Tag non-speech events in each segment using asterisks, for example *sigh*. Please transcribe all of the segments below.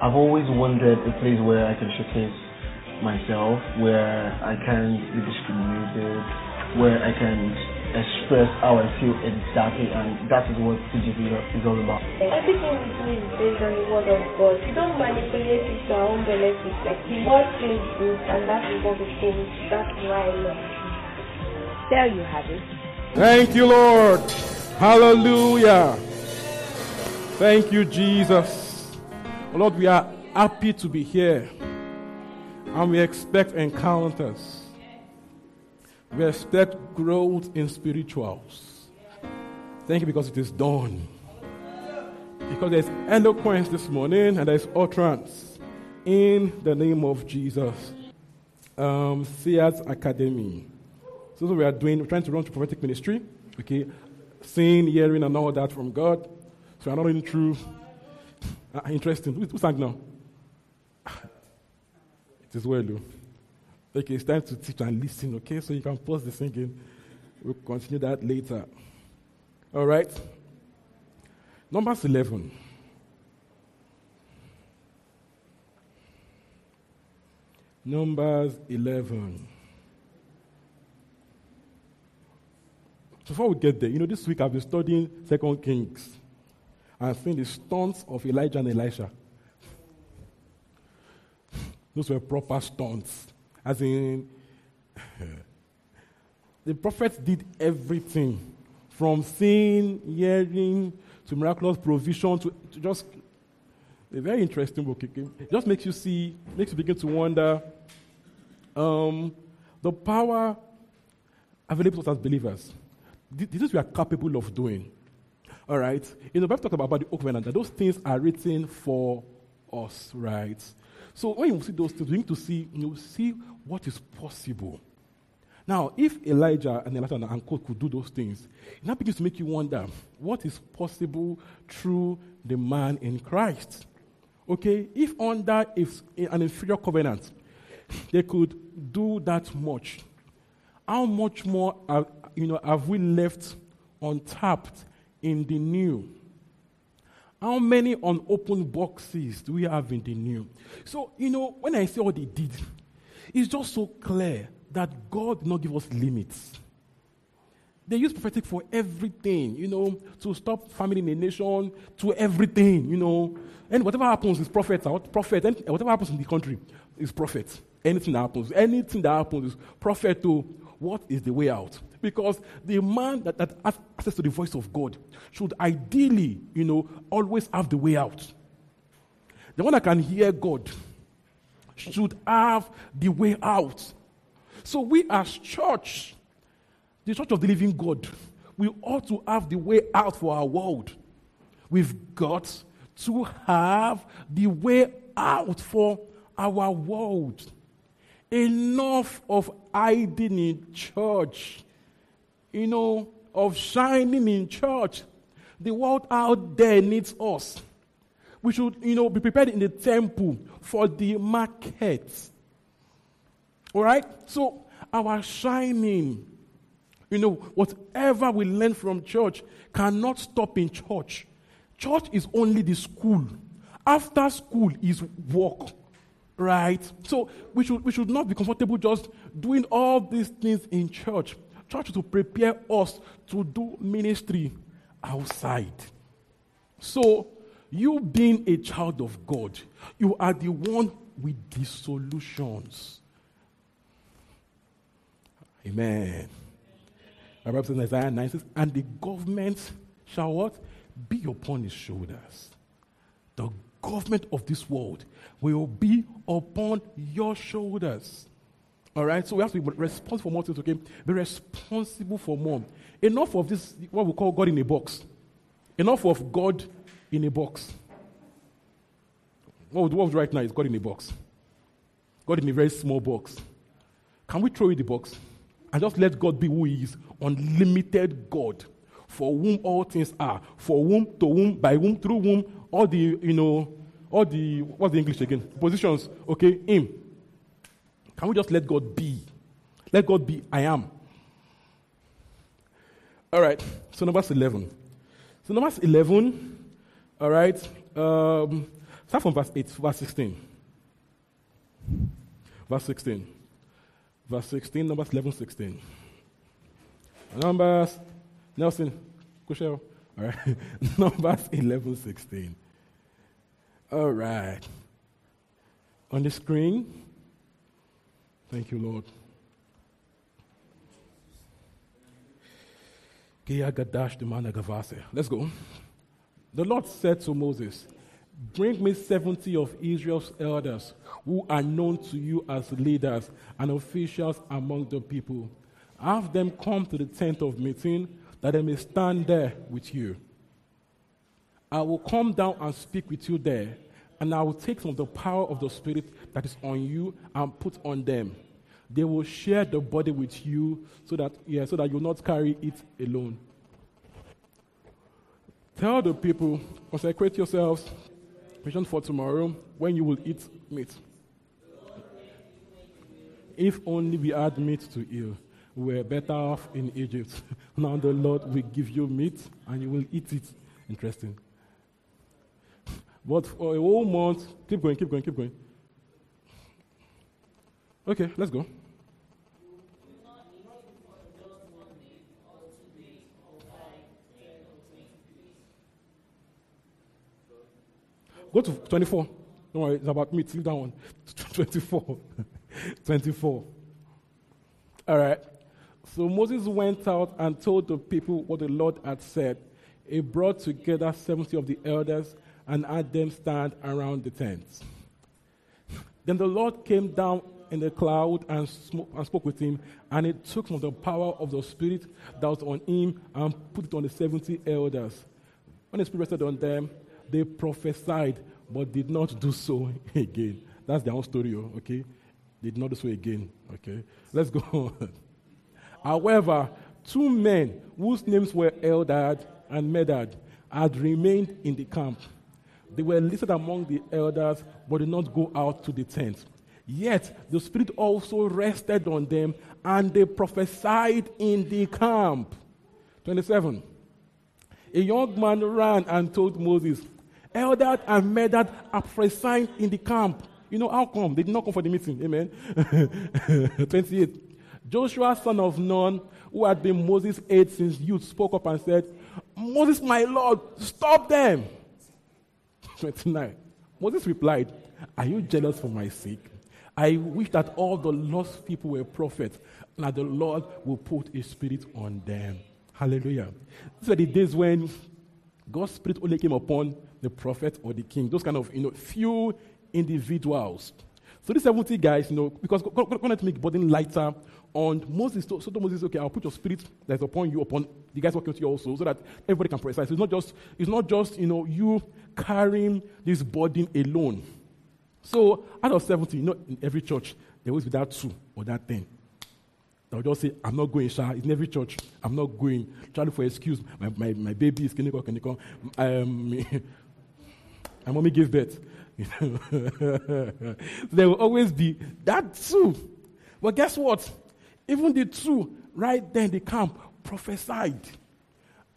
I've always wanted a place where I can showcase myself, where I can be discriminated, where I can express how I feel exactly, and that is what TGC is all about. Everything we do is based on the word of God. We don't manipulate it to our own benefit. Like the word feels good, and that is what we think. That's why I love it. There you have it. Thank you, Lord. Hallelujah. Thank you, Jesus. Lord, we are happy to be here and we expect encounters. We expect growth in spirituals. Thank you because it is done. Because there's eloquence this morning and there's utterance in the name of Jesus. Um, Seers Academy. So, we are doing, we're trying to run through prophetic ministry, okay? Seeing, hearing, and all that from God. So we're not running through. Uh, interesting. Who, who sang now? It is well. Okay, it's time to teach and listen, okay? So you can pause the singing. We'll continue that later. All right? Numbers 11. Numbers 11. Before we get there, you know, this week I've been studying Second Kings and seeing the stunts of Elijah and Elisha. Those were proper stunts. As in, *laughs* the prophets did everything from seeing, hearing, to miraculous provision, to, to just a very interesting book. It just makes you see, makes you begin to wonder um, the power available to us as believers. This is we are capable of doing. All right? In the Bible talks about, about the oak covenant, those things are written for us, right? So when you see those things, you need to see, you see what is possible. Now, if Elijah and the Elijah and Co could do those things, it begins to make you wonder what is possible through the man in Christ. Okay, if under if an inferior covenant they could do that much, how much more are, you know have we left untapped in the new? How many unopened boxes do we have in the new? So, you know, when I say what they did, it's just so clear that God did not give us limits. They use prophetic for everything, you know, to stop famine in a nation, to everything, you know. And whatever happens is prophets out, prophet, and whatever happens in the country is prophet. Anything that happens, anything that happens is prophet to what is the way out. Because the man that, that has access to the voice of God should ideally, you know, always have the way out. The one that can hear God should have the way out. So we as church, the church of the living God, we ought to have the way out for our world. We've got to have the way out for our world. Enough of hiding in church, you know, of shining in church. The world out there needs us. We should, you know, be prepared in the temple for the market. All right? So, our shining, you know, whatever we learn from church cannot stop in church. Church is only the school. After school is work. Right? So we should, we should not be comfortable just doing all these things in church. Church to prepare us to do ministry outside. So you being a child of God, you are the one with the solutions. Amen. In Isaiah 9 says, and the government shall what? Be upon his shoulders. The government of this world will be upon your shoulders. All right, so we have to be responsible for more things, okay? Be responsible for more. Enough of this, what we call God in a box. Enough of God in a box. What we do right now is God in a box. God in a very small box. Can we throw in the box and just let God be who He is? Unlimited God, for whom all things are, for whom, to whom, by whom, through whom, all the, you know, all the, what's the English again? Positions, okay, Him. Can we just let God be? Let God be, I am. All right, so number 11. So number 11, all right, um, start from verse 8, verse 16. Verse 16. Verse 16, Numbers 11, 16. Numbers, Nelson, Kushel. All right. *laughs* Numbers 11, 16. All right. On the screen. Thank you, Lord. Let's go. The Lord said to Moses, Bring me 70 of Israel's elders who are known to you as leaders and officials among the people. Have them come to the tent of meeting that they may stand there with you. I will come down and speak with you there, and I will take some of the power of the Spirit that is on you and put on them. They will share the body with you so that, yeah, so that you will not carry it alone. Tell the people, consecrate yourselves Vision for tomorrow when you will eat meat. If only we had meat to eat, we were better off in Egypt. *laughs* now the Lord will give you meat and you will eat it. Interesting. But for a whole month, keep going, keep going, keep going. Okay, let's go. Go to 24. Don't worry, it's about me. Leave that one. *laughs* 24. *laughs* 24. All right. So Moses went out and told the people what the Lord had said. He brought together 70 of the elders and had them stand around the tents. Then the Lord came down in the cloud and, sm- and spoke with him, and he took from the power of the Spirit that was on him and put it on the 70 elders. When the Spirit rested on them, they prophesied, but did not do so *laughs* again. That's their own story, oh, okay? They did not do so again, okay? Let's go on. *laughs* However, two men whose names were Eldad and Medad had remained in the camp. They were listed among the elders, but did not go out to the tent. Yet the Spirit also rested on them, and they prophesied in the camp. 27. A young man ran and told Moses, Eldad and Medad are prophesying in the camp. You know how come? They did not come for the meeting. Amen. *laughs* 28. Joshua, son of Nun, who had been Moses' aide since youth, spoke up and said, Moses, my Lord, stop them. 29. Moses replied, Are you jealous for my sake? I wish that all the lost people were prophets, and that the Lord will put his spirit on them. Hallelujah. These are the days when God's spirit only came upon the prophet or the king, those kind of, you know, few individuals. So these 70 guys, you know, because God, wanted to make burden lighter on Moses. So, so Moses, okay, I'll put your spirit that's upon you, upon the guys working with you also, so that everybody can prophesy. It's not just, it's not just, you know, you carrying this burden alone. So out of 70, you know, in every church, there always be that two or that ten. They'll just say, I'm not going, Sha. In every church. I'm not going. Trying for excuse. My, my, my baby is clinical, clinical. Um, *laughs* My mommy gave birth. *laughs* there will always be that two. But guess what? Even the two right there in the camp prophesied.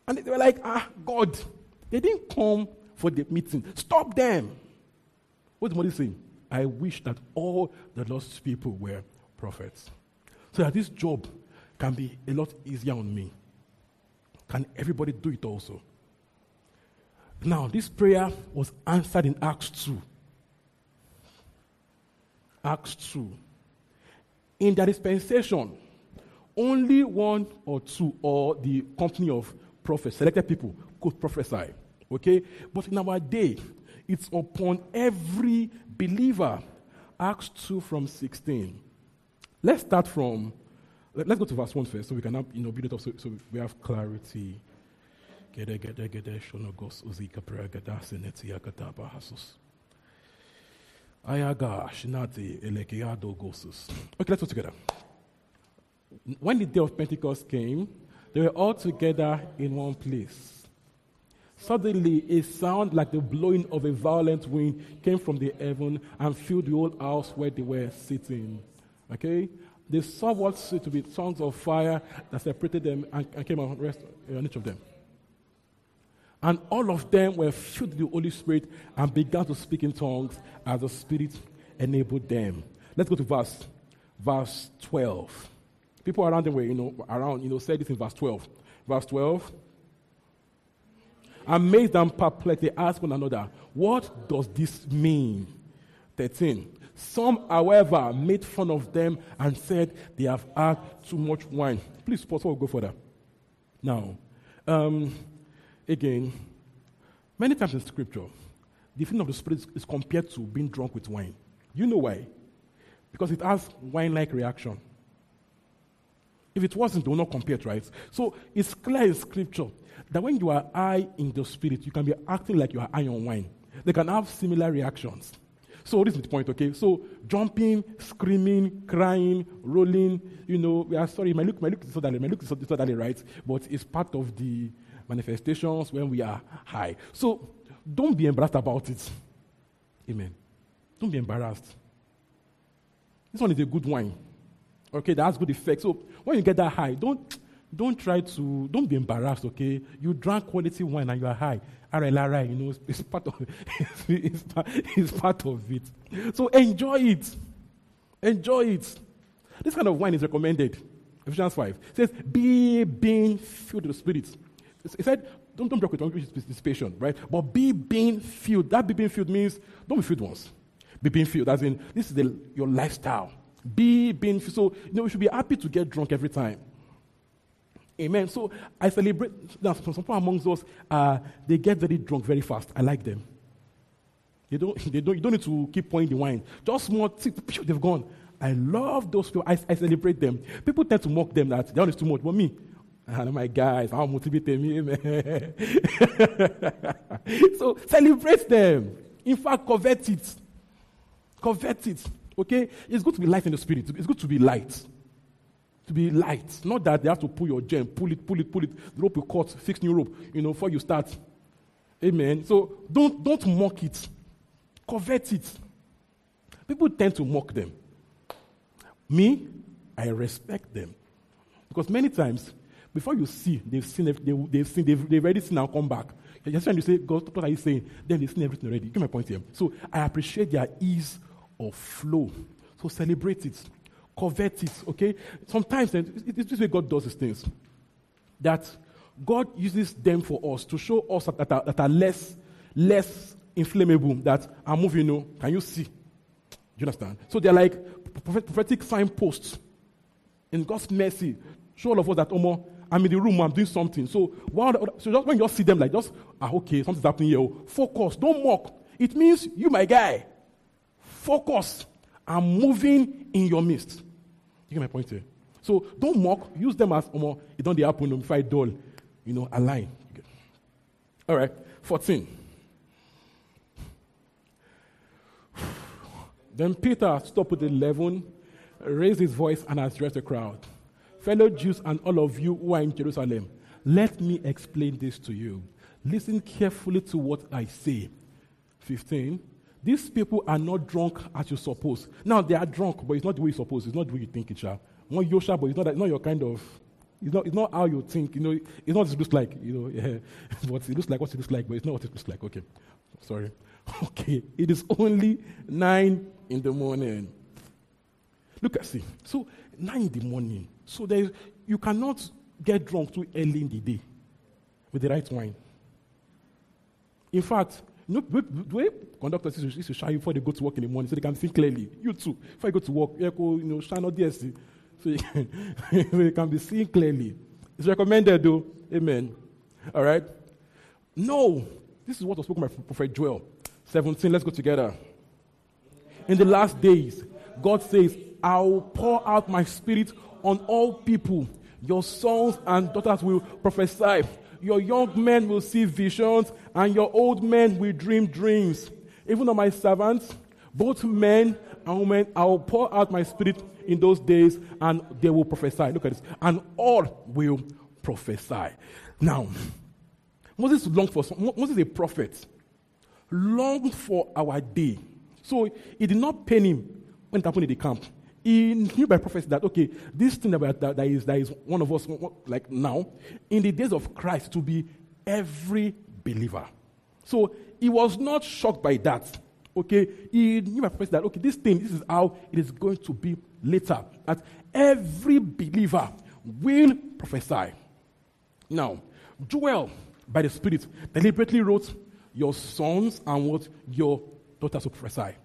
And they were like, ah, God, they didn't come for the meeting. Stop them. What's Moses saying? I wish that all the lost people were prophets. So that this job can be a lot easier on me. Can everybody do it also? Now, this prayer was answered in Acts 2. Acts 2. In their dispensation, only one or two, or the company of prophets, selected people, could prophesy. Okay? But in our day, it's upon every believer. Acts 2 from 16. Let's start from, let, us go to verse 1 first so we can have, you know, build it up so, so we have clarity. Gosus. Okay, let's go together. When the day of Pentecost came, they were all together in one place. Suddenly, a sound like the blowing of a violent wind came from the heaven and filled the whole house where they were sitting. Okay? They saw what seemed to be tongues of fire that separated them and, and came on, rest, uh, on each of them. And all of them were filled with the Holy Spirit and began to speak in tongues as the Spirit enabled them. Let's go to verse, verse 12. People around them were, you know, around, you know, said this in verse 12. Verse 12. Amazed and perplexed, they asked one another, What does this mean? 13. Some, however, made fun of them and said they have had too much wine. Please pause we'll go further. Now, um, Again, many times in scripture, the feeling of the Spirit is compared to being drunk with wine. You know why? Because it has wine like reaction. If it wasn't, they will not compare it, right? So it's clear in scripture that when you are high in the spirit, you can be acting like you are high on wine. They can have similar reactions. So this is the point, okay? So jumping, screaming, crying, rolling, you know, we are sorry, my look, my look disorderly, my look disorderly, right? But it's part of the manifestations when we are high. So don't be embarrassed about it. Amen. Don't be embarrassed. This one is a good wine. Okay, that has good effect. So when you get that high, don't don't try to don't be embarrassed. Okay, you drank quality wine and you are high. RLRI, you know, it's part of *laughs* it's, it's part of it. So enjoy it. Enjoy it. This kind of wine is recommended. Ephesians 5 it says, Be being filled with the Spirit. He said, don't, don't joke with which participation, right? But be being filled. That be being filled means don't be filled once. Be being filled. As in, this is the, your lifestyle. Be being. So, you know, we should be happy to get drunk every time. Amen. So I celebrate. Now, some people amongst us, uh, they get very drunk very fast. I like them. They don't, *laughs* they don't, you don't need to keep pouring the wine. Just more, they've gone. I love those people. I, I celebrate them. People tend to mock them that they're too much. But me, and my guys, how motivate me, man. *laughs* so celebrate them. In fact, covet it. Covet it. Okay? It's good to be light in the spirit. It's good to be light. To be light. Not that they have to pull your gem, pull it, pull it, pull it. The rope will cut, fix new rope, you know, before you start. Amen. So don't don't mock it. Covet it. People tend to mock them. Me, I respect them. Because many times before you see, they've seen, they, they've seen, they've, they've already seen and come back. Just trying to say, God, what are you saying? Then they've seen everything already. Get my point here. So I appreciate their ease of flow. So celebrate it, covet it, okay? Sometimes it's this way God does these things. That God uses them for us to show us that are, that are less, less inflammable, that are moving, you know, can you see? Do you understand? So they're like prophetic signposts in God's mercy. Show all of us that, Omo, I'm in the room, I'm doing something. So, while, so just when you just see them like, just, ah, okay, something's happening here. Oh, focus, don't mock. It means you, my guy, focus. I'm moving in your midst. You get my point here? So don't mock. Use them as, um, it don't happen if I dull. You know, align. All right, 14. Then Peter stopped the 11, raised his voice, and addressed the crowd fellow Jews and all of you who are in Jerusalem, let me explain this to you. Listen carefully to what I say. 15. These people are not drunk as you suppose. Now they are drunk, but it's not the way you suppose. It's not the way you think it shall. One Yosha, but it's not, it's not your kind of. It's not, it's not how you think. You know, it's not what it looks like. You know, yeah. *laughs* but it looks like what it looks like, but it's not what it looks like. Okay, sorry. *laughs* Okay, it is only nine in the morning. Look at see. So nine in the morning. So there you cannot get drunk too early in the day with the right wine. In fact, the eh, way conductors used to shine before they go to work in the morning so they can see clearly. You too. Before you go to work, you go, you know, shine on DSC so you can, *laughs* so can be seen clearly. It's recommended though. Amen. All right? No. This is what was spoken by Prophet Joel. 17. Let's go together. In the last days, God says, I'll pour out my spirit on all people. Your sons and daughters will prophesy. Your young men will see visions, and your old men will dream dreams. Even on my servants, Both men and women, I will pour out my spirit in those days, and they will prophesy. Look at this. And all will prophesy. Now, Moses longed for some, Moses a prophet, longed for our day. So it did not pain him when it happened in the camp. He knew by prophecy that okay, this thing that, that, that is that is one of us like now, in the days of Christ, to be every believer. So he was not shocked by that. Okay, he knew by prophecy that okay, this thing, this is how it is going to be later. That every believer will prophesy. Now, Joel, by the Spirit, deliberately wrote, Your sons and what your daughters will prophesy.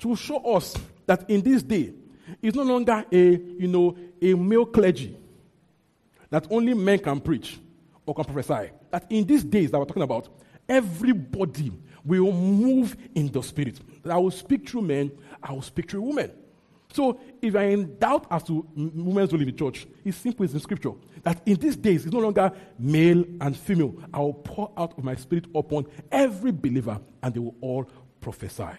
To show us that in this day, it's no longer a, you know, a male clergy that only men can preach or can prophesy. That in these days that we're talking about, everybody will move in the spirit. I will speak through men, I will speak through women. So if you're in doubt as to women's role in the church, it's simple, it's in scripture. That in these days, it's no longer male and female. I will pour out of my spirit upon every believer, and they will all prophesy.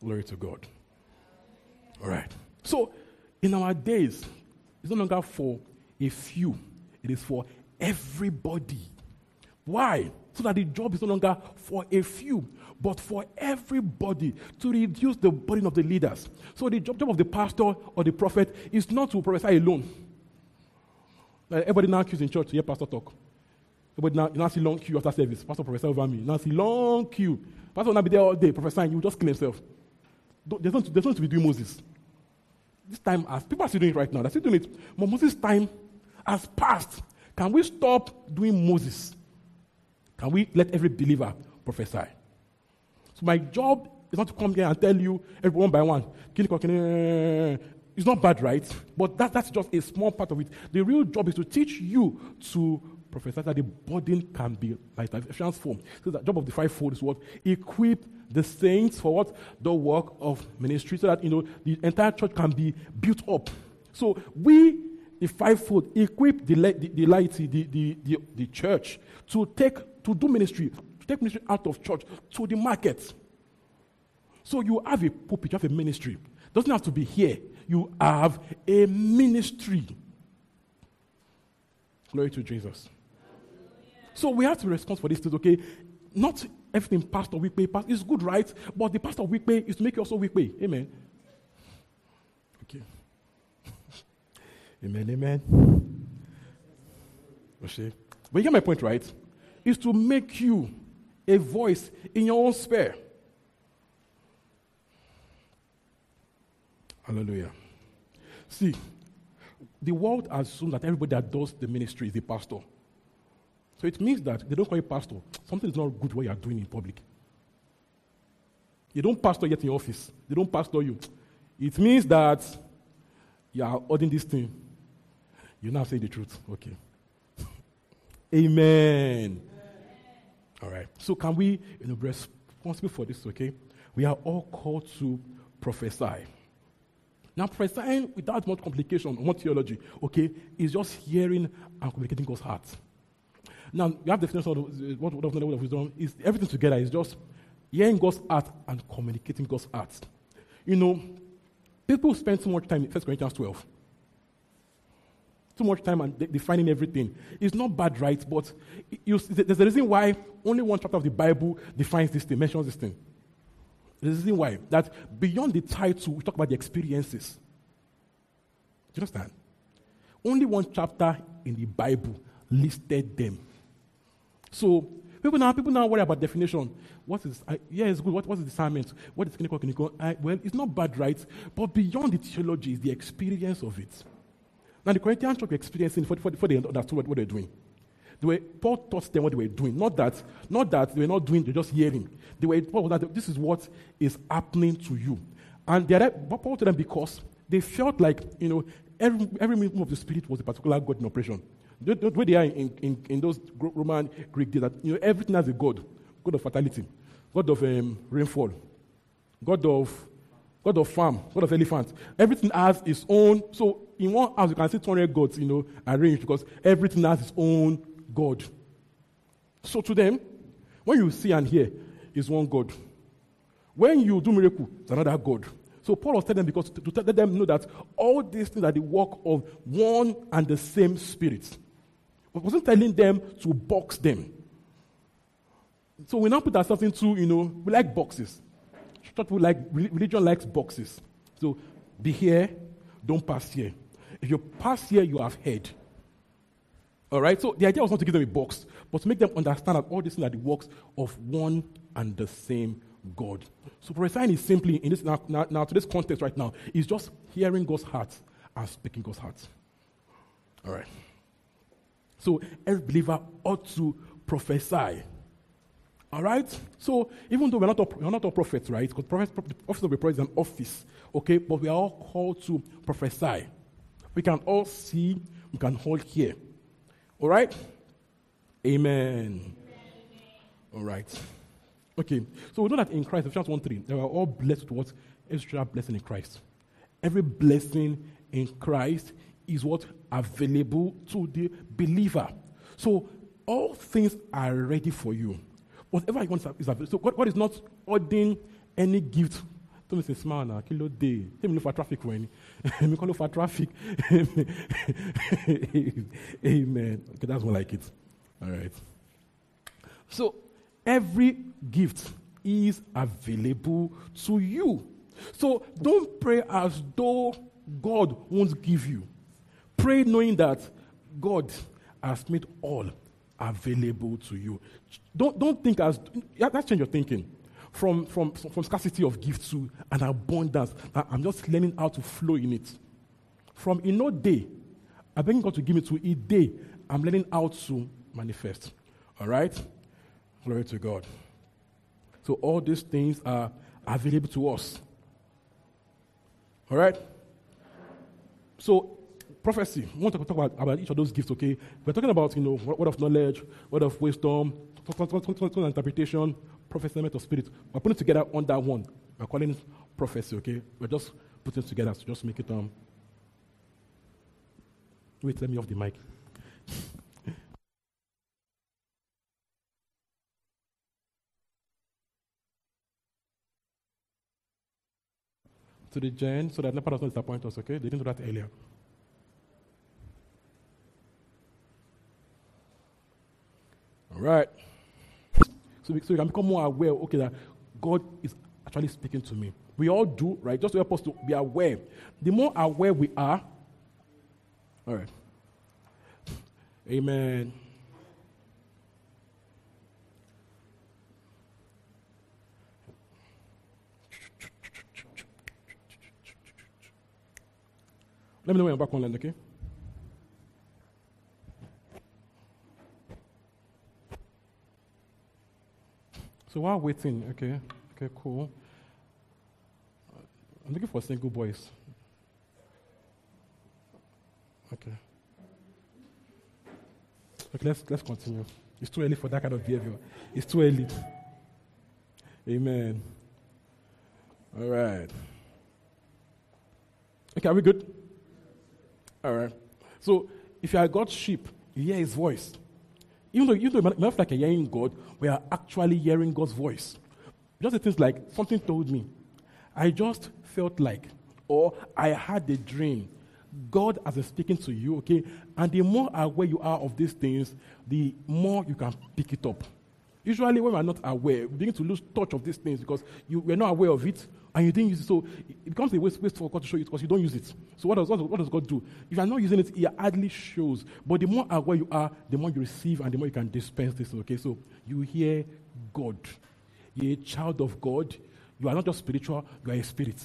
Glory to God. All right. So in our days, it's no longer for a few, it is for everybody. Why? So that the job is no longer for a few, but for everybody to reduce the burden of the leaders. So the job, job of the pastor or the prophet is not to prophesy alone. Like everybody now queues in church to hear pastor talk. Everybody now, you now see long queue after service. Pastor prophesy over me. Now see long queue. Pastor will not be there all day prophesying. You just kill himself. There's not, there's not to be doing Moses. This time, as people are still doing it right now, they're still doing it. But Moses' time has passed. Can we stop doing Moses? Can we let every believer prophesy? So my job is not to come here and tell you every one by one. Eh, eh, eh. It's not bad, right? But that, that's just a small part of it. The real job is to teach you to prophesy that the burden can be like Ephesians 4. So the job of the fivefold is what? Equip the saints for what? The work of ministry, so that you know the entire church can be built up. So we, the fivefold, equip the, the, the the, the, the, the church to take to do ministry, to take ministry out of church to the market. So you have a pulpit, you have a ministry. Doesn't have to be here. You have a ministry. Glory to Jesus. So we have to respond for this things, okay? Not everything Pastor Wikpe pastor is good, right? But the Pastor Wikpe is to make you also Wikpe. Amen. Okay. *laughs* amen, amen. Okay. But you get my point, right? Is to make you a voice in your own sphere. Hallelujah. See, the world assumes that everybody that does the ministry is a pastor. So it means that they don't call you pastor. Something is not good what you are doing in public. You don't pastor yet in your office. They don't pastor you. It means that you are holding this thing. You're not saying the truth. Okay. *laughs* Amen. All right. So can we you know, be responsible for this, okay? We are all called to prophesy. Now, prophesying without much complication, much theology, okay, is just hearing and communicating God's heart. Now, you have the definition of what of knowledge of wisdom is everything together is just hearing God's heart and communicating God's heart. You know, people spend too much time in 1 Corinthians 12. Too much time and defining everything. It's not bad, right? But you, there's a reason why only one chapter of the Bible defines this thing, mentions this thing. There's a reason why. That beyond the title, we talk about the experiences. Do you understand? Only one chapter in the Bible listed them. So people now people now worry about definition. What is I, yeah, it's good. What, what is discernment? What is clinical clinical? Well, it's not bad, right? But beyond the theology is the experience of it. Now the Corinthians church were experiencing before, before they understood what, they're doing. They were, Paul taught them what they were doing. Not that, not that they were not doing, they're just hearing. They were, Paul that this is what is happening to you. And they are, Paul told them because they felt like, you know, every, every move of the Spirit was a particular God in operation. The, way they are in, in, in those Roman Greek days, that you know, everything has a God. God of fertility, God of um, rainfall, God of God of farm, God of elephants. Everything has its own. So in one house, you can see 200 gods, you know, arranged because everything has its own God. So to them, when you see and hear, is one God. When you do miracle, it's another God. So Paul was telling them because to, to let them know that all these things are the work of one and the same spirit. He wasn't telling them to box them. So we now put ourselves into, you know, we like boxes. Church people like religion likes boxes. So be here, don't pass here. If you pass here, you have heard. All right. So the idea was not to give them a box, but to make them understand that all these things are the works of one and the same God. So prophesying is simply in this now, now, now to this context right now is just hearing God's heart and speaking God's heart. All right. So every believer ought to prophesy. All right? So even though we're not all, we're not all prophets, right? Because prophets, the office of a prophet is an office, okay? But we are all called to prophesy. We can all see, we can all hear. All right? Amen. All right. Okay, so we know that in Christ, Ephesians 1 3, they are all blessed with what? Extra blessing in Christ. Every blessing in Christ is what? Available to the believer. So all things are ready for you. Whatever you want is available. So God, God is not ordering any gift. Don't say smile now, kilo day. Let me for traffic when. Let me call for traffic. *laughs* Amen. Okay, that's more like it. All right. So Every gift is available to you. So don't pray as though God won't give you. Pray knowing that God has made all available to you. Don't, don't think as, that's change your thinking. From, from, from scarcity of gifts to an abundance. I'm just learning how to flow in it. From in no day, I beg God to give me to a day, I'm learning how to manifest. All right? Glory to God. So all these things are available to us. All right? So, prophecy. We want to talk about, about each of those gifts, okay? We're talking about, you know, word of knowledge, word of wisdom, interpretation, prophecy, element of spirit. We're putting together on that one. We're calling it prophecy, okay? We're just putting it together to just make it, um, wait, let me off the mic. *laughs* to the giant so that Leopard does not disappoint us, okay? They didn't do that earlier. All right. So so we can become more aware, okay, that God is actually speaking to me. We all do, right? Just to help us to be aware. The more aware we are, all right. Amen. Let me know when you're back online, okay? So while waiting, okay, okay, cool. I'm looking for single boys. Okay. Okay, let's let's continue. It's too early for that kind of behavior. It's too early. Amen. All right. Okay, are we good? All right. So if you are God's sheep, you hear his voice. Even though, even though it might like you're hearing God, we are actually hearing God's voice. Just the things like something told me. I just felt like, or I had a dream. God has been speaking to you, okay? And the more aware you are of these things, the more you can pick it up. Usually, when we're not aware, we begin to lose touch of these things because you, we're not aware of it and you didn't use it. So it becomes a waste, waste for God to show you because you don't use it. So what does, what does God do? If you're not using it, it hardly shows. But the more aware you are, the more you receive and the more you can dispense this. Okay, so you hear God. You're a child of God. You are not just spiritual, you are a spirit.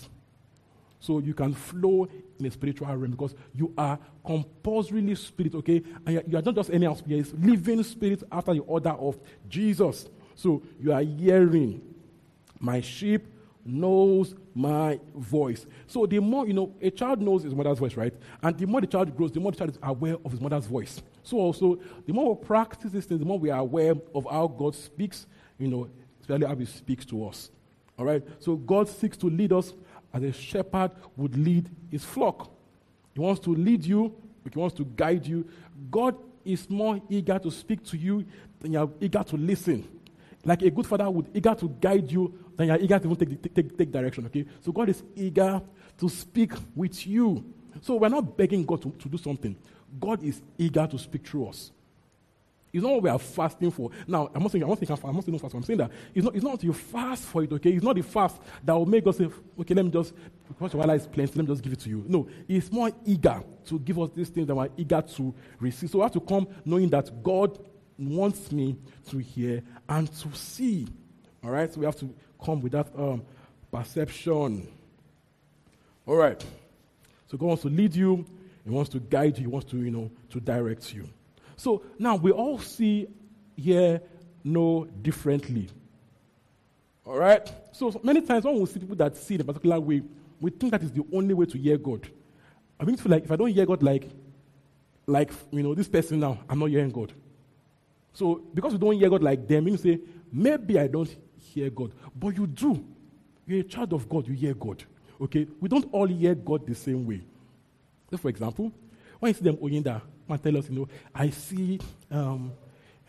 So you can flow in a spiritual realm because you are compulsorily spirit, okay? And you are not just any else, you are living spirit after the order of Jesus. So you are hearing, my sheep knows my voice. So the more, you know, a child knows his mother's voice, right? And the more the child grows, the more the child is aware of his mother's voice. So also, the more we practice these things, the more we are aware of how God speaks, you know, especially how he speaks to us. All right? So God seeks to lead us as a shepherd would lead his flock. He wants to lead you, he wants to guide you. God is more eager to speak to you than you're eager to listen. Like a good father would eager to guide you then you're eager to even take, take, take, direction, okay? So God is eager to speak with you. So we're not begging God to, to do something. God is eager to speak through us. It's not what we are fasting for. Now, I'm not saying I'm not saying I'm not saying no fast. I'm saying that it's not it's not you fast for it, okay? It's not the fast that will make us say, okay, let me just because while is plenty, let me just give it to you. No, it's more eager to give us these things that we're eager to receive. So we have to come knowing that God wants me to hear and to see. All right, so we have to come with that um, perception. All right. So God wants to lead you, He wants to guide you, He wants to, you know, to direct you. So now we all see, hear, know differently. All right? So, so many times when we see people that see in a particular way, we think that is the only way to hear God. I mean, feel like if I don't hear God like, like you know, this person now, I'm not hearing God. So because we don't hear God like them, you say, maybe I don't hear God. But you do. You're a child of God, you hear God. Okay? We don't all hear God the same way. So for example, when you see them Oyinda, man tell us, you know, I see um,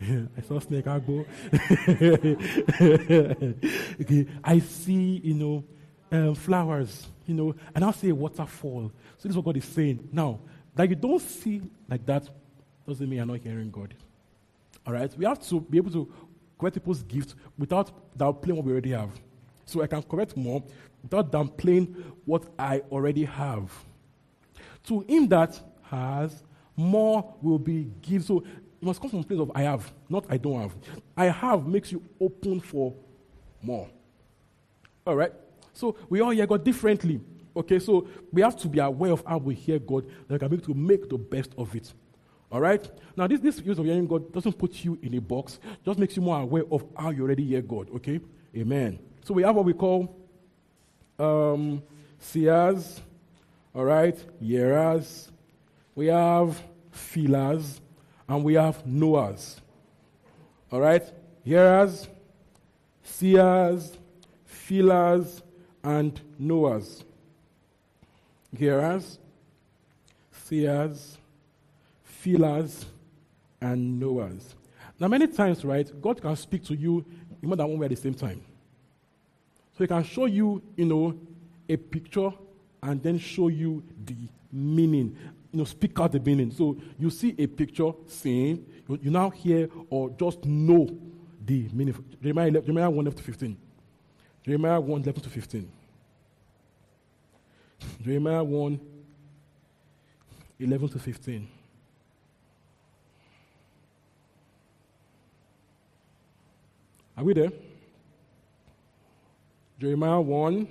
*laughs* I saw snake agbo. *laughs* okay, I see, you know, um, flowers, you know, and I'll see a waterfall. So this is what God is saying. Now, that you don't see like that doesn't mean you're not hearing God. All right? We have to be able to correct people's gifts without downplaying what we already have. So I can correct more without downplaying what I already have. To him that has, more will be given. So you must come from a place of I have, not I don't have. I have makes you open for more. All right? So we all hear God differently. Okay, so we have to be aware of how we hear God and can be able to make the best of it. All right? Now, this, this use of hearing God doesn't put you in a box, just makes you more aware of how you already hear God. Okay? Amen. So we have what we call um, seers, all right, hearers, we have feelers, and we have knowers. All right? Hearers, seers, feelers, and knowers. Hearers, seers, feelers, and knowers. Now, many times, right, God can speak to you in more than one way at the same time. So He can show you, you know, a picture and then show you the meaning. You know, speak out the meaning. So you see a picture saying, you, you now hear or just know the meaning. Jeremiah, 11, Jeremiah 1 11 to 15. Jeremiah 1 11 to 15. *laughs* Jeremiah 1 11 to 15. Are we there? Jeremiah 1.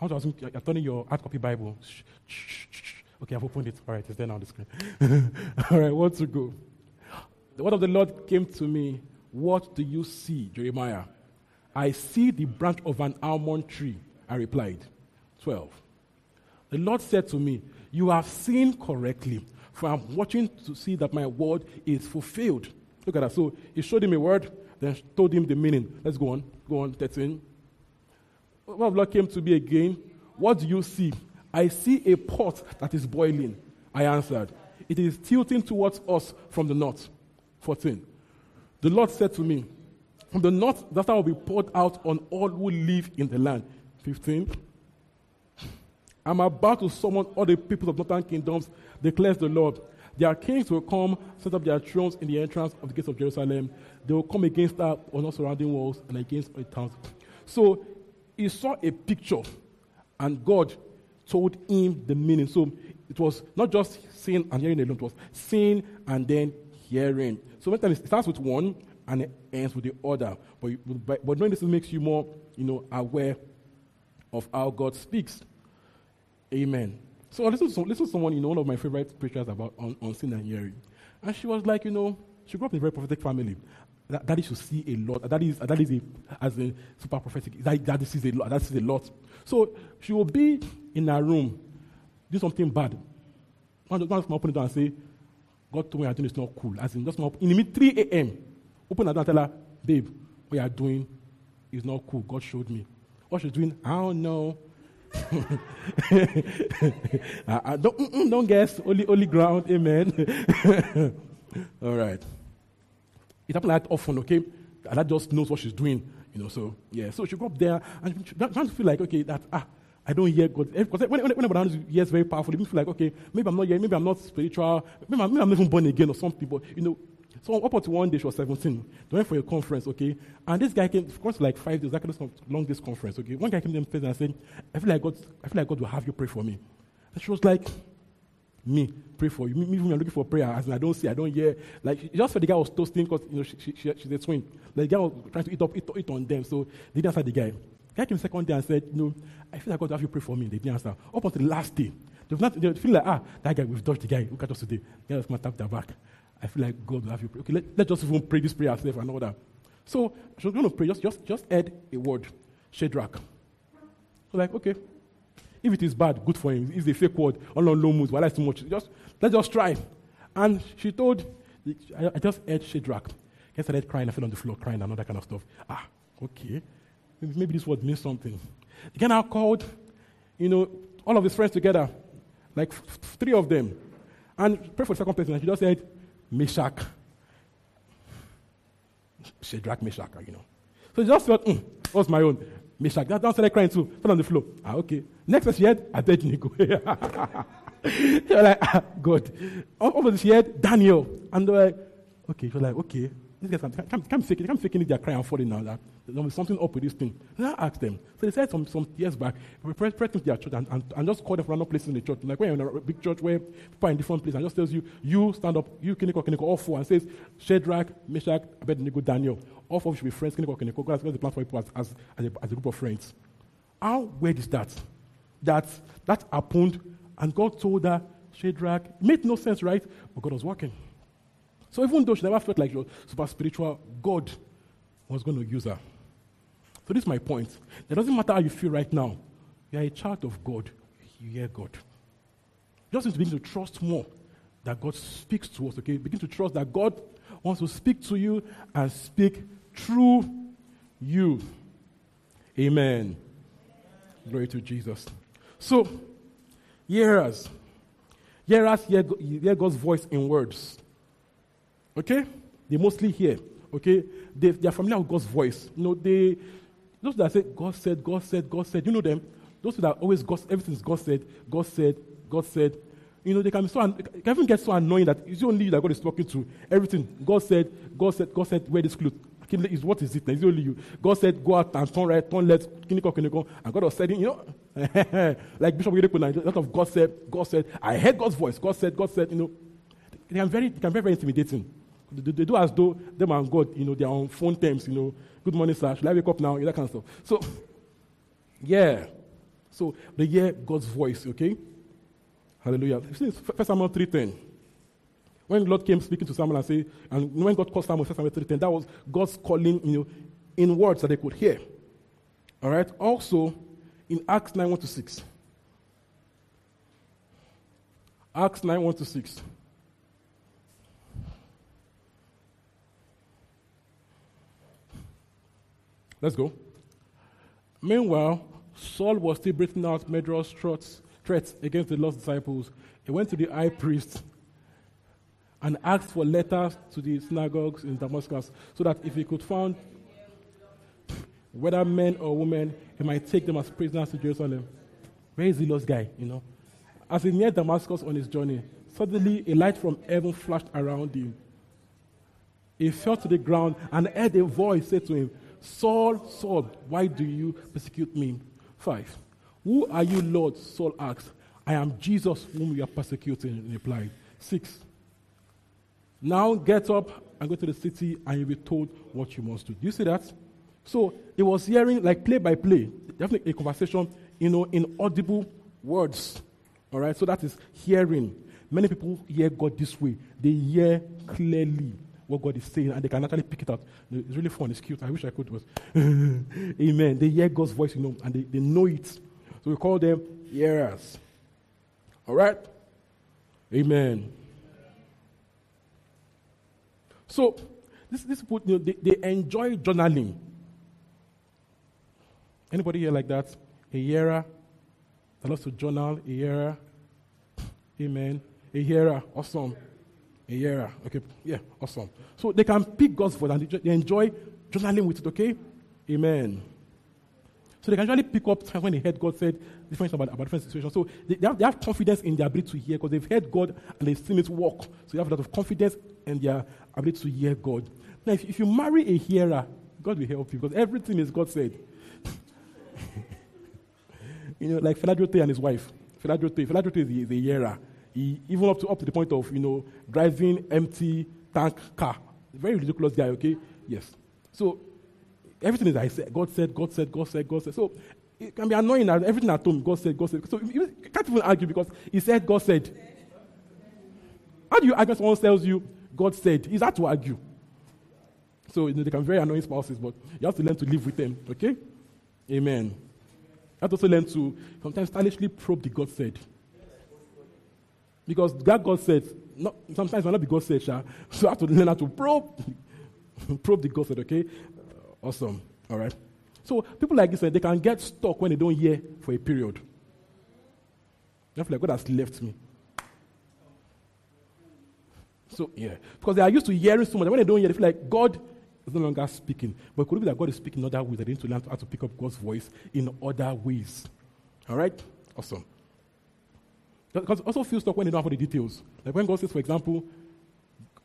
I want to you're turning your hard copy Bible. Shh, shh, shh, okay, I've opened it. All right, it's there now on the screen. *laughs* All right, what to go? The word of the Lord came to me. What do you see, Jeremiah? I see the branch of an almond tree. I replied. 12. The Lord said to me, You have seen correctly, for I'm watching to see that my word is fulfilled. Look at that. So he showed him a word, then told him the meaning. Let's go on. Go on, 13. What of Lord came to me again. What do you see? I see a pot that is boiling. I answered. It is tilting towards us from the north. 14. The Lord said to me, From the north, that will be poured out on all who live in the land. 15. I'm about to summon all the peoples of northern kingdoms, declares the Lord. Their kings will come, set up their thrones in the entrance of the gates of Jerusalem. They will come against our on our surrounding walls and against the towns. So he saw a picture, and God told him the meaning. So it was not just seeing and hearing alone, it was seeing and then hearing. So sometimes it starts with one and it ends with the other. But, but, but knowing this makes you more, you know, aware of how God speaks. Amen. So listen to, some, listen to someone, you know, one of my favorite preachers about on, on sin and hearing. And she was like, you know, she grew up in a very prophetic family. That, is to see a lot. That is, that is a, as a super prophetic. That, that is a lot. That is a lot. So she will be in her room, do something bad. One just open it and say, God told me I doing is not cool. As in, just in the mid 3 a.m., open the door and tell her, babe, what you are doing is not cool. God showed me. What she's doing, I don't know. *laughs* I, I don't, mm, mm, don't guess. Only, only ground. Amen. *laughs* All right. It happens like often, okay? Allah just knows what she's doing, you know. So yeah, so she go up there and she trying to feel like okay that ah. I don't hear God. Eh, because when, when, whenever I hears very powerful, it feel like, okay, maybe I'm not here, maybe I'm not spiritual, maybe I'm, maybe I'm even born again or something. But, you know, so up until one day, she was 17. They went for a conference, okay? And this guy came, of course, like five days, this long this conference, okay? One guy came to them and said, I feel like God, I feel like God will have you pray for me. And she was like, me, pray for you. Me, me when I'm looking for prayer, as I don't see, I don't hear. Like, just for the guy was toasting because, you know, she, she, she, she's a twin. Like, the guy was trying to eat up, eat, eat on them. So they didn't answer the guy. The guy came second day and said, you know, I feel like God will have you pray for me. They didn't answer. Up until the last day, They've not, they feel like, ah, that guy, we've dodged the guy. Look at us today. The guy was going to tap their back. I feel like God will have you pray. Okay, let, let's just even pray this prayer ourselves and all that. So she was going to pray, just, just, just add a word, Shadrach. So like, okay, if it is bad, good for him. If it's a fake word, all on low moods, well, that's too much. Just, let's just try. And she told, I, I just heard Shadrach. I started crying, I fell on the floor crying and all that kind of stuff. Ah, okay. Maybe this word means something. Guy now called, you know, all of his friends together, like f- three of them, and pray for the second person. And she just said, Meshach. Shadrach, Meshach, you know. So he just thought, mm, what's my own? Meshach. That down started crying too. Fell on the floor. Ah, okay. Next person she had, Abednego. *laughs* they were like, ah, God. Over she had Daniel. And they were like, okay. She was like, okay. These guys can't, can't, it. Fake it. They're crying and falling now. That there's something up with this thing. And I asked them. So they said some, some years back, we press to their church and, and, and just called them from random places in the church. Like when you're in a big church where people are in different places and just tells you, you stand up, you Kiniko, Kiniko, all four, and says, Shadrach, Meshach, Abednego, Daniel. All four should be friends, Kiniko, Kiniko. God has the plan for people as, as, as, a, as a group of friends. How weird is that? That that happened and God told her, Shadrach, it made no sense, right? But God was working. So even though she never felt like she was super spiritual, God was going to use her. So this is my point. It doesn't matter how you feel right now. You are a child of God. You hear God. You just need to begin to trust more that God speaks to us, okay? Begin to trust that God wants to speak to you and speak through you. Amen. Glory to Jesus. So, hearers. Hearers hear, us, hear God's voice in words. Okay? They mostly hear. Okay? They, they are familiar with God's voice. You know, they, those that say, God said, God said, God said, you know them? Those that always, God, everything is God said, God said, God said. You know, they can, be so, can even get so annoying that it's only you that God is talking to. Everything. God said, God said, God said, wear this clothes. Is what is it? It's only you. God said, go out and turn right, turn left, kiniko, kiniko. And God was saying, you know, *laughs* like Bishop Oyedepo, a lot of God said, God said, I heard God's voice. God said, God said, you know, they are very, they can be very, intimidating. They, they, do as though them and God, you know, they're on phone terms, you know. Good morning, sir. Should I wake up now? That kind of stuff. So, yeah. So they hear God's voice, okay? Hallelujah. First Samuel 3.10. When the Lord came speaking to Samuel and say, and when God called Samuel, Samuel 3.10, that was God's calling, you know, in words that they could hear. All right? Also, in Acts 9, 1 to 6. Acts 9, 1 to 6. Let's go. Meanwhile, Saul was still breathing out murderous threats, threats against the lost disciples. He went to the high priest and asked for letters to the synagogues in Damascus so that if he could find whether men or women, he might take them as prisoners to Jerusalem. Where is the lost guy, you know? As he neared Damascus on his journey, suddenly a light from heaven flashed around him. He fell to the ground and heard a voice say to him, Saul, Saul, why do you persecute me? Five. Who are you, Lord? Saul asked. I am Jesus whom you are persecuting, he replied. Six. Now get up and go to the city and you'll be told what you must do. Do you see that? So it was hearing like play by play, definitely a conversation, you know, in audible words. All right, so that is hearing. Many people hear God this way. They hear clearly what God is saying and they can actually pick it up. It's really fun. It's cute. I wish I could. Was *laughs* Amen. They hear God's voice, you know, and they, they know it. So we call them hearers. All right? Amen. So, this, this people, you know, they, they enjoy journaling. Anybody here like that? A hearer that loves to journal, a hearer. Amen. A hearer, awesome. A hearer. Okay, yeah, awesome. So they can pick God's voice and they enjoy journaling with it, okay? Amen. So they can usually pick up when they heard God said different about, about different situations. So they, they, have, they have confidence in their ability to hear because they've heard God and they've seen it work. So they have a lot of confidence in their ability to hear God. Now, if, if you marry a hearer, God will help you because everything is God said. *laughs* you know, like Durote and his wife. Durote, Fela is the, the hearer. Even up to, up to the point of, you know, driving empty tank car. Very ridiculous guy, okay? Yes. So everything is I said, God said, God said, God said, God said. So it can be annoying that everything at home, God said, God said. So you can't even argue because he said, God said. How do you argue someone tells you, God said? Is that to argue? So you know, they can be very annoying spouses, but you have to learn to live with them, okay? Amen. You have to also learn to sometimes stylishly probe the God said. Because that God said, not, sometimes might not be God said, so you have to learn how to probe, *laughs* probe the God said, okay? Uh, awesome. All right. So people like this, eh, they can get stuck when they don't hear for a period. They feel like God has left me. So yeah, because they are used to hearing so much. When they don't hear, they feel like God is no longer speaking. But could it be that God is speaking in other ways. They need to learn how to pick up God's voice in other ways. All right? Awesome. Because also feel stuck when they don't have the details. Like when God says, for example,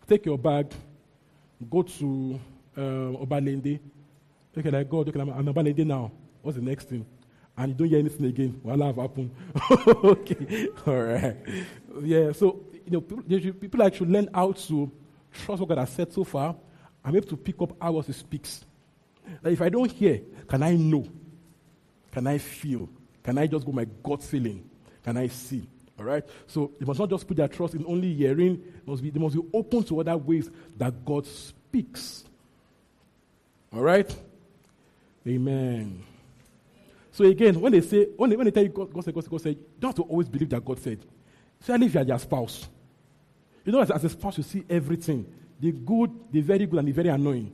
take your bag, go to uh, Obalende. Okay, like God, okay, I'm, I'm Obalende now. What's the next thing? And you don't hear anything again. What have happened? *laughs* okay, all right. Yeah, so you know, people, should, people like should learn how to trust what God has said so far. I'm able to pick up how He speaks. Like if I don't hear, can I know? Can I feel? Can I just go my gut feeling? Can I see? All right? So they must not just put their trust in only hearing, must be, they must be open to other ways that God speaks. All right? Amen. So again, when they say, when they, when they tell you God, God said, God said, God said, you don't have to always believe that God said. Especially if you are their spouse. You know, as, as a spouse, you see everything the good, the very good, and the very annoying.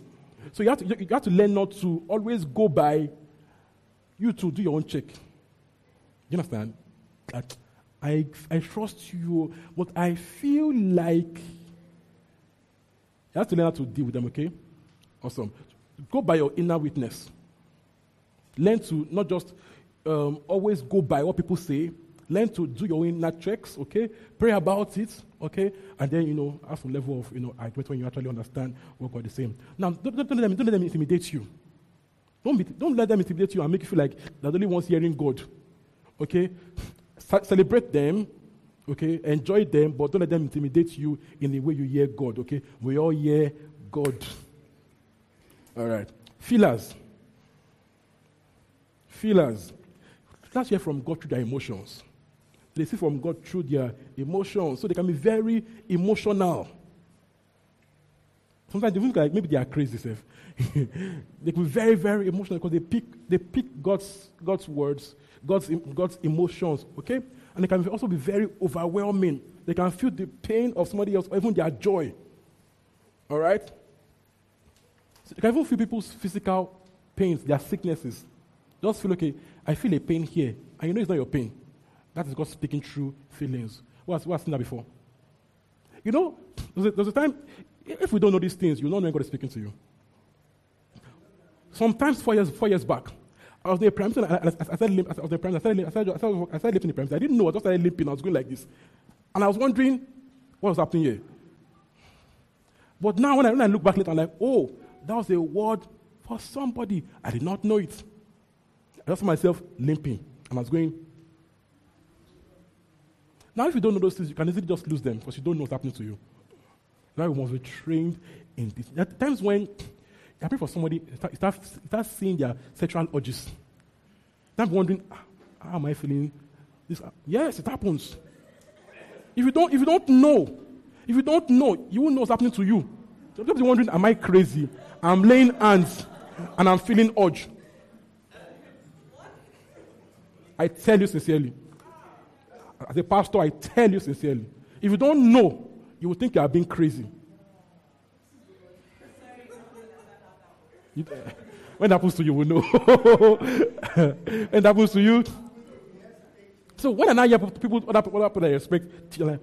So you have to, you have to learn not to always go by you to do your own check. You understand? Like, I, I trust you, but I feel like you have to learn how to deal with them, okay? Awesome. Go by your inner witness. Learn to not just um, always go by what people say. Learn to do your inner checks, okay? Pray about it, okay? And then, you know, have some level of, you know, argument when you actually understand what God is saying. Now, don't, don't, let, them, don't let them intimidate you. Don't, be, don't let them intimidate you and make you feel like they're the only ones hearing God, okay? Celebrate them, okay? Enjoy them, but don't let them intimidate you in the way you hear God, okay? We all hear God. All right. Feelers. Feelers. Let's hear from God through their emotions. They see from God through their emotions. So they can be very emotional. Sometimes they look like maybe they are crazy. Self. *laughs* they can be very, very emotional because they pick, they pick God's, God's words God's, God's emotions, okay? And they can also be very overwhelming. They can feel the pain of somebody else or even their joy. All right? So they can even feel people's physical pains, their sicknesses. Just feel, okay, I feel a pain here. And you know it's not your pain. That is God speaking through feelings. What's, what's seen that before? You know, there's a, there's a time, if we don't know these things, you don't know when God is speaking to you. Sometimes four years, four years back, I was there prime, I, I, I started limping. I was there prime, I started, I started, I started, I started limping the prime. I didn't know. I just started limping. I was going like this, and I was wondering what was happening here. But now, when I, when I look back later, I'm like, oh, that was a word for somebody. I did not know it. I just saw myself limping, and I was going. Now, if you don't know those things, you can easily just lose them because you don't know what's happening to you. Now, you must be trained in this. There are times when you pray for somebody, start, start seeing their sexual urges. I'm wondering, ah, how am I feeling? This, yes, it happens. If you don't, if you don't know, if you don't know, you won't know what's happening to you. So be wondering, am I crazy? I'm laying hands and I'm feeling urge. I tell you sincerely. As a pastor, I tell you sincerely. If you don't know, you will think you are being crazy. *laughs* when that happens to you, we know. *laughs* when that happens to you. So when I hear people, other people, people I expect, you're like,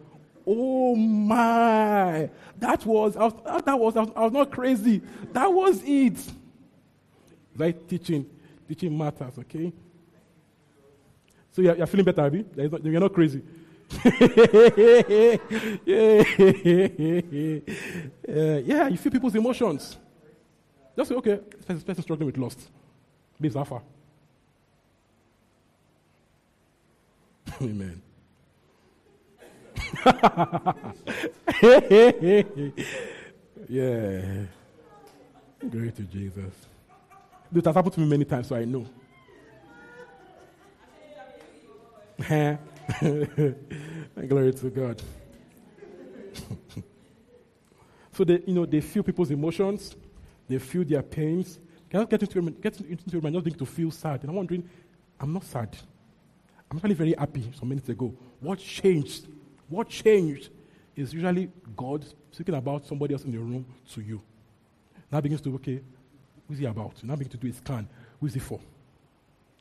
oh my, that was, I was, that was, I was, I was not crazy. That was it. Right? Teaching. Teaching matters, okay? So you're, you're feeling better, Abby? Not, you're not crazy. *laughs* yeah, you feel people's emotions. Just say, okay, this person struggling with lust. How far? *laughs* Amen. *laughs* yeah. Glory to Jesus. This has happened to me many times, so I know. *laughs* Glory to God. so they, you know, they feel people's emotions, they feel their pains. Can I get into get into your mind, not being to feel sad. And I'm wondering, I'm not sad. I'm actually very happy some minutes ago. What changed? What changed is usually God speaking about somebody else in the room to you. Now begins to, okay, who's he about? Now begins to do a scan. Who is he for?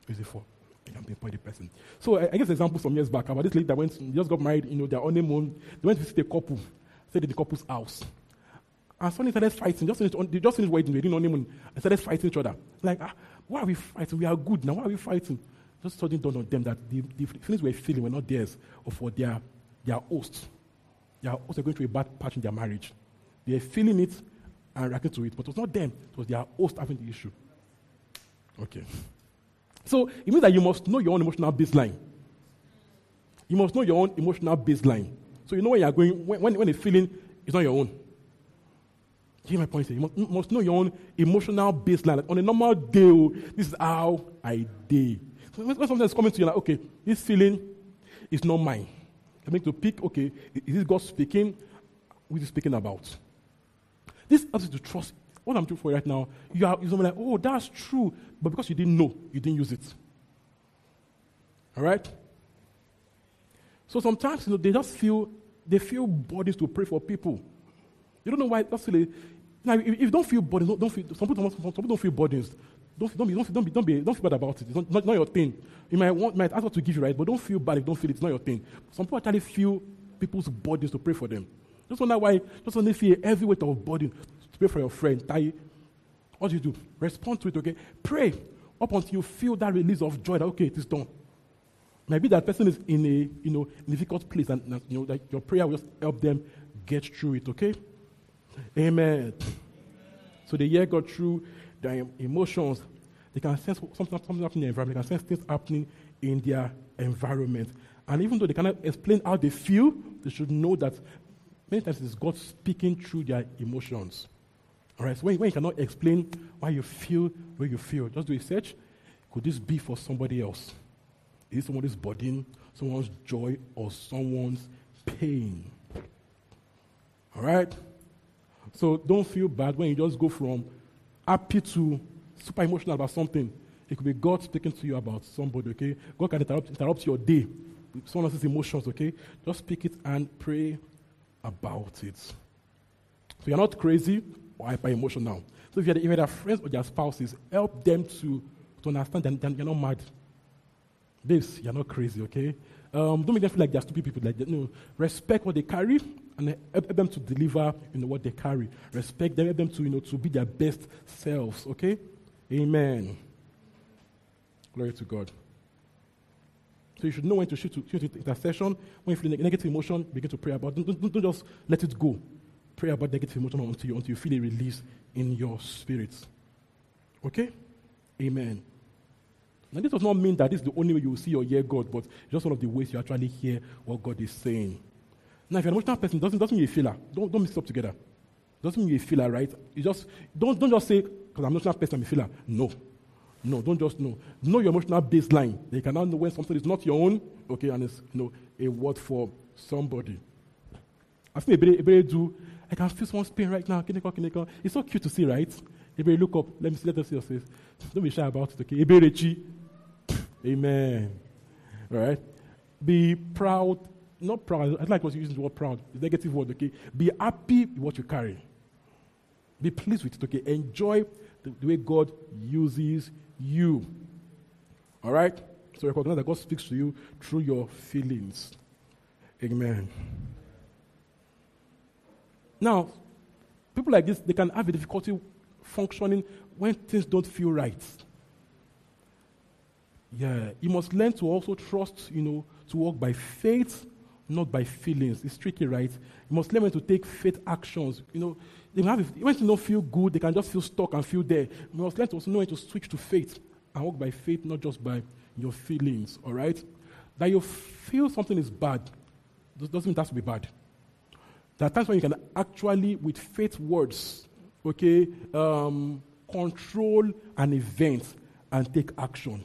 Who is he for? I can pinpoint the person. So I, I guess example some years back about this lady that went, just got married, you know, their honeymoon. They went to visit a couple, stayed in the couple's house. And suddenly started fighting. Just finished, they just finished wedding, they didn't honeymoon, and started fighting each other. Like, ah, why are we fighting? We are good now. Why are we fighting? Just suddenly dawned on them that the, the feelings we're feeling were not theirs or for their, their hosts. Their hosts are going through a bad patch in their marriage. They're feeling it and reacting to it, but it was not them. It was their host having the issue. Okay. So it means that you must know your own emotional baseline. You must know your own emotional baseline. So you know when you are going, when, when, when a feeling is not your own. You hear my point? You must, you must know your own emotional baseline. Like on a normal day, oh, this is how I day. So when, when something is coming to you, like, okay, this feeling is not mine. I mean to pick, okay, is this God speaking? Who is he speaking about? This helps you to trust what I'm doing for you right now, you are you're like, oh, that's true. But because you didn't know, you didn't use it. All right? So sometimes you know, they just feel they feel bodies to pray for people. You don't know why. That's now, if, you don't feel bodies, don't, don't feel, some, people, some people don't feel bodies. Don't, don't, be, don't, don't, be, don't, be, don't feel bad about it. It's not, not, your thing. You might, want, might ask God to give you right, but don't feel bad if don't feel it. It's not your thing. Some people actually feel people's bodies to pray for them. Just wonder why, just they feel every weight of body to Pray for your friend. Tai. What do you do? Respond to it, okay? Pray up until you feel that release of joy that, okay, it is done. Maybe that person is in a you know difficult place and you know that your prayer will just help them get through it, okay? Amen. So they hear God through their emotions. They can sense something, something happening in the environment. They can sense things happening in their environment. And even though they cannot explain how they feel, they should know that many times it's God speaking through their emotions. All right, so when, when you cannot explain why you feel the way you feel, just do a search. Could this be for somebody else? Is it someone's burden, someone's joy, or someone's pain? All right? So don't feel bad when you just go from happy to super emotional about something. It could be God speaking to you about somebody, okay? God can interrupt, interrupt your day with someone else's emotions, okay? Just speak it and pray about it. So you're not crazy, or hyper emotional. So if you're, you're friends or your spouses, help them to, to understand that, that you're not mad. Babes, you're not crazy, okay? Um, don't make them feel like they're stupid people. Like, you know, respect what they carry and help them to deliver you know, what they carry. Respect them, help them to, you know, to be their best selves, okay? Amen. Glory to God. So you should know when to shoot to, shoot to intercession. When you feel negative emotion, begin to pray about. Don't, don't, don't just let it go pray about negative emotion until you, until you feel a release in your spirit. Okay? Amen. Now, this does not mean that this is the only way you will see or hear God, but just one of the ways you actually hear what God is saying. Now, if you're an emotional person, doesn't, doesn't mean you're a feeler. Don't, don't mix it up together. Doesn't mean you're a feeler, right? You just, don't, don't just say, because I'm an emotional person, I'm a feeler. No. No, don't just know. Know your emotional baseline. You can now know when something is not your own, okay, and it's you know, a word for somebody. I've seen a Ebere do I can feel someone's pain right now. It's so cute to see, right? Everybody look up. Let me see. Let us see your face. Don't be shy about it, okay? Eberechi. Amen. All right? Be proud. Not proud. I like what you use the word proud. Negative word, okay? Be happy with what you carry. Be pleased with it, okay? Enjoy the, the way God uses you. All right? So recognize that God speaks to you through your feelings. Amen. Now, people like this, they can have a difficulty functioning when things don't feel right. Yeah, you must learn to also trust, you know, to walk by faith, not by feelings. It's tricky, right? You must learn to take faith actions. You know, they have, when things don't feel good, they can just feel stuck and feel there. You must learn to also know when to switch to faith and walk by faith, not just by your feelings, all right? That you feel something is bad doesn't mean it has to be bad. There are times when you can actually, with faith words, okay, um, control an event and take action.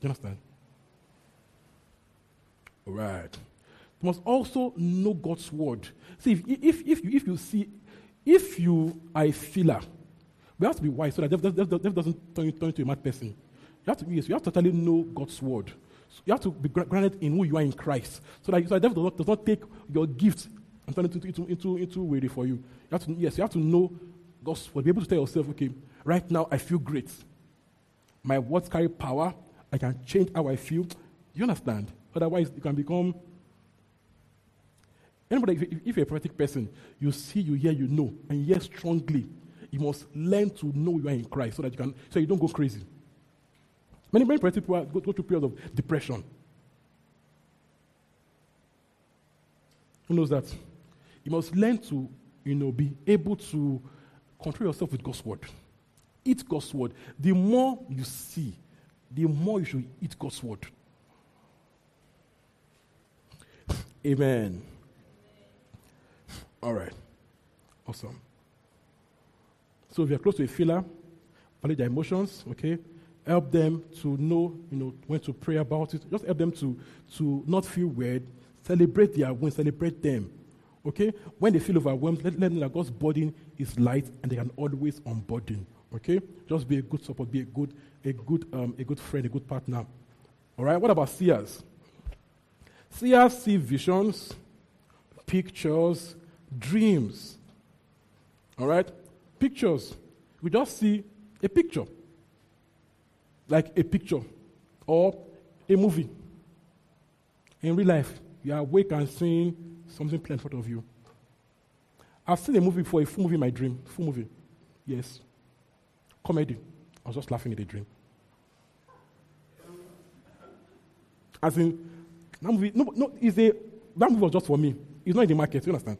Do you understand? Right. You must also know God's word. See, if, if, if, you, if you see, if you are a feeler, we have to be wise so that devil doesn't turn turn into a mad person. You have to, yes, you have to totally know God's word. So you have to be grounded in who you are in Christ. So that, so that devil does not, does not take your gift and turn it into, into, into, into way for you. you have to, yes, you have to know God's word. Be able to tell yourself, okay, right now I feel great. My words carry power. I can change how I feel. You understand? Otherwise, you can become. Anybody, if, you're a prophetic person, you see, you hear, you know, and hear strongly. You must learn to know you are in Christ so that you can, so you don't go crazy. Many, many prophetic people go, go through periods of depression. Who knows that? You must learn to, you know, be able to control yourself with God's word. Eat God's word. The more you see, the more you should eat God's word. Amen. All right. Awesome. So if you're close to a feeler, validate their emotions, okay? Help them to know, you know, when to pray about it. Just help them to, to not feel weird. Celebrate their wins, celebrate them. Okay? When they feel overwhelmed, let, let them know that God's burden is light and they can always unburden. Okay? Just be a good support, be a good, a good, um, a good friend, a good partner. All right? What about seers? Seers see visions, pictures, dreams. All right? Pictures. We just see a picture. Like a picture or a movie. In real life, you are awake and seeing something planned in front of you. I've seen a movie before, a full movie in my dream. Full movie. Yes. Comedy. I was just laughing at the dream. As in, that movie, no, no, is a, that movie was just for me. It's not in the market, you understand?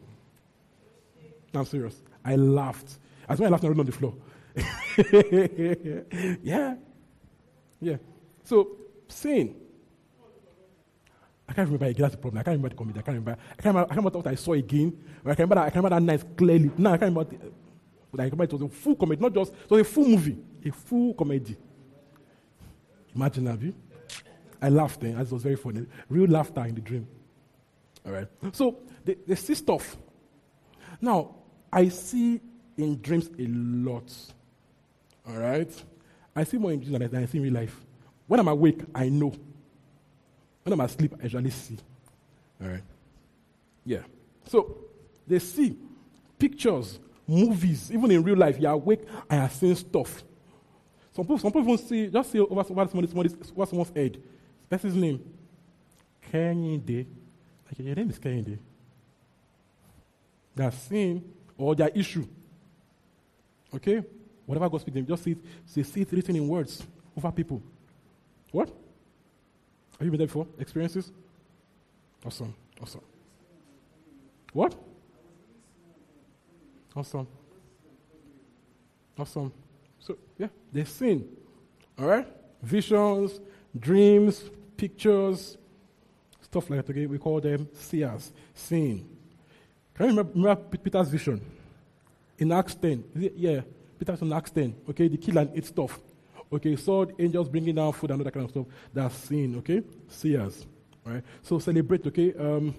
I'm serious. I laughed. As when I laughed, I rolled on the floor. *laughs* yeah. Yeah. So, saying, I can't remember again. That's the problem. I can't remember the comedy. I can't remember. I can't remember, I can't remember what I saw again. I can remember that, I can remember that night clearly. No, I can't remember. The, but I remember it was a full comedy, not just, it was a full movie, a full comedy. Imagine that, you? I laughed then, as it was very funny. Real laughter in the dream. All right. So they, they see stuff. Now, I see in dreams a lot. All right. I see more in dreams than I see in real life. When I'm awake, I know. When I'm asleep, I usually see. All right. Yeah. So they see pictures, movies, even in real life. You're awake and you're seeing stuff. Some people, some people see, just see over, over somebody's, over someone's head. That's his name. Kehinde. Like, your name is Kehinde. They are seeing or their issue. Okay? Whatever God speaks them, just see it, they see it written in words over people. What? Have you been there before? Experiences? Awesome. Awesome. What? Awesome. Awesome. So, yeah, they seen. All right? Visions, dreams, pictures, stuff like that. Okay? We call them seers, seeing. Can you remember, remember Peter's vision? In Acts 10. Yeah, Peter's in Acts 10. Okay, the kill and eat stuff. Okay, saw angels bringing down food and all that kind of stuff. That's seeing, okay? Seers. Right? So celebrate, okay? Um,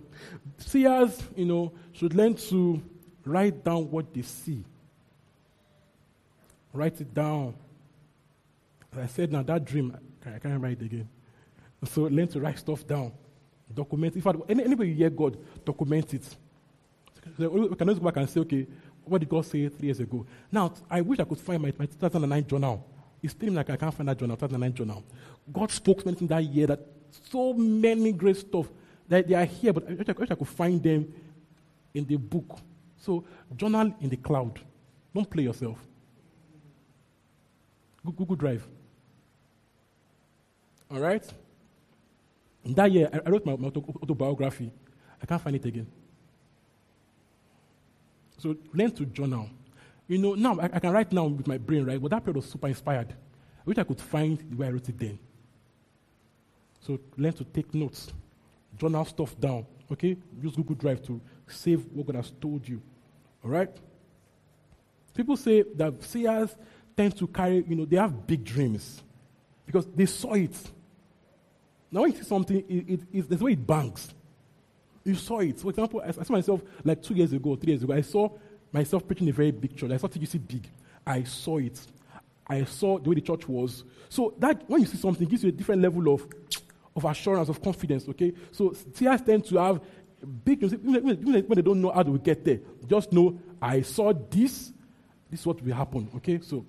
seers, you know, should learn to write down what they see. Write it down. As I said now, that dream, I can't write it again. So learn to write stuff down. Document. In fact, any, anybody you hear God, document it. So we can always go back and say, okay, what did God say three years ago? Now, I wish I could find my, my 2009 journal. It's still like I can't find that journal, 2009 journal. God spoke something that year that so many great stuff that they are here, but I wish I, wish I could find them in the book. So, journal in the cloud. Don't play yourself. Google Drive. All right? In that year, I, wrote my, my autobiography. I can't find it again. So learn to journal. You know, now I, I, can write now with my brain, right? But that period was super inspired. I wish I could find the way I wrote it then. So learn to take notes, journal stuff down. Okay? Use Google Drive to save what God has told you. All right? People say that seers tend to carry, you know, they have big dreams because they saw it. Now, when you see something, it, it, it, there's way it bangs. You saw it. For example, I, I, saw myself like two years ago, three years ago. I saw myself preaching a very big church. I saw TGC big. I saw it. I saw the way the church was. So that when you see something, gives you a different level of, of assurance, of confidence. Okay. So seers tend to have big when they don't know how to get there. Just know I saw this. This is what will happen. Okay. So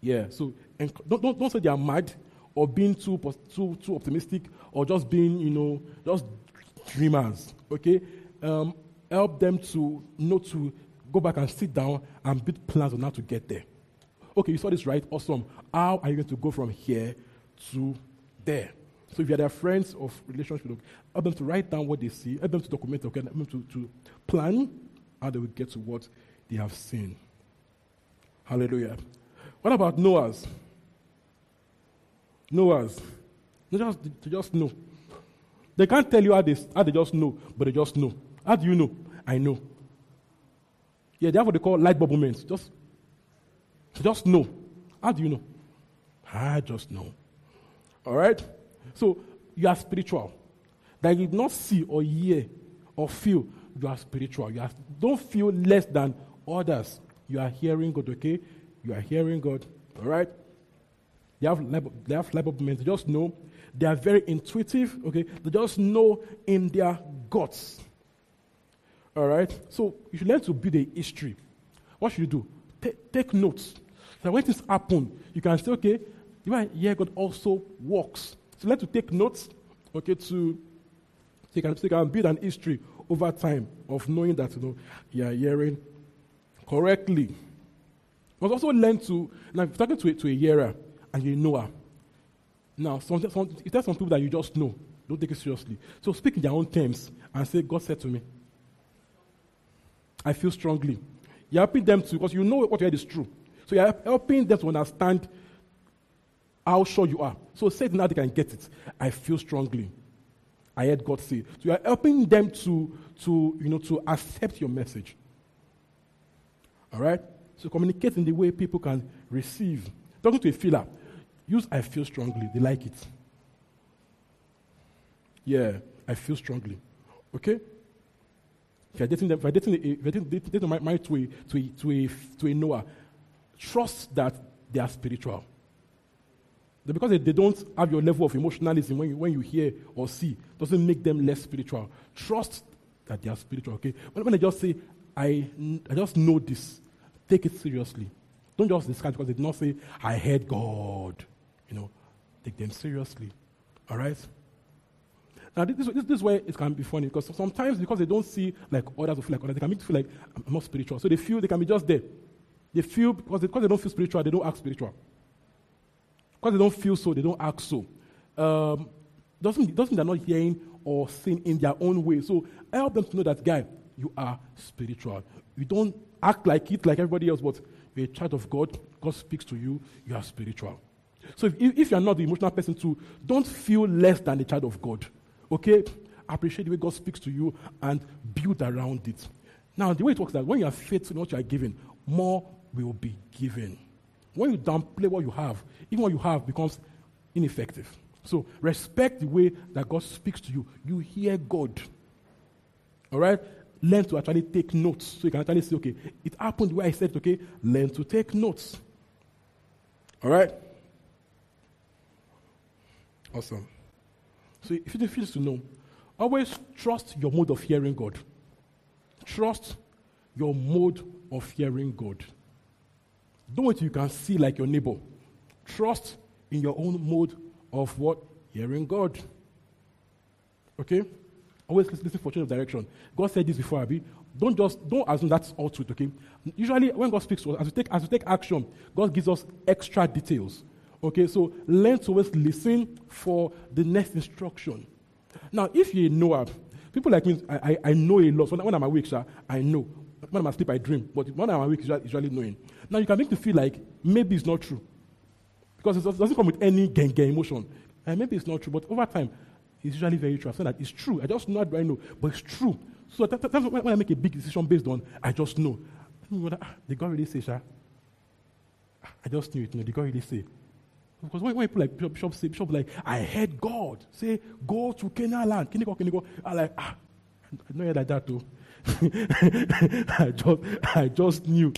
yeah. So don't, don't, don't say they are mad or being too, too, too optimistic or just being, you know, just dreamers. Okay? Um, help them to know to go back and sit down and build plans on how to get there. Okay, you saw this right? Awesome. How are you going to go from here to there? So if you're their friends of relationship, help them to write down what they see, help them to document, okay, help them to, to plan how they will get to what they have seen. Hallelujah. What about knowers? Knowers. They just, they just know. They can't tell you how they, how they just know, but they just know. How do you know? I know. Yeah, they have what they call light bulb moments. Just, just know. How do you know? I just know. All right? So you are spiritual. That you not see or hear or feel, you are spiritual. You are, don't feel less than others. You are hearing God, okay? You are hearing God. All right? They have, they have bulb. They just know. They are very intuitive, okay? They just know in their guts. All right? So you should learn to build a history. What should you do? T- take notes. So when things happen, you can say, okay, you yeah, God also works. So learn to take notes, okay, to so you, can, so you can build an history over time of knowing that you know you are hearing correctly. Must also learn to, you're talking to a, to a hearer, and you know her. Now, some, some, if there's some people that you just know, don't take it seriously. So speak in their own terms and say, God said to me. I feel strongly. You're helping them to, because you know what you heard is true. So you're helping them to understand how sure you are. So say it now they can get it. I feel strongly. I heard God say. So you are helping them to, to, you know, to accept your message. All right? So communicate in the way people can receive. Talking to a feeler. Use I feel strongly. They like it. Yeah, I feel strongly. Okay? If you're dating them, if you're dating, if you're dating, dating, married to a, to, a, to, a, to a knower, trust that they are spiritual. Because they, they don't have your level of emotionalism when you, when you hear or see, doesn't make them less spiritual. Trust that they are spiritual, okay? When, when they just say, I, I just know this, take it seriously. Don't just discard because they did not say, I heard God. You know, take them seriously. All right? Now, this, this, this is where it can be funny because sometimes because they don't see like others feel like others, they can make feel like I'm not spiritual. So they feel they can be just there. They feel because they, because they don't feel spiritual, they don't act spiritual. Because they don't feel so, they don't act so. Um, doesn't doesn't they're not hearing or seeing in their own way. So help them to know that guy, you are spiritual. You don't act like it like everybody else, but you're a child of God. God speaks to you. You are spiritual. So if, if you're not the emotional person too, don't feel less than a child of God. Okay? Appreciate the way God speaks to you and build around it. Now, the way it works is that when you are faithful in what you are given, more will be given. When you downplay what you have, even what you have becomes ineffective. So respect the way that God speaks to you. You hear God. All right? learn to actually take notes. So you can actually say, okay, it happened where I said, okay, learn to take notes. All right? Awesome. So if it feels to know, always trust your mode of hearing God. Trust your mode of hearing God. Don't wait you can see like your neighbor. Trust in your own mode of what? Hearing God. Okay? Always listen for change of direction. God said this before, Abby. don't just don't assume that's all truth, okay? Usually when God speaks to us, as we take as we take action, God gives us extra details. Okay, so learn to always listen for the next instruction. Now, if you know people like me, I, I, I know a lot. So when I'm awake, sir, I know. When I'm asleep, I dream. But when I'm awake, usually, usually knowing. Now, you can make me feel like maybe it's not true. Because it doesn't come with any gang, emotion. And maybe it's not true, but over time, it's usually very true. I say that it's true. I just know I know, but it's true. So that, that's when I make a big decision based on, I just know. Ah, did God really say, Sha? I just knew it. You did God really say? Because when, when people like Bishop say, Bishop like, I heard God say, go to Canaan land. Can you go, can you go? I like, ah, I know you like that too. *laughs* I just, I just knew.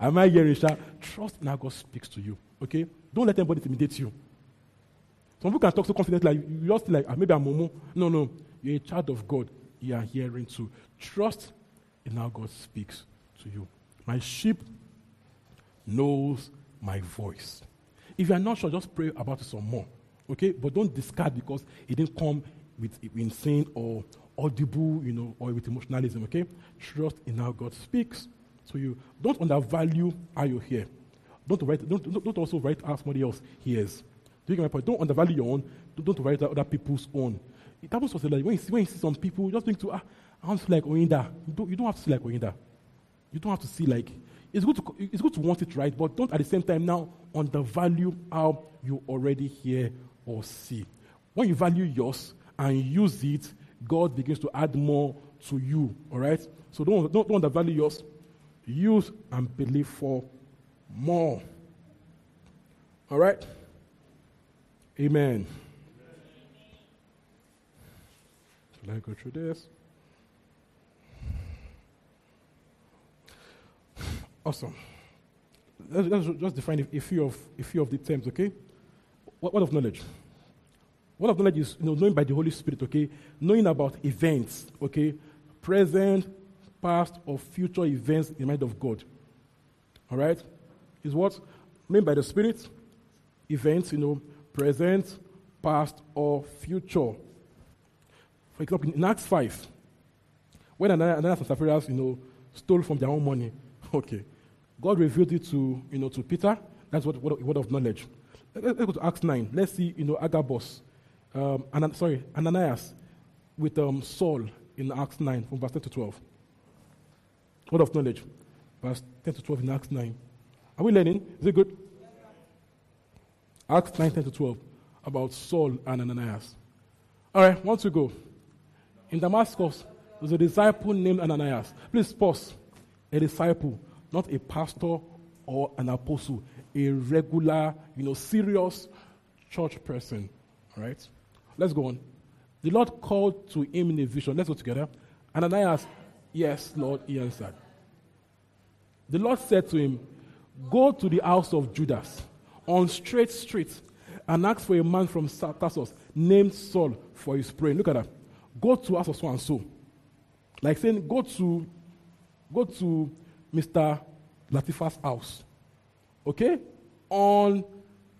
Am I hearing, Sha? Trust in God speaks to you. Okay? Don't let anybody intimidate you. Some people can talk so confidently, like you just like, ah, maybe I'm Momo. No, no. You're a child of God. You are hearing too. Trust in how God speaks to you. My sheep knows my voice. If you are not sure, just pray about it some more. Okay? But don't discard because it didn't come with insane or audible, you know, or with emotionalism. Okay? Trust in how God speaks to you. Don't undervalue how you hear. Don't, write, don't, don't also write how somebody else hears. Do you get my point? Don't undervalue your own. Don't, write other people's own. It happens to like when you see, when you see some people, just think to, ah, I want to like Oyinda. You don't, you don't have to see like Oyinda. You don't have to see like, it's good, to, it's good to want it right, but don't at the same time now undervalue how you already hear or see. When you value yours and use it, God begins to add more to you. All right? So don't, don't, don't undervalue yours. Use and believe for more. All right? Amen. Shall I go through this? Awesome. Let's, let's just define a, few of a few of the terms, okay? What, what of knowledge? What of knowledge is you know, knowing by the Holy Spirit, okay? Knowing about events, okay? Present, past, or future events in the mind of God. All right? Is what? Meant by the Spirit, events, you know, present, past, or future. For example, in Acts 5, when Ananias and Sapphira, you know, stole from their own money, *laughs* okay, God revealed it to, you know, to Peter. That's what word, word of knowledge. Let's go to Acts 9. Let's see, you know, Agabus, um, sorry, Ananias with um, Saul in Acts 9 from verse 10 to 12. Word of knowledge. Verse 10 to 12 in Acts 9. Are we learning? Is it good? Acts 9, 10 to 12 about Saul and Ananias. All right, once we go. In Damascus, there's a disciple named Ananias. Please pause. A disciple, not a pastor or an apostle, a regular, you know, serious church person. All right? Let's go on. The Lord called to him in a vision. Let's go together. Ananias, yes, Lord, he answered. The Lord said to him, Go to the house of Judas on Straight Street and ask for a man from Tarsus named Saul for his praying. Look at that. Go to house of so and so. Like saying, go to go to Mr. Latifa's house. Okay? On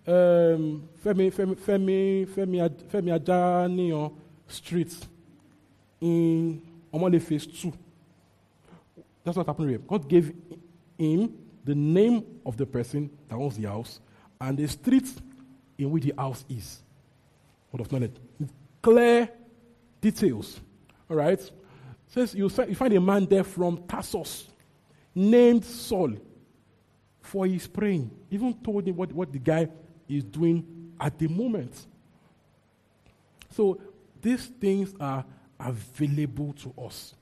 um, Femi, Femi, Femi, Femi, Femi Ajaniyan Street in Omole Phase 2. That's what happened here. God gave him the name of the person that owns the house and the street in which the house is. Word of knowledge. Clear details. All right? Says you find a man there from Tarsus named Saul for his praying. Even told him what, what the guy is doing at the moment. So these things are available to us.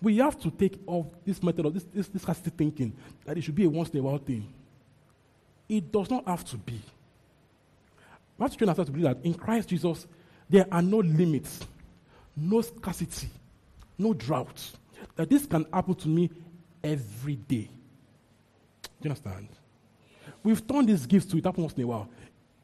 We have to take off this method of this, this, this hasty thinking that it should be a once in a while thing. It does not have to be. We have to train ourselves to believe that in Christ Jesus, there are no limits, no scarcity, no drought. That this can happen to me every day. Do you understand? We've turned these gifts to it happen once in a while.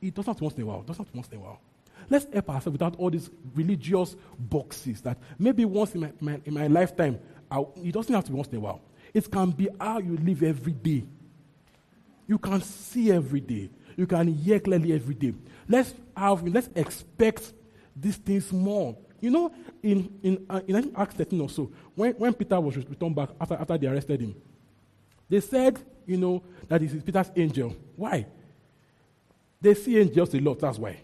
It doesn't happen once in a while. It doesn't happen once in a while. Let's help ourselves without all these religious boxes that maybe once in my, my in my lifetime, I'll, it doesn't have to be once in a while. It can be how you live every day. You can see every day. You can hear clearly every day. Let's have, let's expect these things more You know, in, in, uh, in Acts 13 or so, when, when Peter was returned back after, after they arrested him, they said, you know, that is Peter's angel. Why? They see angels a lot, that's why.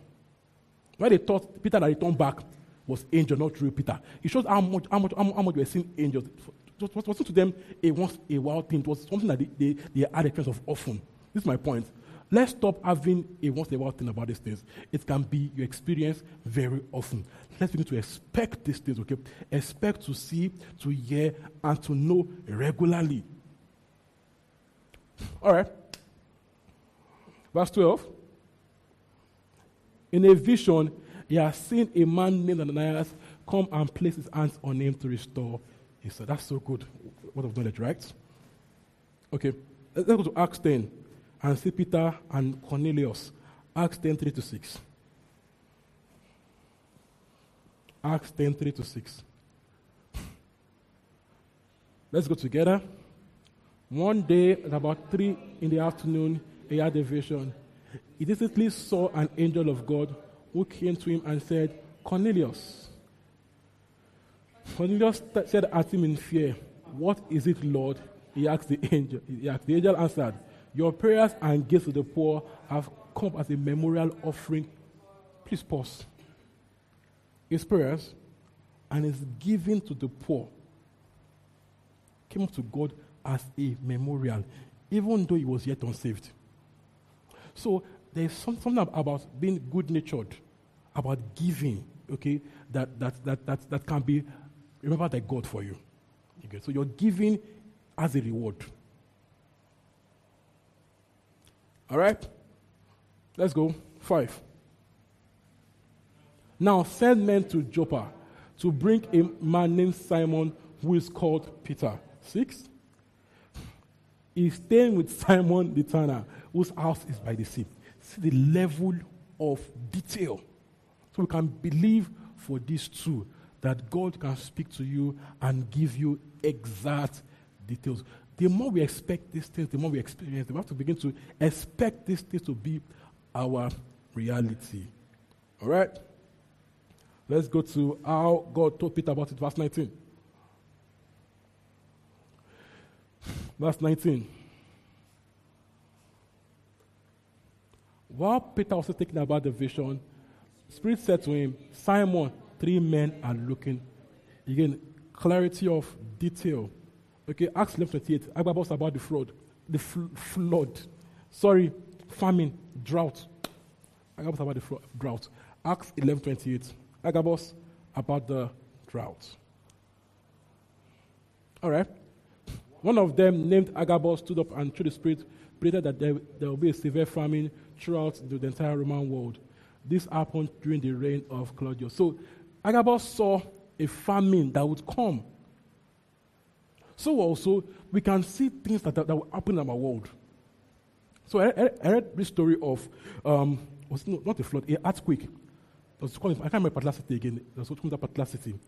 Why they thought Peter that returned back was angel, not real Peter. It shows how much, how much, how much, we're seeing angels. It was, wasn't to them a once a while thing. It was something that they, they, they had experience of often. This is my point. Let's stop having a once in a while thing about these things. It can be your experience very often. Let's begin to expect these things, okay? Expect to see, to hear, and to know regularly. All right. Verse 12. In a vision, he has seen a man named Ananias come and place his hands on him to restore his soul. That's so good. What of knowledge, right? Okay. Let's go to Acts 10 and see Peter and Cornelius. Acts 10 3 to 6. Acts 10 3 to 6. Let's go together. One day at about 3 in the afternoon, he had a vision. He instantly saw an angel of God who came to him and said, Cornelius. Cornelius said at him in fear, What is it, Lord? He asked the angel. He asked, the angel answered, Your prayers and gifts to the poor have come as a memorial offering. Please pause. His prayers and his giving to the poor came to God as a memorial, even though he was yet unsaved. So there's something about being good natured, about giving, okay, that, that, that, that, that can be remembered by God for you. Okay? So you're giving as a reward. All right? Let's go. Five. Now send men to Joppa to bring a man named Simon who is called Peter. Six. He's staying with *laughs* Simon the tanner, whose house is by the sea. See the level of detail. So we can believe for these two that God can speak to you and give you exact details. The more we expect these things, the more we experience. We have to begin to expect these things to be our reality. All right? Let's go to how God told Peter about it, verse 19. Verse 19. While Peter was thinking about the vision, Spirit said to him, Simon, three men are looking. Again, clarity of detail. Okay, Acts 11 28. Agabus about the flood. The fl- flood. Sorry, famine, drought. Agabus about the fl- drought. Acts 11 28. Agabus about the drought. All right. One of them, named Agabus, stood up and through the Spirit predicted that there, there will be a severe famine throughout the, the entire Roman world. This happened during the reign of Claudius. So Agabus saw a famine that would come. So also, we can see things that, that, that will happen in our world. So I, I, I read this story of, um, was not a flood, an earthquake. Was called, I can't remember particular city again. It was called that particular city.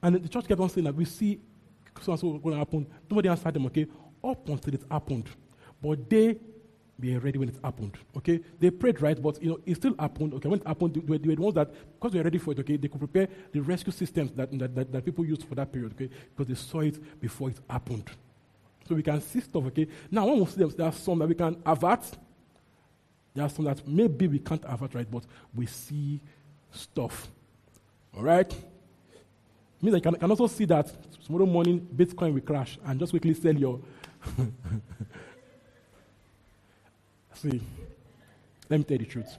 And the church kept on saying that we see so and so going to happen. Nobody answered them, okay? Up until it happened. But they were ready when it happened, okay? They prayed right, but, you know, it still happened, okay? When it happened, they they were the ones that, because they were ready for it, okay, they could prepare the rescue systems that, that, that, that people used for that period, okay? Because they saw it before it happened. So we can see stuff, okay? Now, when we see them, there are some that we can avert. There are some that maybe we can't avert, right? But we see stuff. All right? Means I can, can also see that tomorrow morning Bitcoin will crash and just quickly sell your. *laughs* see, let me tell you the truth.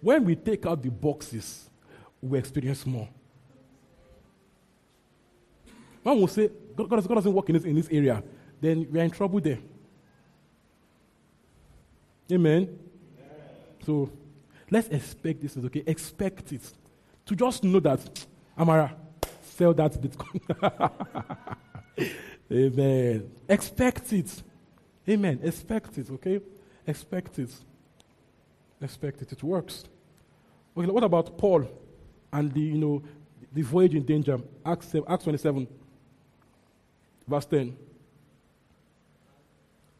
When we take out the boxes, we experience more. When we say God, God doesn't work in this, in this area, then we are in trouble there. Amen. So let's expect this is okay. Expect it. To just know that, Amara, sell that Bitcoin. *laughs* Amen. Expect it. Amen. Expect it, okay? Expect it. Expect it. It works. Okay, what about Paul and the, you know, the voyage in danger? Acts, Acts 27, verse 10.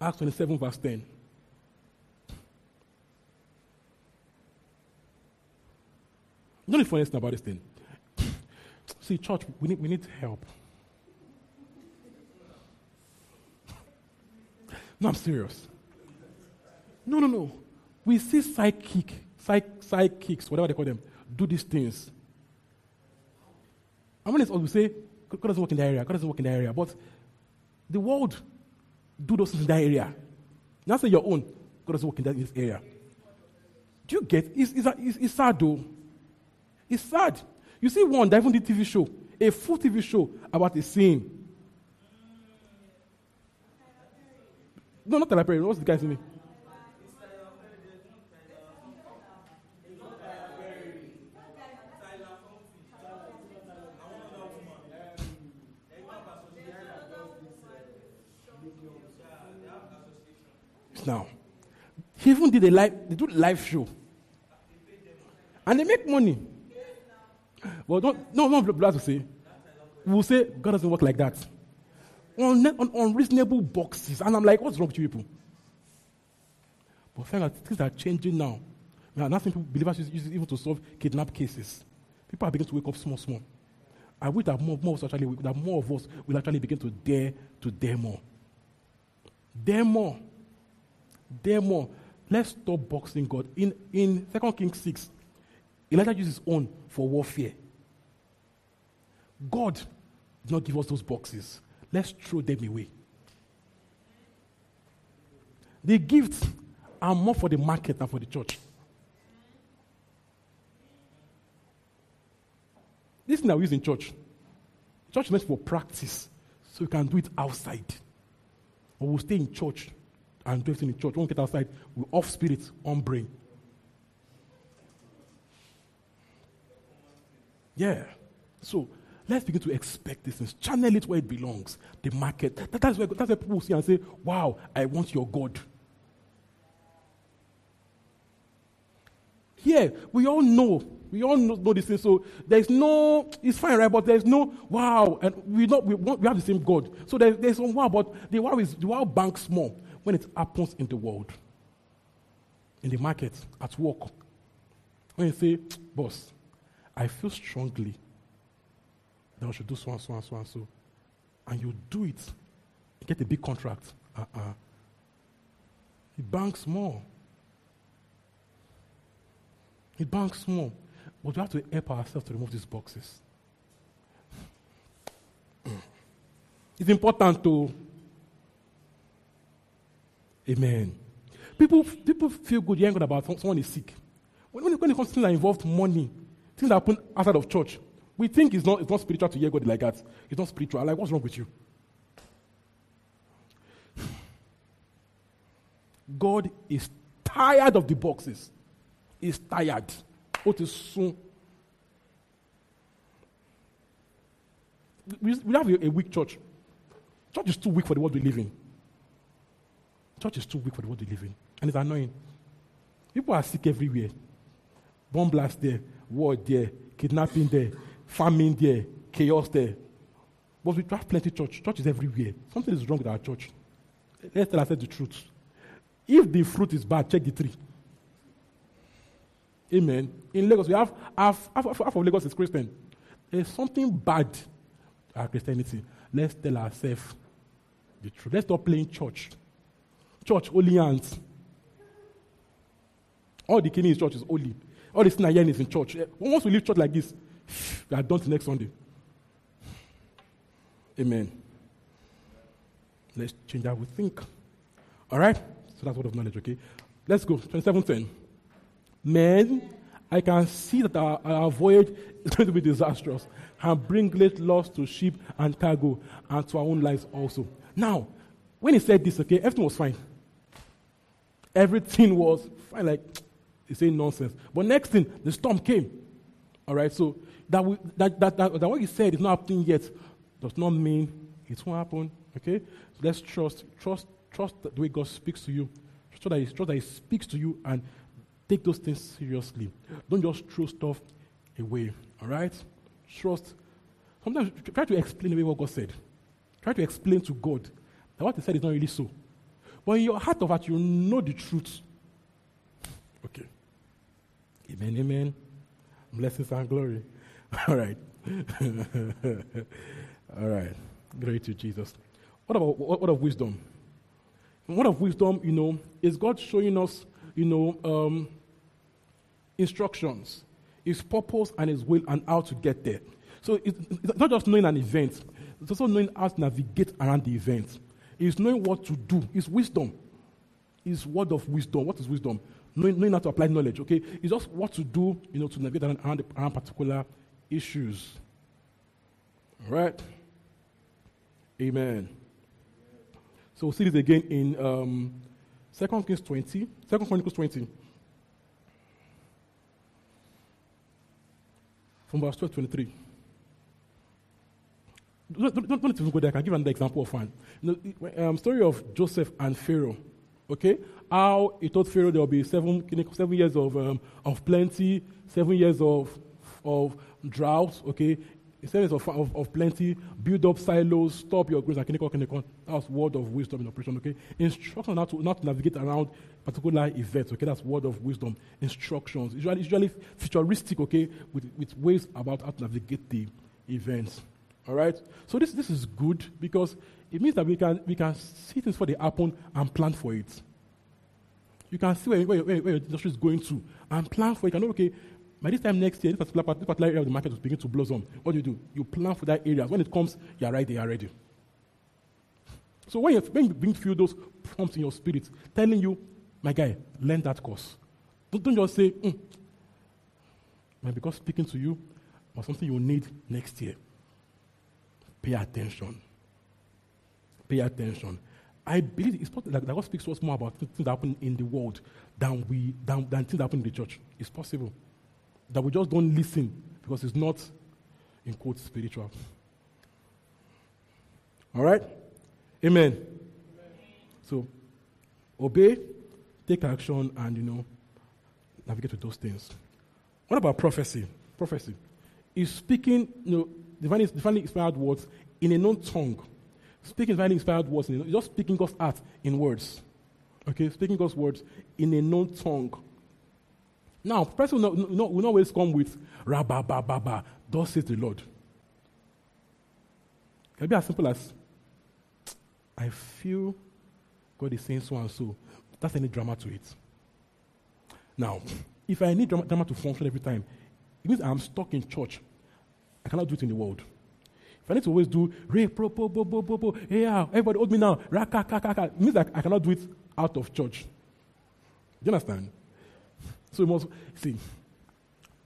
Acts 27, verse 10. You know the funniest thing about this thing? *sniffs* See, church, we need, we need help. *laughs* No, I'm serious. No, no, no. We see psychic, psych, psychics, whatever they call them, do these things. I mean, it's always say, God doesn't work in that area, God doesn't work in that area. But the world do those things in that area. Not say your own, God doesn't work in that this area. Do you get? It's, it's, it's, it's sad though. It's sad. You see one that even did TV show, a full TV show about a scene. No, not Tyler Perry. What's the guy's name? Now, he even did a live, they do live show. And they make money. Well, don't, no, no, blood to say. We'll say God doesn't work like that. On, on unreasonable boxes. And I'm like, what's wrong with you people? But things are changing now. Now, nothing people, believers use, use even to solve kidnap cases. People are beginning to wake up small, small. I wish that more, more actually, that more of us will actually begin to dare to dare more. Dare more. Dare more. Let's stop boxing God. In in Second Kings 6, Elijah used his own for warfare. God did not give us those boxes. Let's throw them away. The gifts are more for the market than for the church. This thing that we use in church, church is meant for practice, so you can do it outside. Or we'll stay in church and everything in the church. We get outside, we off spirit, on brain. Yeah. So let's begin to expect this things. Channel it where it belongs. The market. That, that's, where, that's where people see and say, wow, I want your God. Here, we all know. We all know, know this thing. So there's no, it's fine, right? But there's no wow. And we not we, we have the same God. So there's, there's some wow, but the wow is the wow bank small when it happens in the world, in the market, at work. When you say, boss, I feel strongly that I should do so and so and so and so, and you do it, you get a big contract. Uh-uh. It banks more. It banks more. But we have to help ourselves to remove these boxes. *clears throat* It's important to Amen. People, people feel good hearing about someone is sick. When, when, when it comes to things that involve money, things that happen outside of church, we think it's not, it's not spiritual to hear God like that. It's not spiritual. Like, what's wrong with you? *sighs* God is tired of the boxes. He's tired. What is soon? We, have a, a weak church. Church is too weak for the world we live in. Church is too weak for the world we live in. And it's annoying. People are sick everywhere. Bomb blast there, war there, kidnapping there, famine there, chaos there. But we have plenty church. Church is everywhere. Something is wrong with our church. Let's tell ourselves the truth. If the fruit is bad, check the tree. Amen. In Lagos, we have half, half, half, of Lagos is Christian. There's something bad our Christianity. Let's tell ourselves the truth. Let's stop playing church church holy hands. All the in church is holy. All the sin is in church. Eh, once we leave church like this, we are done to next Sunday. Amen. Let's change how we think. All right? So that's word of knowledge, okay? Let's go. 2710. Men, I can see that our, our voyage *laughs* is going to be disastrous and bring great loss to ship and cargo and to our own lives also. Now, when he said this, okay, everything was fine. Everything was fine, like *tsk* he's saying nonsense. But next thing, the storm came. All right, so that, we, that, that, that, that what he said is not happening yet does not mean it won't happen. Okay, so let's trust, trust, trust the way God speaks to you. Trust that, he, trust that He speaks to you and take those things seriously. Don't just throw stuff away. All right, trust. Sometimes try to explain away what God said. Try to explain to God that what He said is not really so. But in your heart of heart, you know the truth. Okay. Amen, amen. Blessings and glory. *laughs* All right. *laughs* All right. Glory to Jesus. What about what, of wisdom? What of wisdom, you know, is God showing us, you know, um, instructions, His purpose and His will, and how to get there. So it's, not just knowing an event; it's also knowing how to navigate around the event. It's knowing what to do. It's wisdom. It's word of wisdom. What is wisdom? Knowing, knowing how to apply knowledge. Okay, it's just what to do, you know, to navigate around, around, around particular issues. All right. Amen. So we'll see this again in um, 2 Kings 20, 2 Chronicles 20. From verse 12 23. Don't, don't, don't go there. I can give another example of one. You know, um, story of Joseph and Pharaoh. Okay? How he told Pharaoh there will be seven, seven years of, um, of plenty, seven years of, of drought. Okay? Years of, of, of plenty, build up silos, stop your grains, and kinikon, kinikon. That's word of wisdom in operation. Okay? Instructions not to not navigate around particular events. Okay? That's word of wisdom. Instructions. Usually, usually futuristic, okay, with, with ways about how to navigate the events. All right? So this, this is good because it means that we can, we can see things before they happen and plan for it. You can see where, where, where, where your industry is going to and plan for it. You can know, okay, by this time next year, this particular, this particular area of the market will begin to blossom. What do you do? You plan for that area. When it comes, you're right there already. So when, you when you bring through those prompts in your spirit, telling you, my guy, learn that course. Don't, don't just say, mm, because speaking to you or something you need next year. Pay attention. Pay attention. I believe it's possible that God speaks to us more about things that happen in the world than, we, than, than things that happen in the church. It's possible. That we just don't listen because it's not, in quotes, spiritual. All right? Amen. Amen. So, obey, take action, and, you know, navigate with those things. What about prophecy? Prophecy is speaking, you know, divinely, divinely inspired words in a known tongue. Speaking divinely inspired words, know, just speaking God's art in words. Okay, speaking God's words in a known tongue. Now, person will not, not, will not always come with rabba ba ba ba. Thus says the Lord. Can be as simple as I feel God is saying so and so. That's any drama to it. Now, if I need drama, to function every time, it means I'm stuck in church I cannot do it in the world. If I need to always do re pro po bo bo bo bo, yeah, everybody hold me now, raka ka ka ka, it means that I cannot do it out of church. Do you understand? So you must see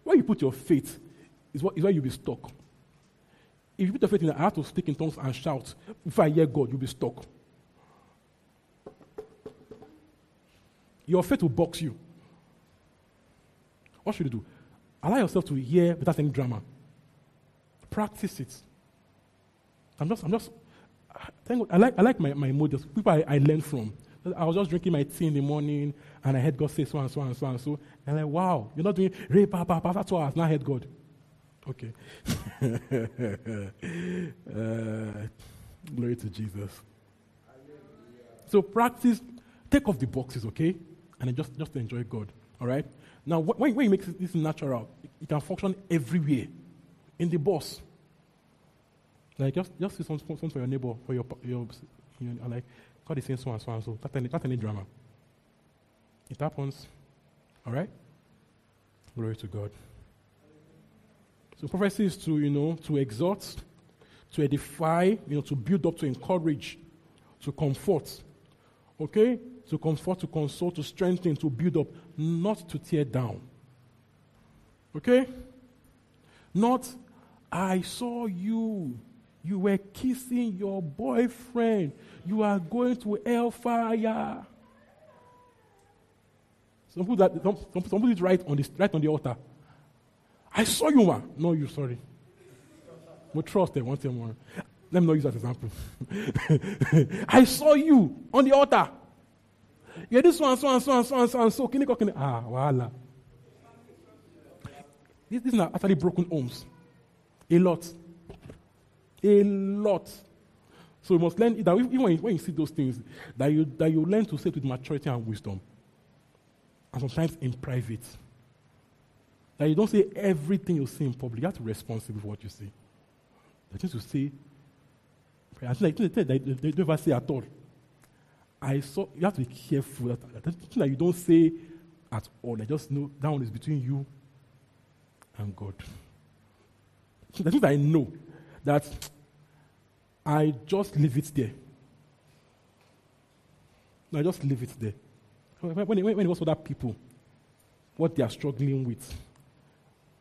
where you put your faith is, what, is where you'll be stuck. If you put your faith in, I have to speak in tongues and shout. If I hear God, you'll be stuck. Your faith will box you. What should you do? Allow yourself to hear without any drama. Practice it. I'm just, I'm just, thank God, I like, I like my, my models, people I, I learn from. I was just drinking my tea in the morning and I heard God say so and so and so and so. And I'm like, wow, you're not doing re pa pa pa. That's why I've not heard God. Okay. *laughs* uh, glory to Jesus. So practice, take off the boxes, okay? And just, just enjoy God. All right? Now, when, when you make this natural, it can function everywhere in the bus. Like just just say something, something for your neighbor, for your your, you like God is saying so and so and so. That's any, that's any drama. It happens. All right. Glory to God. So prophecy is to you know to exhort, to edify, you know, to build up, to encourage, to comfort. Okay, to comfort, to console, to strengthen, to build up, not to tear down. Okay. Not I saw you. You were kissing your boyfriend. You are going to hellfire. Some people that some, some, some right on the right on the altar. I saw you, man. No, you sorry. But trust them once more. Let me not use that example. *laughs* I saw you on the altar. Yeah, this one, so and so and so and so and so. Can you Ah. This, this is not actually broken homes. A lot. A lot. So you must learn that even when you, when you see those things, that you, that you learn to say with maturity and wisdom. And sometimes in private. That you don't say everything you say in public. You have to be responsible for what you say. The things you say, I think they, they, they don't ever say at all. I saw you have to be careful that, that, that, you don't say at all. I just know that one is between you and God. The things I know that I just leave it there. I just leave it there. When, when, when it was other people, what they are struggling with,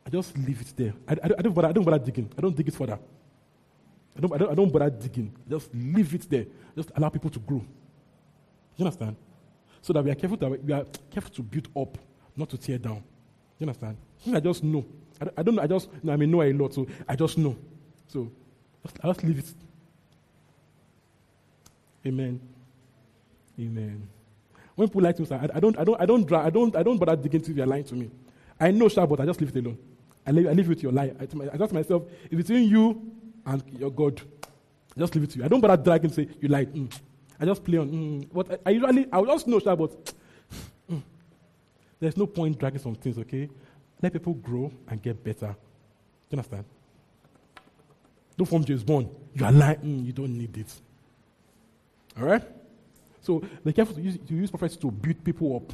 I just leave it there. I, I, I, don't, bother, I don't bother digging. I don't dig it further. I don't, I, don't, I don't bother digging. Just leave it there. Just allow people to grow. You understand? So that we are careful to, we are careful to build up, not to tear down. You understand? I just know. I, I don't know. I just, you know, I may know a lot, so I just know. So just, I just leave it. Amen. Amen. When people lie to me, I, I don't, I don't, I don't, I don't, I don't bother digging if you're lying to me. I know, sure, but I just leave it alone. I leave, I leave it with your lie. I, I just myself, if it's between you and your God, I just leave it to you. I don't bother dragging and say, you lied. Mm. I just play on. Mm. But I, I usually, I just know, sure, but mm. there's no point dragging some things, okay? Let people grow and get better. Do you understand? Don't form James Bond. You are lying. Mm, you don't need it. All right? So be careful to use, to use prophecy to build people up.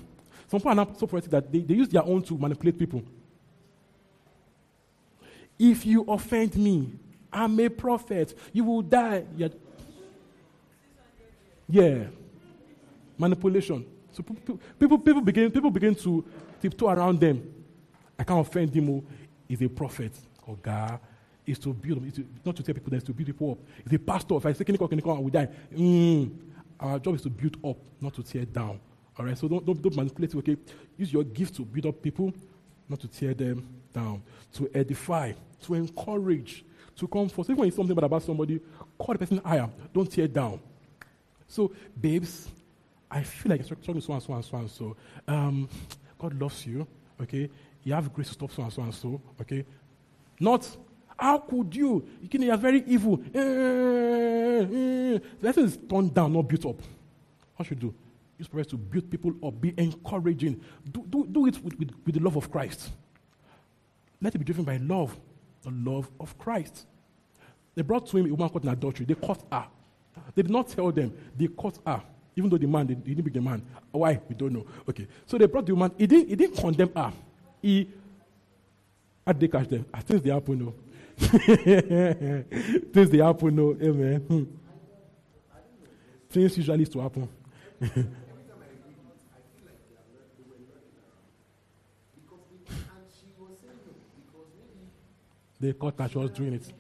Some people are not so prophetic that they, they use their own to manipulate people. If you offend me, I'm a prophet. You will die. Yeah. Manipulation. So people, people, people, begin, people begin to tiptoe around them. I can't offend him. Oh, he's a prophet. Or God is to build, is to, not to tell people that, it's to build people up. He's a pastor. If I say, can you I will die. Mm. Our job is to build up, not to tear down. All right, so don't, don't, don't manipulate it, okay? Use your gift to build up people, not to tear them down, to edify, to encourage, to comfort. Even when it's something bad about somebody, call the person higher. Don't tear down. So, babes, I feel like you're talking so and so and so and so. Um, God loves you, okay? You have grace to stop so and so and so, okay? Not, how could you? You are very evil. Uh, uh, the lesson is turned down, not built up. What should you do? Use prayers to build people up, be encouraging. Do, do, do it with, with, with the love of Christ. Let it be driven by love, the love of Christ. They brought to him a woman caught in adultery. They caught her. They did not tell them. They caught her. Even though the man, they, he didn't be the man. Why? We don't know. Okay. So they brought the woman. He didn't, he didn't condemn her. He, how did they catch them? I think they happen, no. *laughs* Things they happen, no. Amen. Hmm. Things usually used to happen. *laughs* they caught her, she was doing it.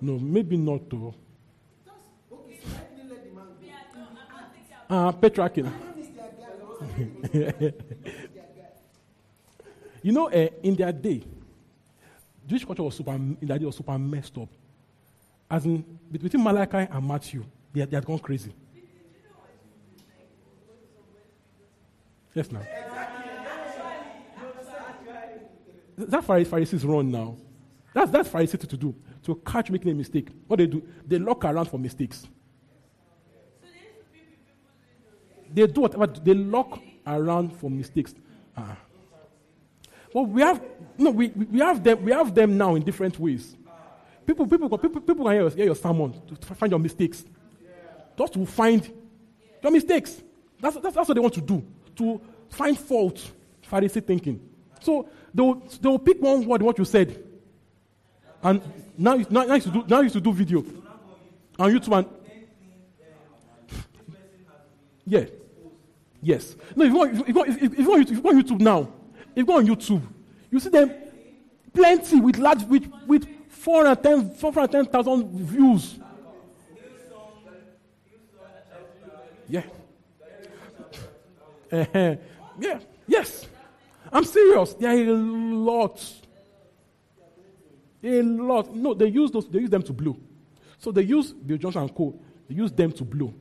No, maybe not though. Ah, uh, Petrakin. *laughs* you know, uh, in their day, Jewish culture was super, in their day was super messed up. As in, between Malachi and Matthew, they, they had gone crazy. Yes, now. That Pharisees run now. That's that's Pharisee to do to catch making a mistake. What they do, they look around for mistakes. They do whatever they look around for mistakes. Uh-huh. Well, we have no, we, we have them we have them now in different ways. People, people, people, people can hear, hear your sermon to find your mistakes. Just to find your mistakes. That's, that's, that's what they want to do. To find fault, Pharisee thinking. So they will, they will pick one word, what you said. And now, now, now, you to do, now you to do video. On YouTube and. *laughs* Yeah. Yes. No, if you, want, if, you want, if, you want, if you want YouTube now, if you go on YouTube, you see them plenty with large, with, with 410,000 views. Yeah. *laughs* Yeah. Yes. I'm serious. There are a lot. A lot. No, they use those, they use them to blow. So they use Bill Johnson and Co. They use them to blow.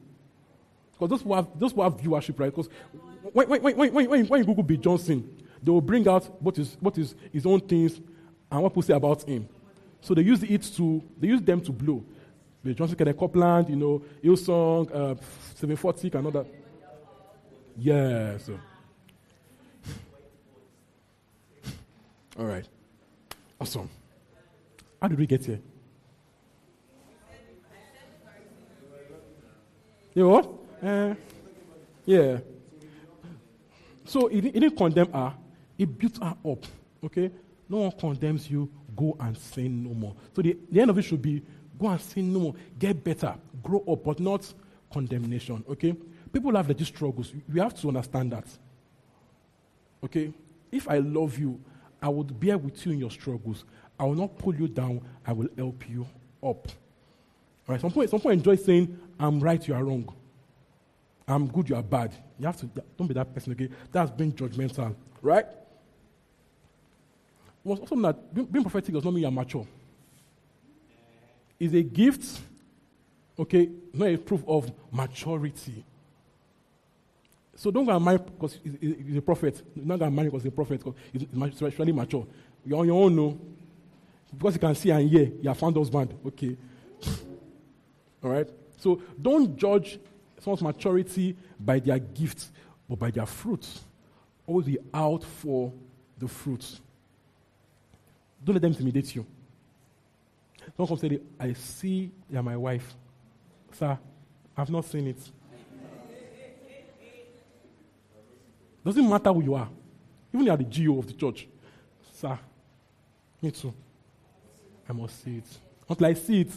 Because those who have those who have viewership, right? Because when, when, when, when, when, when you Google Bill Johnson, they will bring out what is what is his own things and what people say about him. So they use it to, they use them to blow. The Johnson Kenneth Copeland, you know, Hillsong, uh, 740 and all that. Yeah. *laughs* So. All right. Awesome. How did we get here? You know what? Uh, yeah. So he didn't condemn her. He built her up. Okay? No one condemns you. Go and sin no more. So the, the end of it should be go and sin no more. Get better. Grow up, but not condemnation. Okay? People have legit struggles. We have to understand that. Okay? If I love you, I would bear with you in your struggles. I will not pull you down. I will help you up. All right? Some point, some point enjoy saying, I'm right, you are wrong. I'm good, you are bad. You have to, don't be that person, okay? That's being judgmental, right? Was also that being, prophetic does not mean you're mature. It's a gift, okay, not a proof of maturity. So don't go and marry because he's, a prophet. Not going to marry because he's a prophet because he's spiritually mature. You're on your own, no. Because you can see and hear, you have found husband. Okay. All right? So don't judge someone's maturity by their gifts, but by their fruits. Always be out for the fruits. Don't let them intimidate you. Comes and say, I see you're my wife. Sir, I've not seen it. Doesn't matter who you are. Even you are the GO of the church. Sir, me too. I must see it. Until I see it.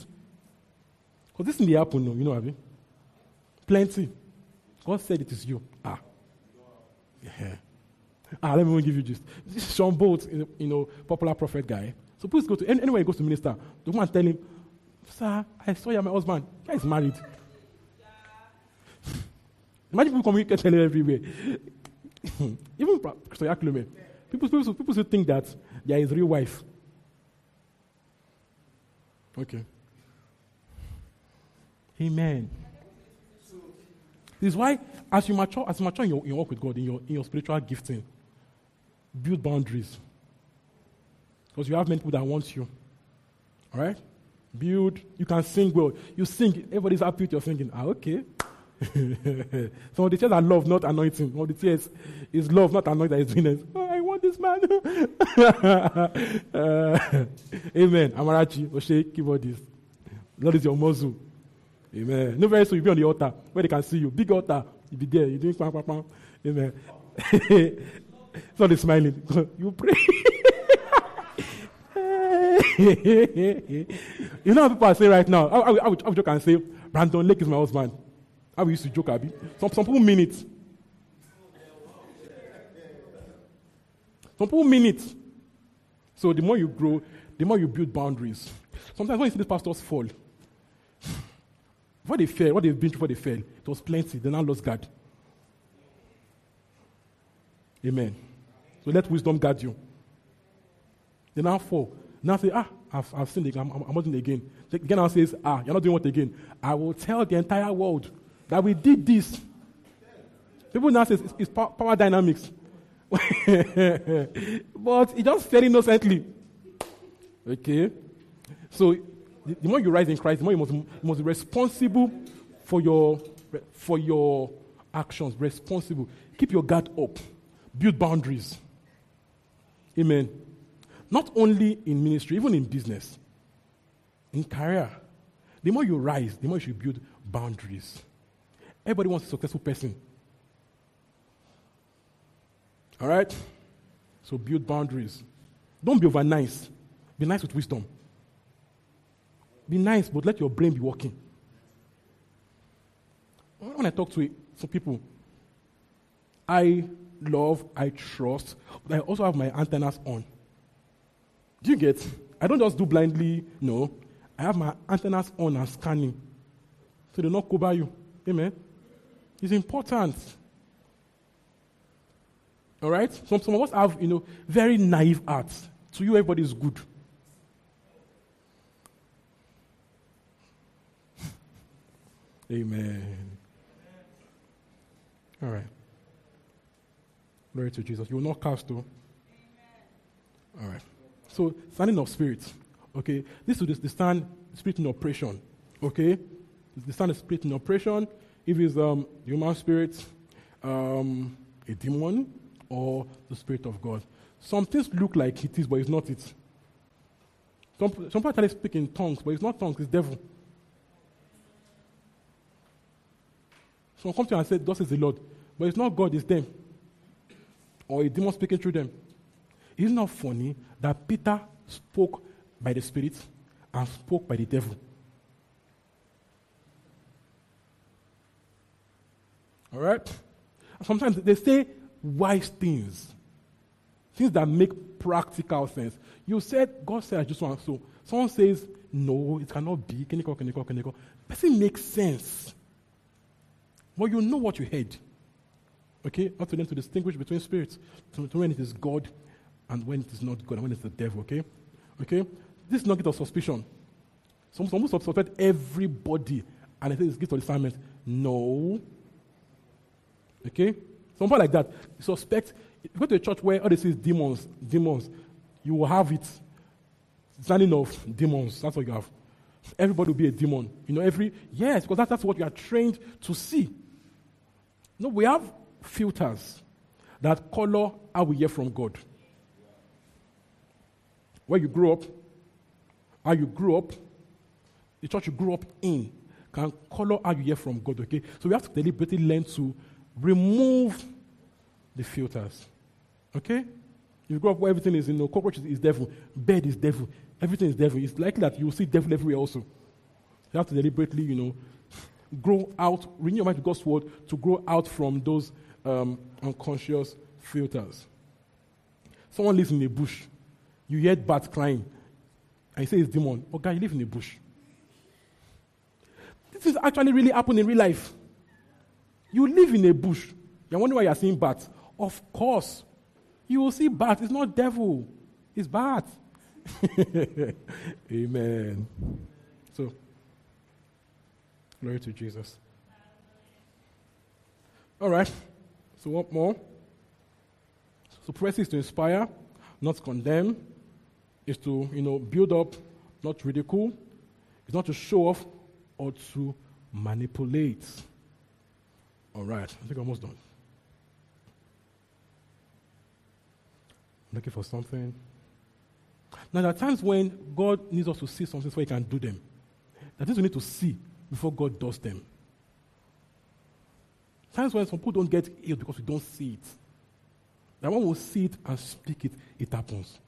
Because this thing dey happen, no, you know, Abby? Plenty. God said it is you. Ah. Yeah. Ah, let me give you. This is Shawn Bolz, you know, popular prophet guy. So please go to, any- anywhere he goes to minister, the woman tell him, Sir, I saw you my husband. Guy is married. *sighs* Imagine people communicate everywhere. *laughs* Even Pastor Yakulome. People, people, people still think that they are his real wife. Okay. Amen. This is why, as you mature, as you mature in your, in your walk with God, in your, in your spiritual gifting, build boundaries. Because you have many people that want you. All right? Build. You can sing well. You sing. Everybody's happy with your singing. Ah, okay. *laughs* Some of the tears are love, not anointing. Some of the tears is love, not anointing. Is venus. *laughs* Oh, I want this man. Uh, *laughs* amen. Amarachi, Oshe, keyboardist. Lord is your muzzle. Amen. No very soon you'll be on the altar where they can see you. Big altar. You'll be there. You're doing pam, pam, pam. Amen. Somebody smiling. *laughs* you pray. *laughs* you know how people are saying right now? I, I, I, would, I would joke and say, Brandon Lake is my husband. I used to joke, Abby. Some, some people mean it. Some people mean it. So the more you grow, the more you build boundaries. Sometimes when you see these pastors fall, what they fell, what they've been through before they fell, it was plenty. They now lost God. Amen. So let wisdom guide you. They now fall. Now say, ah, I've, I've sinned again. I'm, I'm, not doing it again. The guy now says, ah, you're not doing what again? I will tell the entire world that we did this. People now say it's, it's power, dynamics. *laughs* but he just fell innocently. Okay? So the, the more you rise in Christ, the more you must, you must be responsible for your, for your actions. Responsible. Keep your guard up. Build boundaries. Amen. Not only in ministry, even in business, in career. The more you rise, the more you should build boundaries. Everybody wants a successful person. All right? So build boundaries. Don't be over nice. Be nice with wisdom. Be nice, but let your brain be working. When I talk to some people, I love, I trust, but I also have my antennas on. Do you get? I don't just do blindly, no. I have my antennas on and scanning. So they not cover you. Amen. It's important. All right? Some, some of us have, you know, very naive hearts. To you, everybody is good. *laughs* Amen. All right. Glory to Jesus. You will not cast, though. All right. So, standing of spirits. Okay. This is the stand spirit in operation. Okay. The stand of spirit in operation. If it's um, human spirit, um, a demon or the Spirit of God. Some things look like it is, but it's not it. Some, some people actually speak in tongues, but it's not tongues, it's devil. Some come to you and say, Thus is the Lord. But it's not God, it's them. Or a demon speaking through them. It's not funny that Peter spoke by the Spirit and spoke by the devil. All right? Sometimes they say wise things, things that make practical sense. You said, God said, I just want so. Someone says, no, it cannot be. Can you call, can you call, can you call? Person makes sense. But you know what you heard. Okay? Not to them to distinguish between spirits, to, to when it is God and when it is not God, and when it's the devil. Okay? Okay? This is gift of suspicion. Some, some suspect everybody, and say it's gift of discernment. No. Okay? Somebody like that. Suspect, go to a church where all they see is demons, demons, you will have it. Standing of demons. That's what you have. Everybody will be a demon. You know, every, yes, because that, that's what you are trained to see. No, we have filters that color how we hear from God. Where you grew up, how you grew up, the church you grew up in can color how you hear from God, okay? So we have to deliberately learn to remove the filters. Okay? You grow up where everything is, you know, cockroach is, devil, bed is devil, everything is devil. It's likely that you will see devil everywhere also. You have to deliberately, you know, grow out, renew your mind to God's word to grow out from those um, unconscious filters. Someone lives in a bush. You hear bats crying. And you say it's demon. Oh, guy, you live in a bush. This is actually really happening in real life. You live in a bush. You're wondering why you're seeing bats. Of course. You will see bats. It's not devil. It's bats. *laughs* Amen. So, glory to Jesus. All right. So, what more? So, prophecy is to inspire, not condemn. Is to, you know, build up, not ridicule. It's not to show off or to manipulate. All right, I think I'm almost done. Looking for something. Now, there are times when God needs us to see something so He can do them. There are things we need to see before God does them. Times when some people don't get healed because we don't see it. That one will see it and speak it, it happens.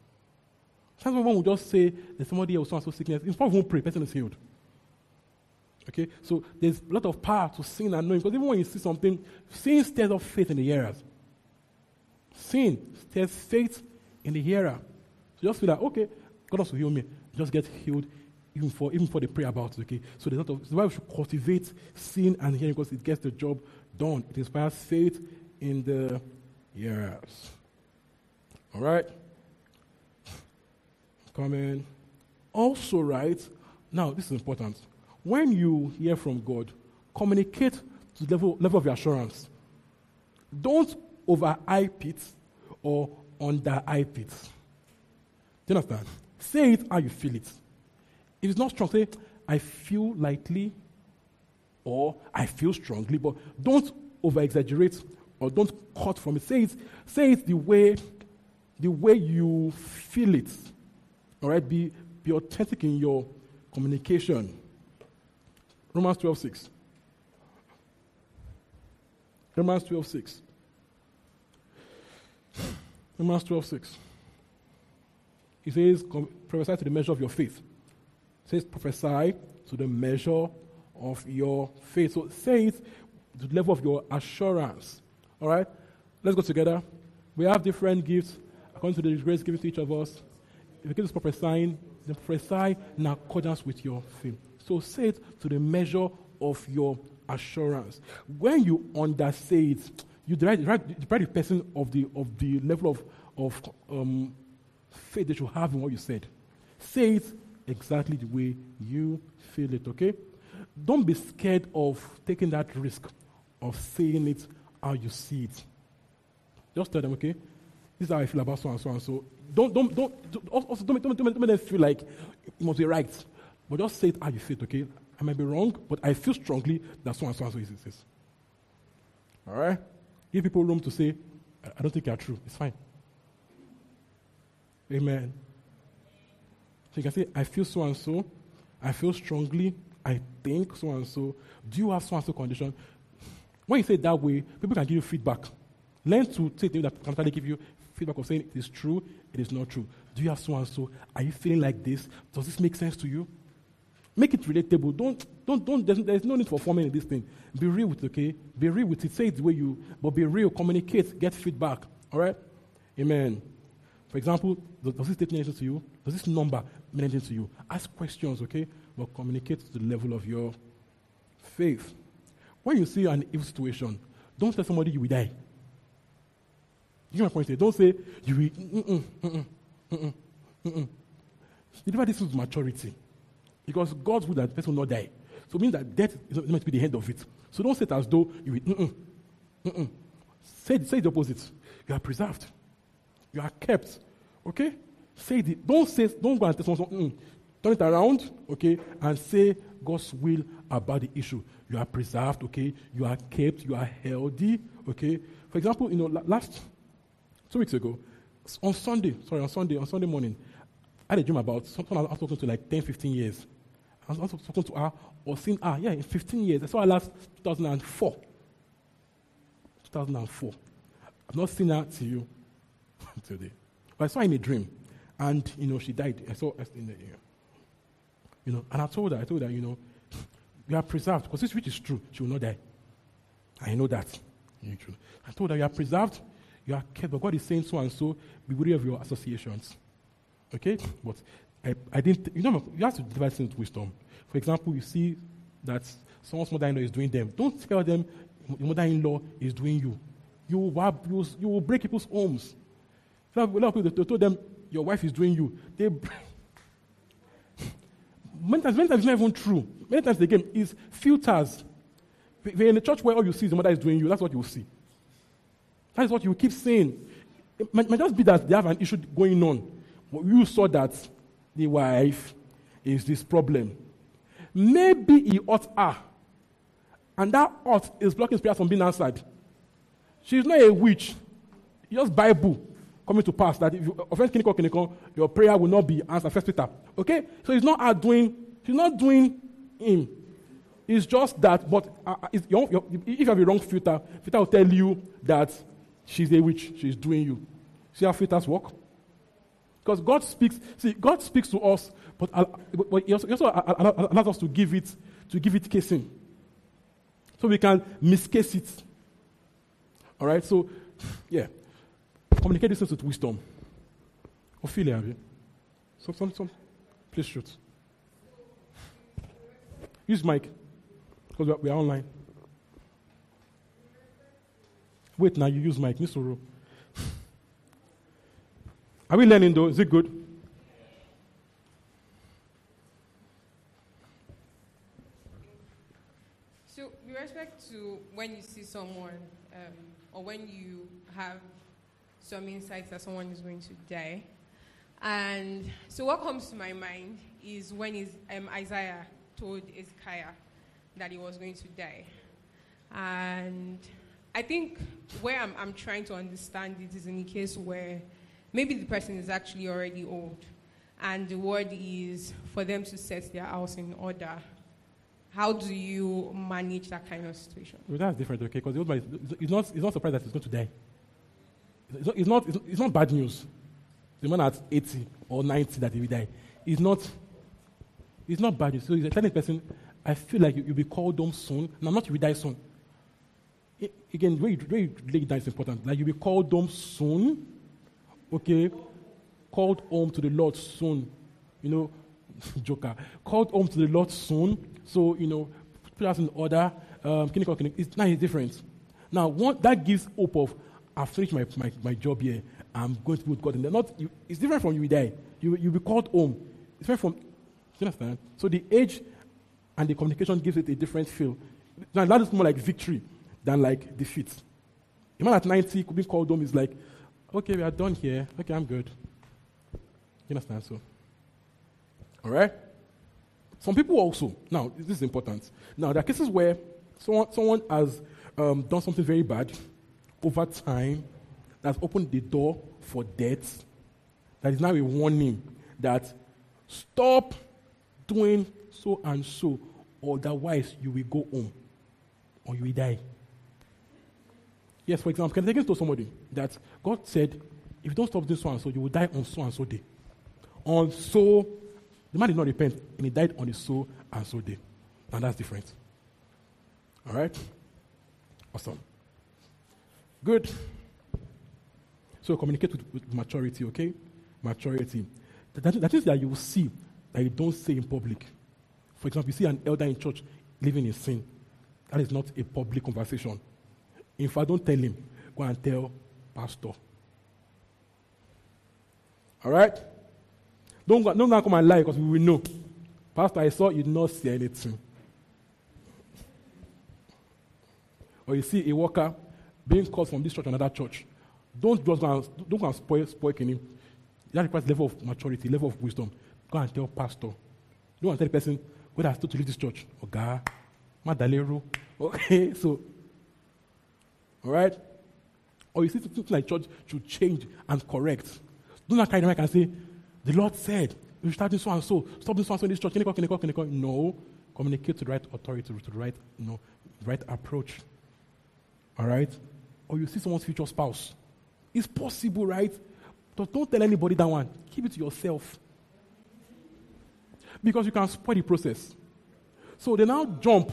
Times when one will just say, there's somebody else has sickness. In fact, won't pray, person is healed. Okay? So there's a lot of power to seeing and knowing. Because even when you see something, seeing stirs up faith in the hearers. Seeing stirs faith in the hearer. So just feel like, okay, God wants to heal me. Just get healed even for even for the prayer about it. Okay. So there's of why we should cultivate seeing and hearing because it gets the job done. It inspires faith in the hearers. All right. Coming. Also, right now, this is important when you hear from God, communicate to the level, level of your assurance. Don't over overhype it or under underhype it. Do you understand? Say it how you feel it. If it's not strong, say, I feel lightly or I feel strongly, but don't over exaggerate or don't cut from it. Say it, say it the way the way you feel it. All right? Be, be authentic in your communication. Romans 12 6. Romans 12 6. Romans 12 6. He says, prophesy to the measure of your faith. It says, prophesy to the measure of your faith. So say it to the level of your assurance. All right? Let's go together. We have different gifts according to the grace given to each of us. If you give us prophesying, then prophesy in accordance with your faith. So say it to the measure of your assurance. When you undersay it, you deprive, the person of the, of the level of, of um, faith that you have in what you said. Say it exactly the way you feel it, okay? Don't be scared of taking that risk of saying it how you see it. Just tell them, okay? This is how I feel about so and so and so. Don't, don't, don't, also don't, don't, don't, don't make them feel like it must be right. But just say it how you feel it, okay? I might be wrong, but I feel strongly that so and so and so is this. All right? Give people room to say, I don't think you're true. It's fine. Amen. So you can say, I feel so and so. I feel strongly. I think so and so. Do you have so and so condition? When you say that way, people can give you feedback. Learn to say things that can actually give you feedback of saying it is true, it is not true. Do you have so and so? Are you feeling like this? Does this make sense to you? Make it relatable. Don't, don't, don't, there's, there's no need for forming in this thing. Be real with it, okay? Be real with it. Say it the way you, but be real. Communicate. Get feedback. All right? Amen. For example, does, this state mean anything to you? Does this number mean anything to you? Ask questions, okay? But communicate to the level of your faith. When you see an evil situation, don't tell somebody you will die. You get my point? Don't say you will. Mm-mm, mm-mm, mm-mm, mm-mm. Deliver this with maturity. Because God's will that the person will not die. So it means that death is meant to be the end of it. So don't say it as though you will. Mm-mm, mm-mm. Say, say the opposite. You are preserved. You are kept. Okay? Say the, don't say, don't go and tell someone, mm, turn it around, okay, and say God's will about the issue. You are preserved, okay? You are kept, you are healthy, okay? For example, you know, last two weeks ago, on Sunday, sorry, on Sunday, on Sunday morning, I had a dream about someone I was talking to like 10, 15 years. I was talking to her or seeing her, yeah, in 15 years. I saw her last 2004. 2004. I've not seen her till *laughs* you today. But I saw her in a dream. And, you know, she died. I saw her in the ear. You know, and I told her, I told her, you know, you are preserved. Because this which is true, she will not die. I know that. I told her, you are preserved, you are kept. But God is saying so and so, be wary of your associations. Okay? But I, I didn't, you know, you have to divide things with wisdom. For example, you see that someone's mother in law is doing them. Don't tell them your mother in law is doing you. You will, you will, break people's homes. A lot of- people, they told them your wife is doing you. They. Many times, many times it's not even true. Many times the game is filters. You're in a church where all you see is your mother is doing you, that's what you see. That is what you keep saying. It might, might just be that they have an issue going on. But you saw that the wife is this problem. Maybe he ought her. And that ought is blocking prayer from being answered. She's not a witch. Just Bible coming to pass that if you offend clinical clinical, your prayer will not be answered. First Peter. Okay? So it's not her doing, she's not doing him. It's just that, but uh, uh, if you have a wrong filter, filter will tell you that she's a witch, she's doing you. See how filters work? Because God speaks, see, God speaks to us, but, uh, but, He also, also uh, uh, allows us to give it, to give it casing. So we can miscase it. All right, so, yeah. Communicate this with wisdom. Ophelia, have you? Some, some. Please shoot. Use mic, because we are, online. Wait, now you use mic, Misoro. Are we learning though? Is it good? So, with respect to when you see someone, um, or when you have some insights that someone is going to die, and so what comes to my mind is when is, um, Isaiah told Hezekiah that he was going to die, and I think where I'm, I'm trying to understand it is in the case where maybe the person is actually already old, and the word is for them to set their house in order. How do you manage that kind of situation? Well, that's different, okay? Because is not, he's not surprised that he's going to die. It's not, it's, it's not bad news. The man at 80 or 90 that he will die. It's not, it's not bad news. So he's telling the person, I feel like you, you'll be called home soon. No, not you will die soon. I- again, the way you, the way you lay it down is important. Like you'll be called home soon. Okay? Called home to the Lord soon. You know, *laughs* Joker. Called home to the Lord soon. So, you know, put us in order. Um, clinical, clinic. It's, now it's different. Now, one, that gives hope of, I've finished my, my, my job here. I'm going to be with God. And they're not, you, it's different from you die. You, you'll be called home. It's different from, do you understand? So the age and the communication gives it a different feel. Now, that is more like victory than like defeat. A man at 90 could be called home is like, okay, we are done here. Okay, I'm good. You understand? So, all right? Some people also, now, this is important. Now, there are cases where someone, someone has um, done something very bad, over time that's opened the door for death, that is now a warning that stop doing so and so, otherwise you will go home or you will die. Yes, for example, can I take it to somebody that God said, if you don't stop doing so and so, you will die on so and so day. On so, the man did not repent, and he died on the so and so day. And that's different. All right? Awesome. Good. So communicate with, with maturity, okay? Maturity. That, that is that you will see that you don't say in public. For example, you see an elder in church living in sin. That is not a public conversation. If I don't tell him, go and tell pastor. All right? Don't, go, don't come and lie because we will know. Pastor, I saw you not say anything. Or you see a worker being called from this church to another church. Don't just go and, don't go and spoil, spoil him. That requires level of maturity, level of wisdom. Go and tell pastor. Don't tell the person whether I still to leave this church. Oga, Madalero. Okay, *laughs* so, all right? Or you see something like church should change and correct. Don't carry the mic and say, the Lord said, you start so and so. Stop so and so in this church. Can you can you can you No. Communicate to the right authority, to the right, you know, right approach. All right? Or you see someone's future spouse. It's possible, right? But don't tell anybody that one. Keep it to yourself. Because you can spoil the process. So they now jump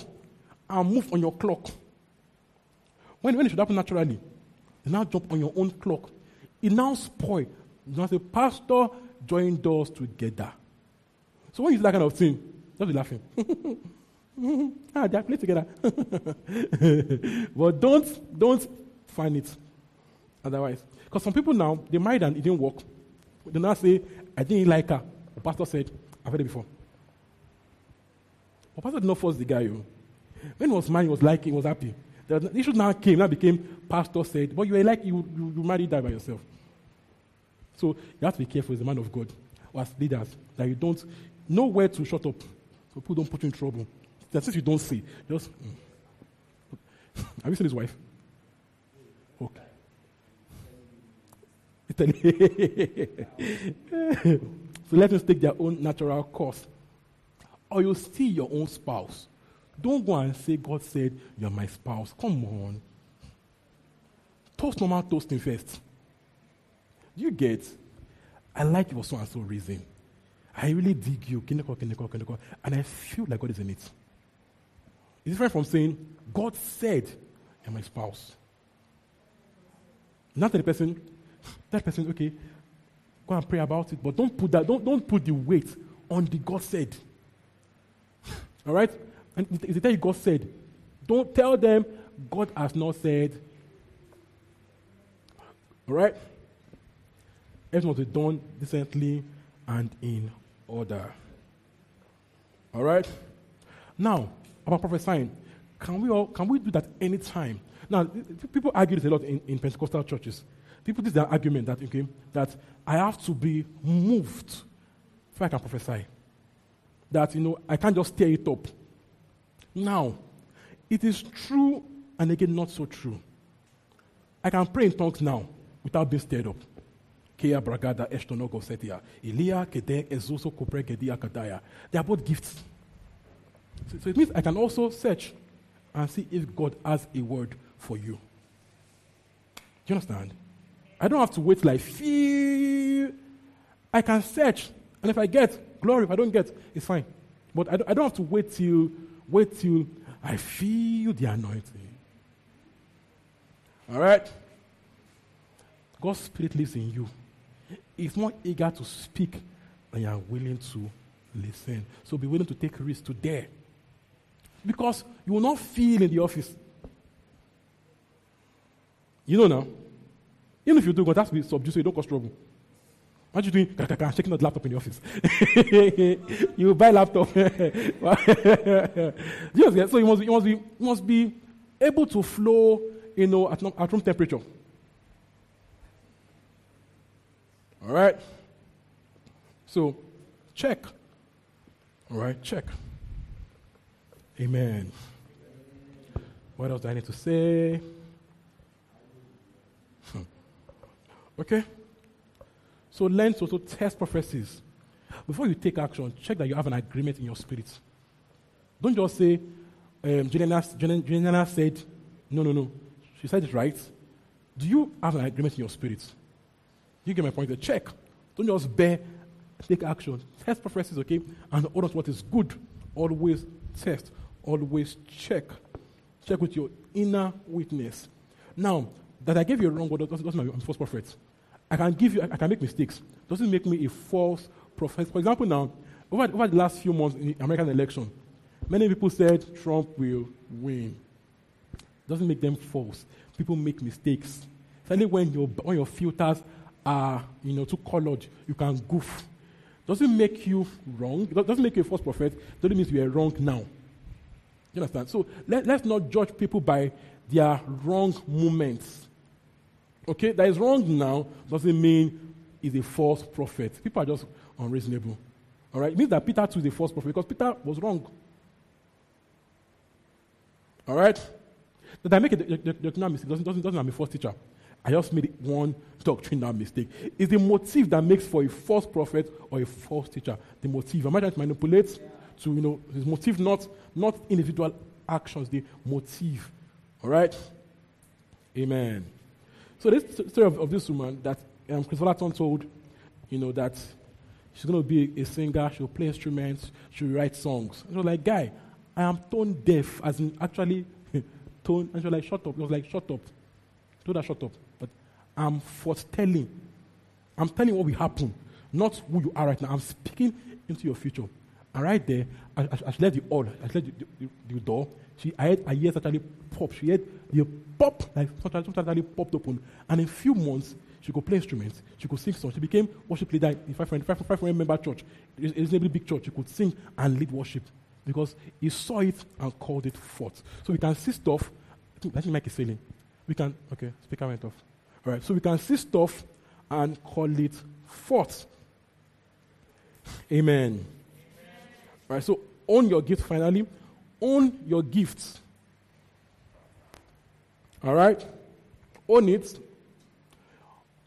and move on your clock. When, when it should happen naturally, they now jump on your own clock. It now spoil. You now say, Pastor, join doors together. So when you do that kind of thing, don't be laughing. *laughs* ah, they are playing together. *laughs* but don't don't find it otherwise. Because some people now, they married and it didn't work. They now say, I didn't like her. The pastor said, I've heard it before. But pastor did not force the guy. You. When he was married, he was liking, he was happy. The issue now came, now became, pastor said, but you were like, you, you, you married that by yourself. So you have to be careful as a man of God or as leaders that you don't know where to shut up. So people don't put you in trouble. That since you don't see, just. Mm. *laughs* Have you seen his wife? *laughs* so let us take their own natural course. Or you see your own spouse. Don't go and say, God said, You're my spouse. Come on. Toast normal toasting first. You get? I like you for so and so reason. I really dig you. And I feel like God is in it. It's different from saying, God said, You're my spouse. Not to the person, that person, okay, go and pray about it, but don't put that, don't, don't put the weight on the God said. *laughs* All right? And if they tell you God said, don't tell them God has not said. All right? Everything must be done decently and in order. All right? Now, about prophesying, can we all can we do that anytime? Now, people argue this a lot in, in Pentecostal churches. People this their argument that okay, that I have to be moved before I can prophesy. That you know I can't just tear it up. Now, it is true and again not so true. I can pray in tongues now without being stirred up. Kea bragada eshtonogo setia. Ilia kede ezoso kopre gedia kadaya. They are both gifts. So, so it means I can also search and see if God has a word for you. Do you understand? I don't have to wait like feel. I can search, and if I get glory, if I don't get, it's fine. But I don't, I don't have to wait till wait till I feel the anointing. All right. God's spirit lives in you. He's more eager to speak than you are willing to listen. So be willing to take risks to dare. Because you will not feel in the office. You know now. Even if you do, God has to be subdued so you don't cause trouble. What are you doing? Shaking the laptop in the office. *laughs* you buy laptop. *laughs* yes, so you must, you must be must be able to flow, you know, at, at room temperature. All right. So, check. All right, check. Amen. What else do I need to say? Okay? So learn to also test prophecies. Before you take action, check that you have an agreement in your spirit. Don't just say, um, Juliana, Juliana said, no, no, no. She said it right. Do you have an agreement in your spirit? You get my point? Check. Don't just bear, take action. Test prophecies, okay? And hold what is good. Always test. Always check. Check with your inner witness. Now, that I gave you a wrong word doesn't mean I'm false prophet. I can give you, I can make mistakes. Doesn't make me a false prophet. For example, now, over, over the last few months in the American election, many people said Trump will win. Doesn't make them false. People make mistakes. Especially when your, when your filters are, you know, too colored, you can goof. Doesn't make you wrong. Doesn't make you a false prophet. Doesn't mean you are wrong now. You understand? So let, let's not judge people by their wrong moments. Okay, that is wrong now doesn't mean he's a false prophet. People are just unreasonable. All right, it means that Peter too is a false prophet because Peter was wrong. All right, did I make a doctrinal mistake? Doesn't, doesn't, doesn't I'm a false teacher. I just made one doctrinal mistake. It's the motive that makes for a false prophet or a false teacher. The motive. Am I trying to manipulate? To you know, his motive, not not individual actions. The motive. All right. Amen. So this story of, of this woman that um, Kris Vallotton told, you know, that she's going to be a singer, she'll play instruments, she'll write songs. I was like, guy, I am tone deaf, as in actually *laughs* tone. And she was like, shut up. He was like, shut up. Told her, shut up. But I'm foretelling. I'm telling what will happen, not who you are right now. I'm speaking into your future. And right there, I, I, I left the hall, I left the, the, the, door. She, had her ears actually pop. She had the pop, like something actually popped open. And in a few months, she could play instruments. She could sing songs. She became worship leader in 500, 500 member church. It's a reasonably big church. She could sing and lead worship because he saw it and called it forth. So we can see stuff. I think Mike is saying. We can, okay, speaker went off. All right, so we can see stuff and call it forth. Amen. All right, so own your gift finally. Own your gifts. All right? Own it.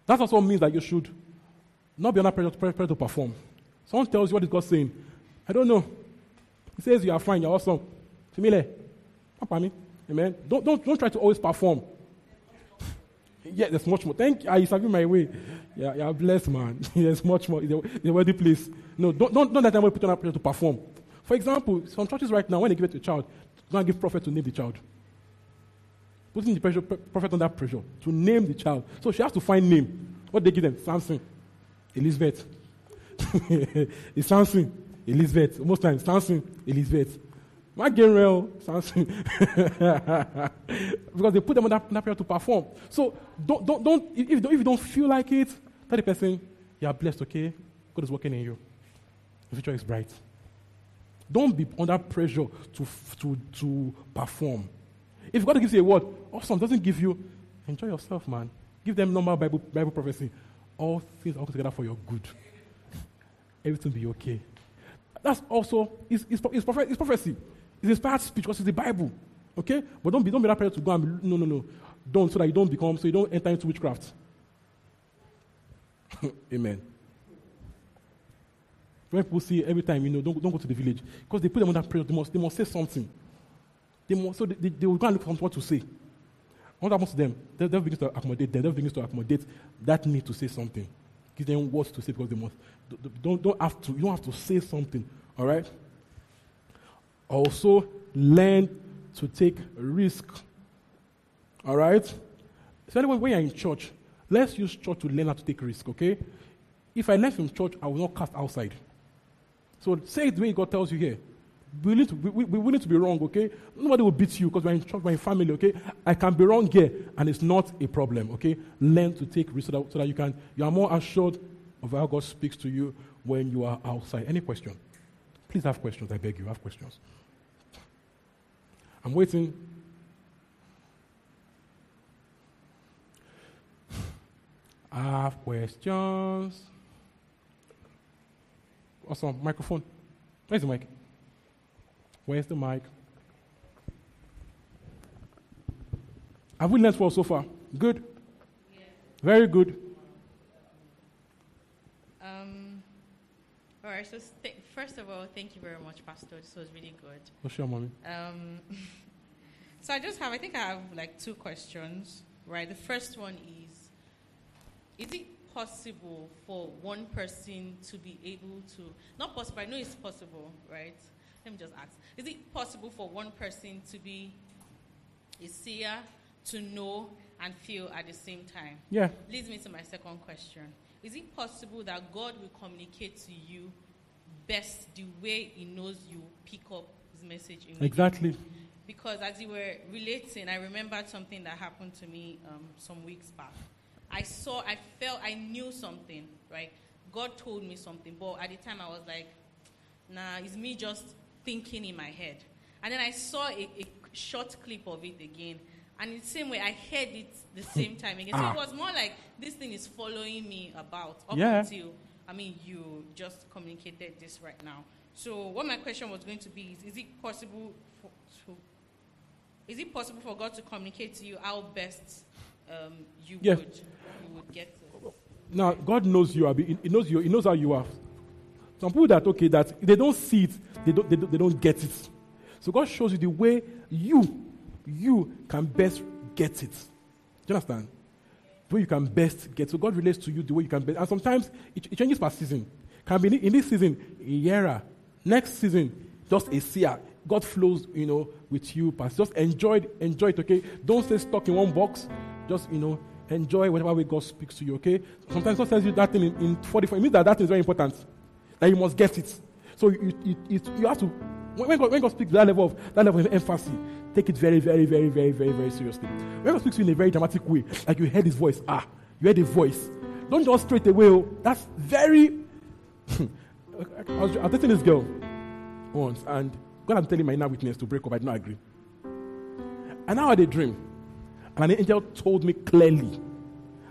That also means that you should not be under pressure, to perform. Someone tells you what is God saying. I don't know. He says you are fine, you're awesome. Me. Amen. Don't, don't, don't try to always perform. *laughs* yeah, there's much more. Thank you. Ah, I serving my way. Yeah, you're blessed, man. *laughs* there's much more. It's a, wealthy place. No, don't, don't, don't let them put on a pressure to perform. For example, some churches right now, when they give it to a child, they don't give prophet to name the child. Putting the pressure, prophet under pressure to name the child. So she has to find name. What they give them? Samson, Elizabeth. *laughs* it's Samson, Elizabeth. Most times, Samson, Elizabeth. My real, Samson. *laughs* because they put them under, under pressure to perform. So don't, don't, don't if, if you don't feel like it, tell the person, you are blessed, okay? God is working in you. The future is bright. Don't be under pressure to, to, to perform. If God gives you a word, awesome, doesn't give you, enjoy yourself, man. Give them normal Bible, Bible prophecy. All things are together for your good. *laughs* Everything will be okay. That's also, it's, it's, it's, prophet, it's prophecy. It's inspired speech because it's the Bible. Okay? But don't be, don't be that pressure to go and be, no, no, no. Don't, so that you don't become, so you don't enter into witchcraft. *laughs* Amen. When people see every time, you know, don't, don't go to the village. Because they put them under pressure, they must, they must say something. They must, so they, they, they will go and look for what to say. What happens to them? They, they'll begin to accommodate them. They'll begin to accommodate that need to say something. Give them words to say because they must. Don't, don't have to, you don't have to say something. All right? Also, learn to take risk. All right? So anyway, when you're in church, let's use church to learn how to take risk, okay? If I left from church, I will not cast outside. So say it the way God tells you here. We need to, be, be willing to be wrong, okay? Nobody will beat you because we're in church, we're in family, okay? I can be wrong here, and it's not a problem, okay? Learn to take risks so that, so that you can you are more assured of how God speaks to you when you are outside. Any question? Please have questions, I beg you, have questions. I'm waiting. *sighs* I have questions awesome um microphone. Where's the um mic? Where's the mic? Have we learned well so far? Good? Yeah. Very good. Um, all right, so first of all, thank you very much, Pastor. This was really good. For sure, Mommy. Um, *laughs* so I just have, I think I have like two questions, right? The first one is Is it possible for one person to be able to, not possible, I know it's possible, right? Let me just ask. Is it possible for one person to be a seer, to know, and feel at the same time? Yeah. Leads me to my second question. Is it possible that God will communicate to you best the way He knows you pick up His message immediately? Exactly. Because as you were relating, I remembered something that happened to me um, some weeks back. I saw, I felt, I knew something, right? God told me something, but at the time I was like, nah, it's me just thinking in my head. And then I saw a, a short clip of it again. And in the same way, I heard it the same time again. So Ah. it was more like this thing is following me about up Yeah. until, I mean, you just communicated this right now. So what my question was going to be is, is it possible for, to, is it possible for God to communicate to you how best um, you Yes. would you would get to? Now, God knows you. Abi. He- knows you. He knows how you are. Some people that okay that they don't see it, they don't, they don't, they don't get it. So God shows you the way you, you can best get it. Do you understand? The way you can best get. So God relates to you the way you can best. And sometimes it, it changes per season. Can be in- this season a year, next season just a seer. God flows, you know, with you. Just enjoy it, enjoy it. Okay, don't stay stuck in one box. Just you know, enjoy whatever way God speaks to you. Okay. Sometimes God tells you that thing in, in 44. It means that that thing is very important. That you must get it. So you, you, you, you have to when God, when God speaks that level of that level of emphasis, take it very, very, very, very, very, very seriously. When God speaks to you in a very dramatic way, like you heard his voice, ah, you heard his voice. Don't just straight away. Oh, that's very. *laughs* I was, I was dating this girl once, and God, I'm telling my inner witness to break up. I did not agree. And now I had a dream, and an angel told me clearly,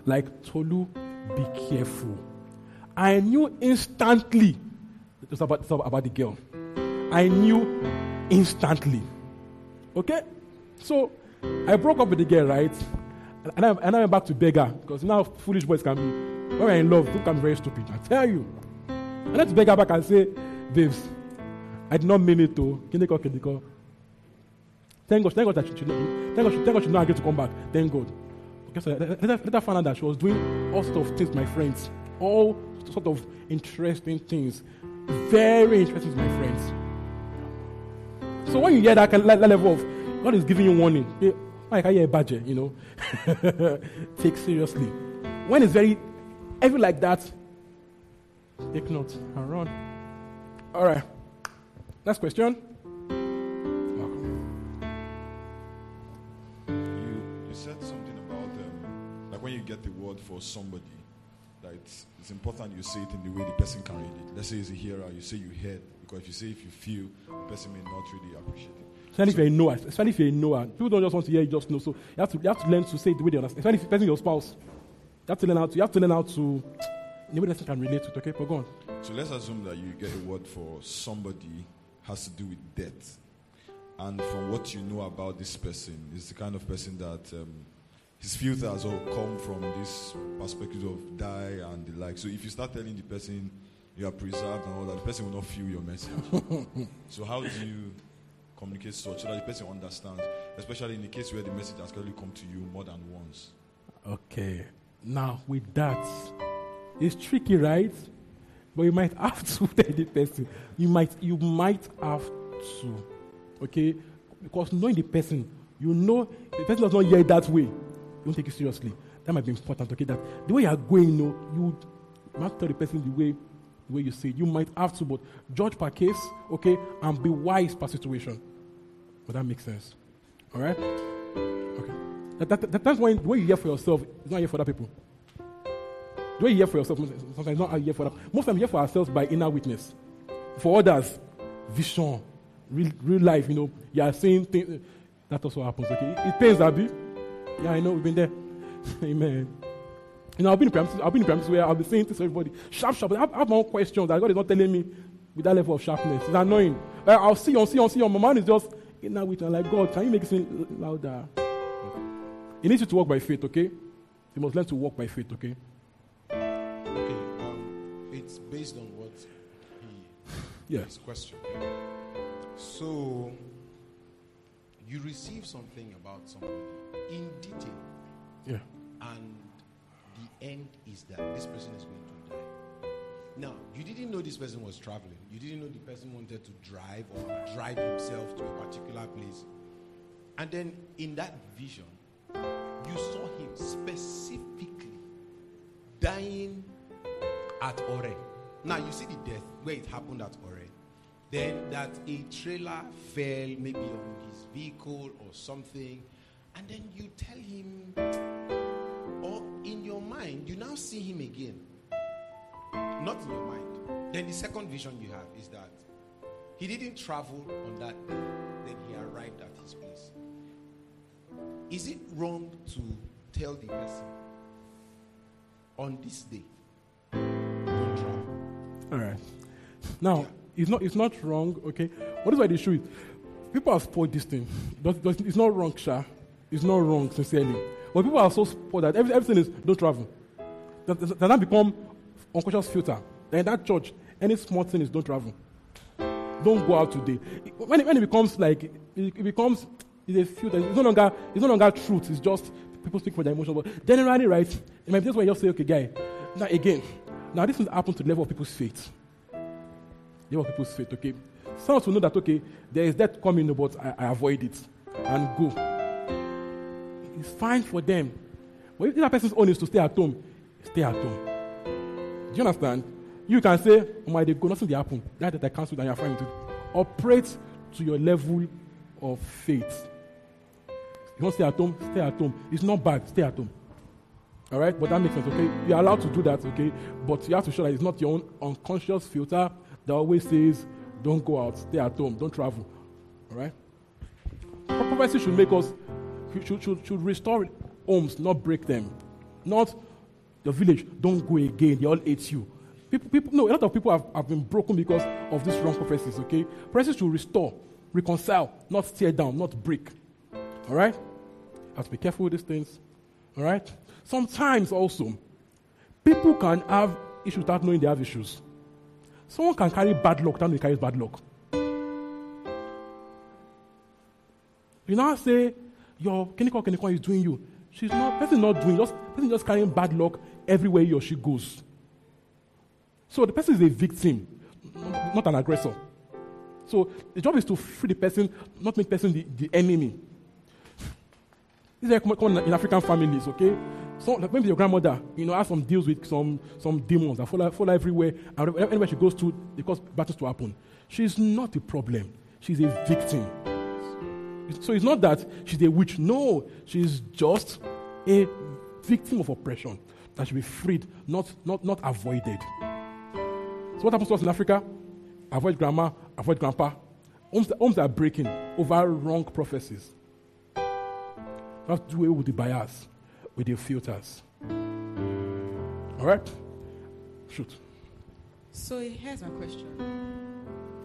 like Tolu, be careful. I knew instantly it was about, about the girl. I knew instantly. Okay? So I broke up with the girl, right? And I, and I went back to beg her because now foolish boys can be, when we're in love, people can be very stupid. I tell you. And let's beg her back and say, babes, I did not mean it to. Thank God, thank God that she, she, thank God, she, thank God she not agree to come back. Thank God. Okay, so later, later found out that she was doing all sorts of things my friends. All sort of interesting things. Very interesting my friends. So when you hear that, level of God is giving you warning, hey, I can hear a badger, you know? *laughs* Take seriously. When it's very heavy like that, take note and run. All right. Next question. Word for somebody, that it's, it's important you say it in the way the person can read it. Let's say it's a hearer, you say you heard, because if you say if you feel, the person may not really appreciate it. Especially if you're a knower. Especially if you're a knower. People don't just want to hear you just know. So you have to, you have to learn to say it the way they understand. Especially if person your spouse. You have to learn how to, you have to learn how to, the way the person can relate to it. Okay, but go on. So let's assume that you get a word for somebody has to do with death. And from what you know about this person, is the kind of person that um, his filters all come from this perspective of die and the like. So if you start telling the person you are preserved and all that, the person will not feel your message. *laughs* so how do you communicate such so that the person understands, especially in the case where the message has clearly come to you more than once? Okay. Now, with that, it's tricky, right? But you might have to *laughs* tell the person. You might, you might have to. Okay? Because knowing the person, you know the person does not hear it that way. You don't take it seriously. That might be important. Okay, that the way you are going, you know, you might tell the person the way, the way you say. it. You might have to, but judge per case, okay, and be wise per situation. But that makes sense. All right? Okay. That, that, that, that's when the way you hear for yourself is not here for other people. The way you hear for yourself, sometimes not you hear for other Most times we hear for ourselves by inner witness. For others, vision, real, real life, you know, you are saying things. That also happens, okay? It, it pains, Abby. Yeah, I know, we've been there. *laughs* Amen. You know, I've been in premises, I've been in premises where I'll be saying things to everybody, sharp, sharp. I have, I have my own questions that God is not telling me with that level of sharpness. It's annoying. Uh, I'll see on, see, I'll see on. My mind is just inner witness. Like, God, can you make it seem louder? It needs you to walk by faith, okay? You must learn to walk by faith, okay? Okay, um, it's based on what he Yeah. This question. So, you receive something about somebody in detail, Yeah. and the end is that this person is going to die. Now, you didn't know this person was traveling. You didn't know the person wanted to drive or drive himself to a particular place. And then in that vision, you saw him specifically dying at Ore. Now you see the death where it happened at Ore. Then that a trailer fell maybe on his vehicle or something, and then you tell him, or in your mind, you now see him again. Not in your mind. Then the second vision you have is that he didn't travel on that day, then he arrived at his place. Is it wrong to tell the person on this day, don't travel? All right. Now, it's not it's not wrong, okay? What is why the issue is? People have spoiled this thing. It's not wrong, Sha. It's not wrong, sincerely. But people are so spoiled that everything is don't travel. That, that, become unconscious filter. Then in that church, any small thing is don't travel. Don't go out today. When it, when it becomes like it, becomes it's a filter. It's no longer it's no longer truth. It's just people speak for their emotions. But generally, right? Might be just when you just say, okay, guy. Now again, now this thing happens to the level of people's faith. Level of people's faith. Okay, some of will know that okay, there is death coming, but I, I avoid it and go. It's fine for them. But if that person's own is to stay at home, stay at home. Do you understand? You can say, oh my, they go, nothing will happen. That that I cancel and you're fine with it. Operate to your level of faith. You want to stay at home? Stay at home. It's not bad. Stay at home. All right? But that makes sense, okay? You're allowed to do that, okay? But you have to show that it's not your own unconscious filter that always says, don't go out, stay at home, don't travel. All right? Prophecy should make us, should, should, should restore homes, not break them. Not the village, don't go again, they all hate you. People, people, no, a lot of people have, have been broken because of these wrong prophecies, okay? Prophecies should restore, reconcile, not tear down, not break. All right? Have to be careful with these things. All right? Sometimes also, people can have issues without knowing they have issues. Someone can carry bad luck he carries bad luck. You now say, your Keniko Keniko is doing you. She's not, person not doing, just person just carrying bad luck everywhere he or she goes. So the person is a victim, not not an aggressor. So the job is to free the person, not make person the, the enemy. Very common- common in African families, okay? So maybe your grandmother, you know, has some deals with some some demons that follow, follow everywhere, and anywhere she goes to, they cause battles to happen. She's not a problem. She's a victim. So it's not that she's a witch. No, she's just a victim of oppression that should be freed, not not not avoided. So what happens to us in Africa? Avoid grandma, avoid grandpa. Homes, homes are breaking over wrong prophecies. Have to do away with the bias, with the filters. All right? Shoot. So here's my question.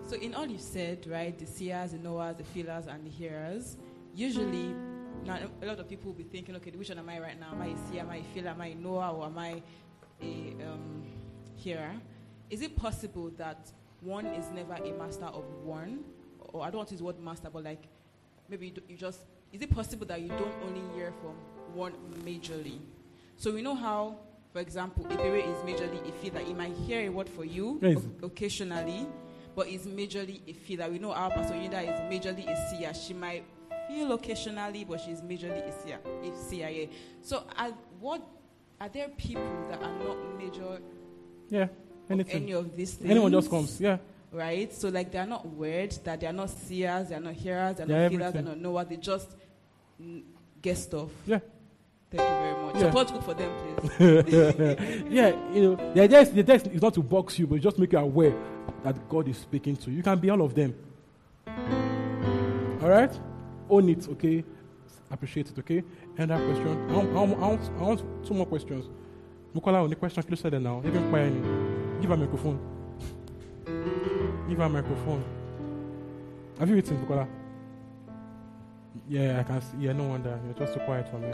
So in all you said, right, the seers, the knowers, the feelers, and the hearers, usually now a lot of people will be thinking, okay, which one am I right now? Am I a seer? Am I a feeler? Am I a knower? Or am I a um, hearer? Is it possible that one is never a master of one? Or I don't want to use the word master, but like maybe you, you just, is it possible that you don't only hear from one majorly? So we know how, for example, Ibere is majorly a feeler. He might hear a word for you Yes. o- occasionally, but is majorly a feeler. We know our Pastor Yinda is majorly a seer. She might feel occasionally, but she's majorly a seer. A yeah. So are, what, are there people that are not major Yeah. of Anything. any of these things? Anyone just comes. Yeah. Right? So like they're not weird, that they're not seers, they're not hearers, they're, They're not feelers, they're everything. not knowers, they just get stuff. Yeah. Thank you very much. Yeah. Support good for them, please. *laughs* yeah, you know, the idea, is, the idea is not to box you, but just make you aware that God is speaking to you. You can be all of them. All right? Own it, okay? Appreciate it, okay? And that question. I want, I want, I want, two more questions. Mukola, any question? Closer there now. Even quiet. Give her a microphone. Give her a microphone. Have you eaten, Mukola? Yeah, I can see. Yeah, no wonder. You're just too quiet for me.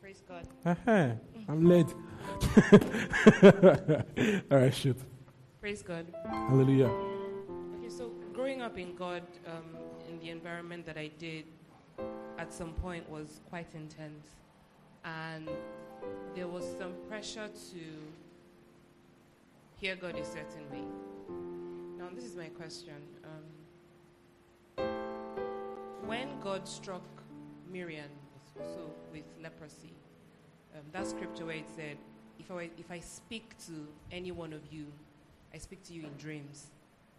Praise God. Uh-huh. I'm late. *laughs* All right, shoot. Praise God. Hallelujah. Okay, so growing up in God, um, in the environment that I did, at some point was quite intense, and there was some pressure to hear God a certain way. Now, this is my question. Um, when God struck Miriam, so with leprosy, um, that scripture where it said, if I, if I speak to any one of you, I speak to you in dreams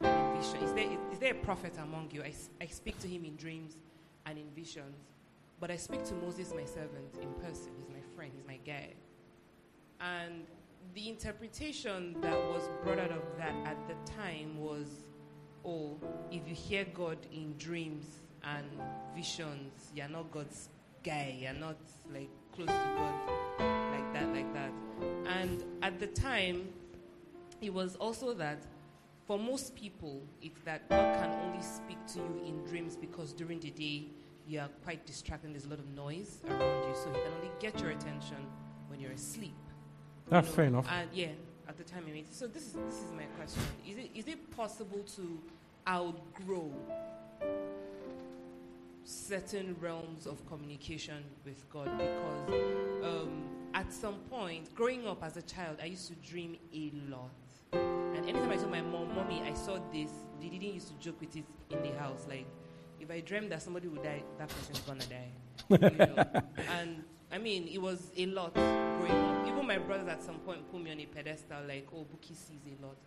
and in vision. Is there, is there a prophet among you? I, I speak to him in dreams and in visions. But I speak to Moses, my servant, in person. He's my friend, he's my guy. And the interpretation that was brought out of that at the time was oh, if you hear God in dreams and visions, you're not God's guy, you're not like close to God like that, like that. And at the time, it was also that for most people, it's that God can only speak to you in dreams because during the day you are quite distracted. There's a lot of noise around you, so He can only get your attention when you're asleep. That's fair enough. And yeah, at the time I it. So this is this is my question: Is it is it possible to outgrow certain realms of communication with God? Because um, at some point, growing up as a child, I used to dream a lot. And anytime I told my mom, "Mommy, I saw this," they didn't used to joke with it in the house. Like, if I dreamed that somebody would die, that person's gonna die. You know? *laughs* and I mean, it was a lot growing up. Even my brothers at some point put me on a pedestal, like, "Oh, Buki sees a lot."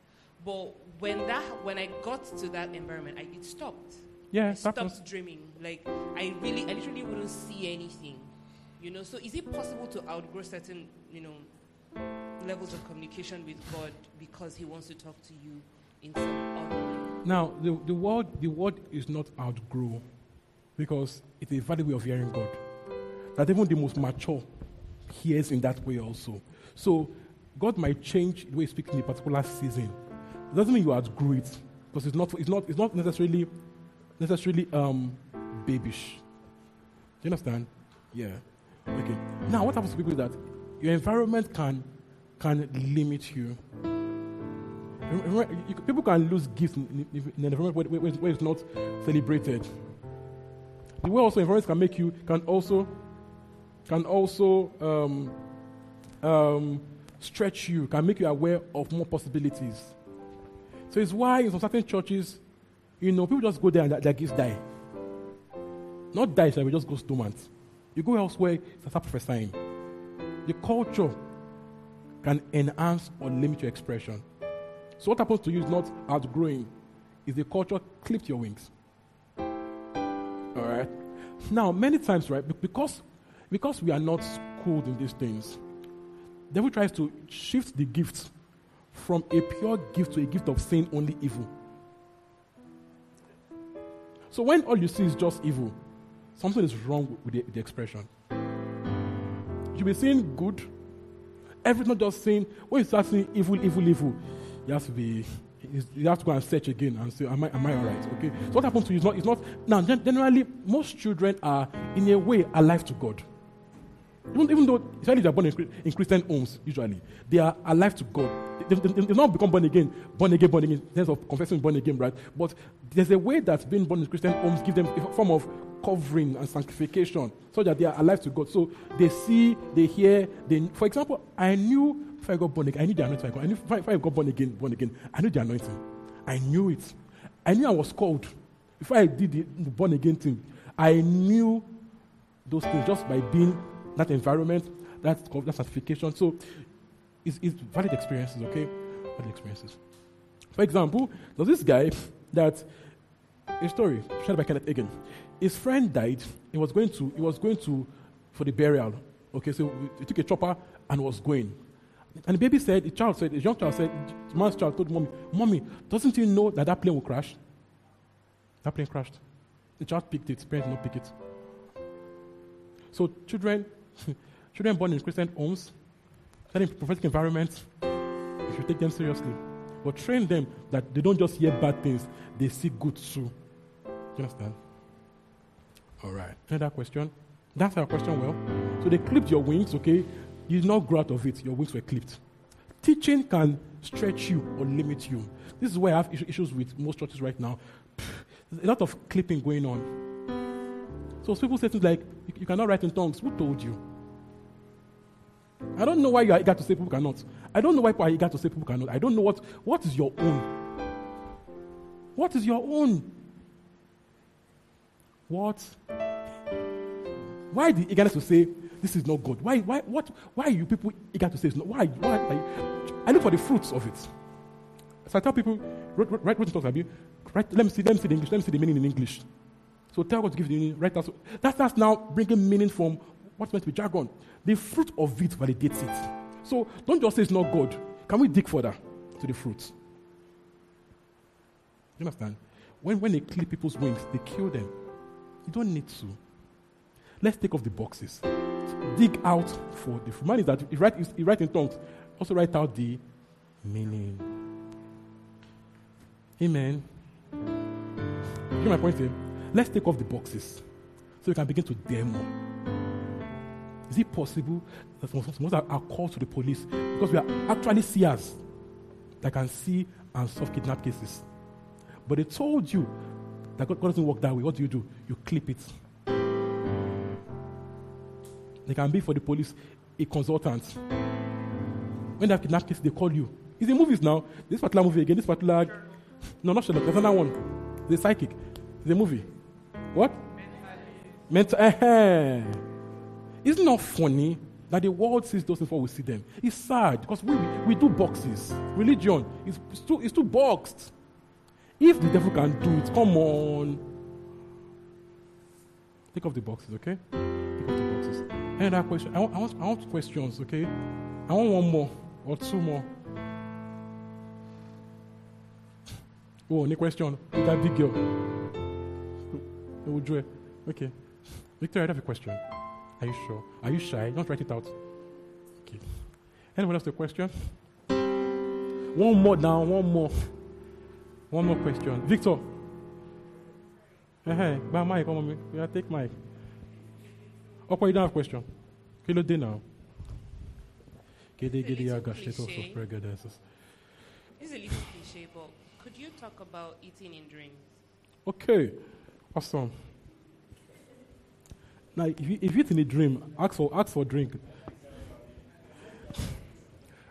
But when that, when I got to that environment, I it stopped. Yeah, I stopped was- dreaming. Like, I really, I literally wouldn't see anything. You know, so is it possible to outgrow certain, you know, levels of communication with God because He wants to talk to you in some other way? Now, the, the word the word is not outgrow because it's a valid way of hearing God. That even the most mature hears in that way also. So God might change the way He speaks in a particular season. It doesn't mean you outgrew it because it's not it's not it's not necessarily necessarily um babyish. Do you understand? Yeah. Okay. Now what happens to people is that your environment can can limit you. People can lose gifts in, in, in an environment where, where, where it's not celebrated. The way also environments can make you can also can also um, um, stretch you, can make you aware of more possibilities. So it's why in some certain churches, you know, people just go there and their, gifts die. Not die, so we just go dormant. You go elsewhere, it's a start prophesying. The culture can enhance or limit your expression. So what happens to you is not outgrowing, is the culture clipped your wings. All right. Now, many times, right, because because we are not schooled in these things, devil tries to shift the gift from a pure gift to a gift of saying only evil. So when all you see is just evil, something is wrong with the, the expression. You'll be saying good, every not just saying when you start saying evil, evil, evil, you have to be you have to go and search again and say, Am I am I alright? Okay. So what happens to you is not it's not now generally most children are in a way alive to God. Even, even though, if they're born in, in Christian homes, usually, they are alive to God. They, they, they, they've not become born again, born again, born again, in terms of confessing born again, right? But there's a way that being born in Christian homes gives them a form of covering and sanctification so that they are alive to God. So they see, they hear, they, for example, I knew before I got born again, I knew the anointing. I knew I got born again, born again, I knew the anointing. I knew it. I knew I was called. Before I did the born again thing, I knew those things just by being that environment, that, that certification. So it's, it's valid experiences, okay? Valid experiences. For example, there's this guy that a story shared by Kenneth Hagin. His friend died. He was going to he was going to for the burial. Okay, so he took a chopper and was going. And the baby said, the child said, the young child said, the man's child told mommy, Mommy, doesn't he know that that plane will crash? That plane crashed. The child picked it, parents did not pick it. So children, *laughs* children born in Christian homes, in prophetic environments, you should take them seriously. But train them that they don't just hear bad things, they see good too. Do you understand? All right. Another question. That's our question well. So they clipped your wings, okay? You did not grow out of it. Your wings were clipped. Teaching can stretch you or limit you. This is where I have issues with most churches right now. A lot of clipping going on. So people say things like, you, you cannot write in tongues. Who told you? I don't know why you are eager to say people cannot. I don't know why people are eager to say people cannot. I don't know what, what is your own. What is your own? What? Why the eagerness to say this is not God? Why, why, what, why are you people eager to say it's not? Why? why you? I look for the fruits of it. So I tell people, write, write, write talks, Abi. Write, let me see, let me see the English, let me see the meaning in English. So tell God to give the meaning, write that. That's, now bringing meaning from what's meant to be jargon. The fruit of it validates it. So don't just say it's not God. Can we dig further to the fruit? You understand? When, when they clip people's wings, they kill them. You don't need to. Let's take off the boxes. Dig out for the fruit. Man is that you write, write in tongues, also write out the meaning. Amen. Get my point here? Let's take off the boxes so we can begin to demo. Is it possible that some of us are called to the police because we are actually seers that can see and solve kidnap cases? But they told you that God, doesn't work that way. What do you do? You clip it. They can be for the police a consultant. When they have kidnap cases, they call you. It's in movies now. This particular movie again, this particular. No, not Sherlock. There's another one. The psychic. It's a movie. What? Mental. Isn't it funny that the world sees those before we see them? It's sad because we, we do boxes. Religion is too, it's too boxed. If the devil can do it, come on. Take off the boxes, okay? Take off the boxes. Another question. I want, I want, I want questions, okay? I want one more or two more. Oh, any question? That big girl. Okay. Victor, I have a question. Are you sure? Are you shy? Don't write it out. Okay. Anyone else a question? One more now, one more. One more question. Victor. Hey, by mic, come on me. Yeah, take mic. Okay, you don't have a question. Ló dé now? Gede gede agash, let us pray This is a little cliche, but could you talk about eating in dreams? Okay, awesome. Now, if you, if eat in a dream, ask for ask for drink.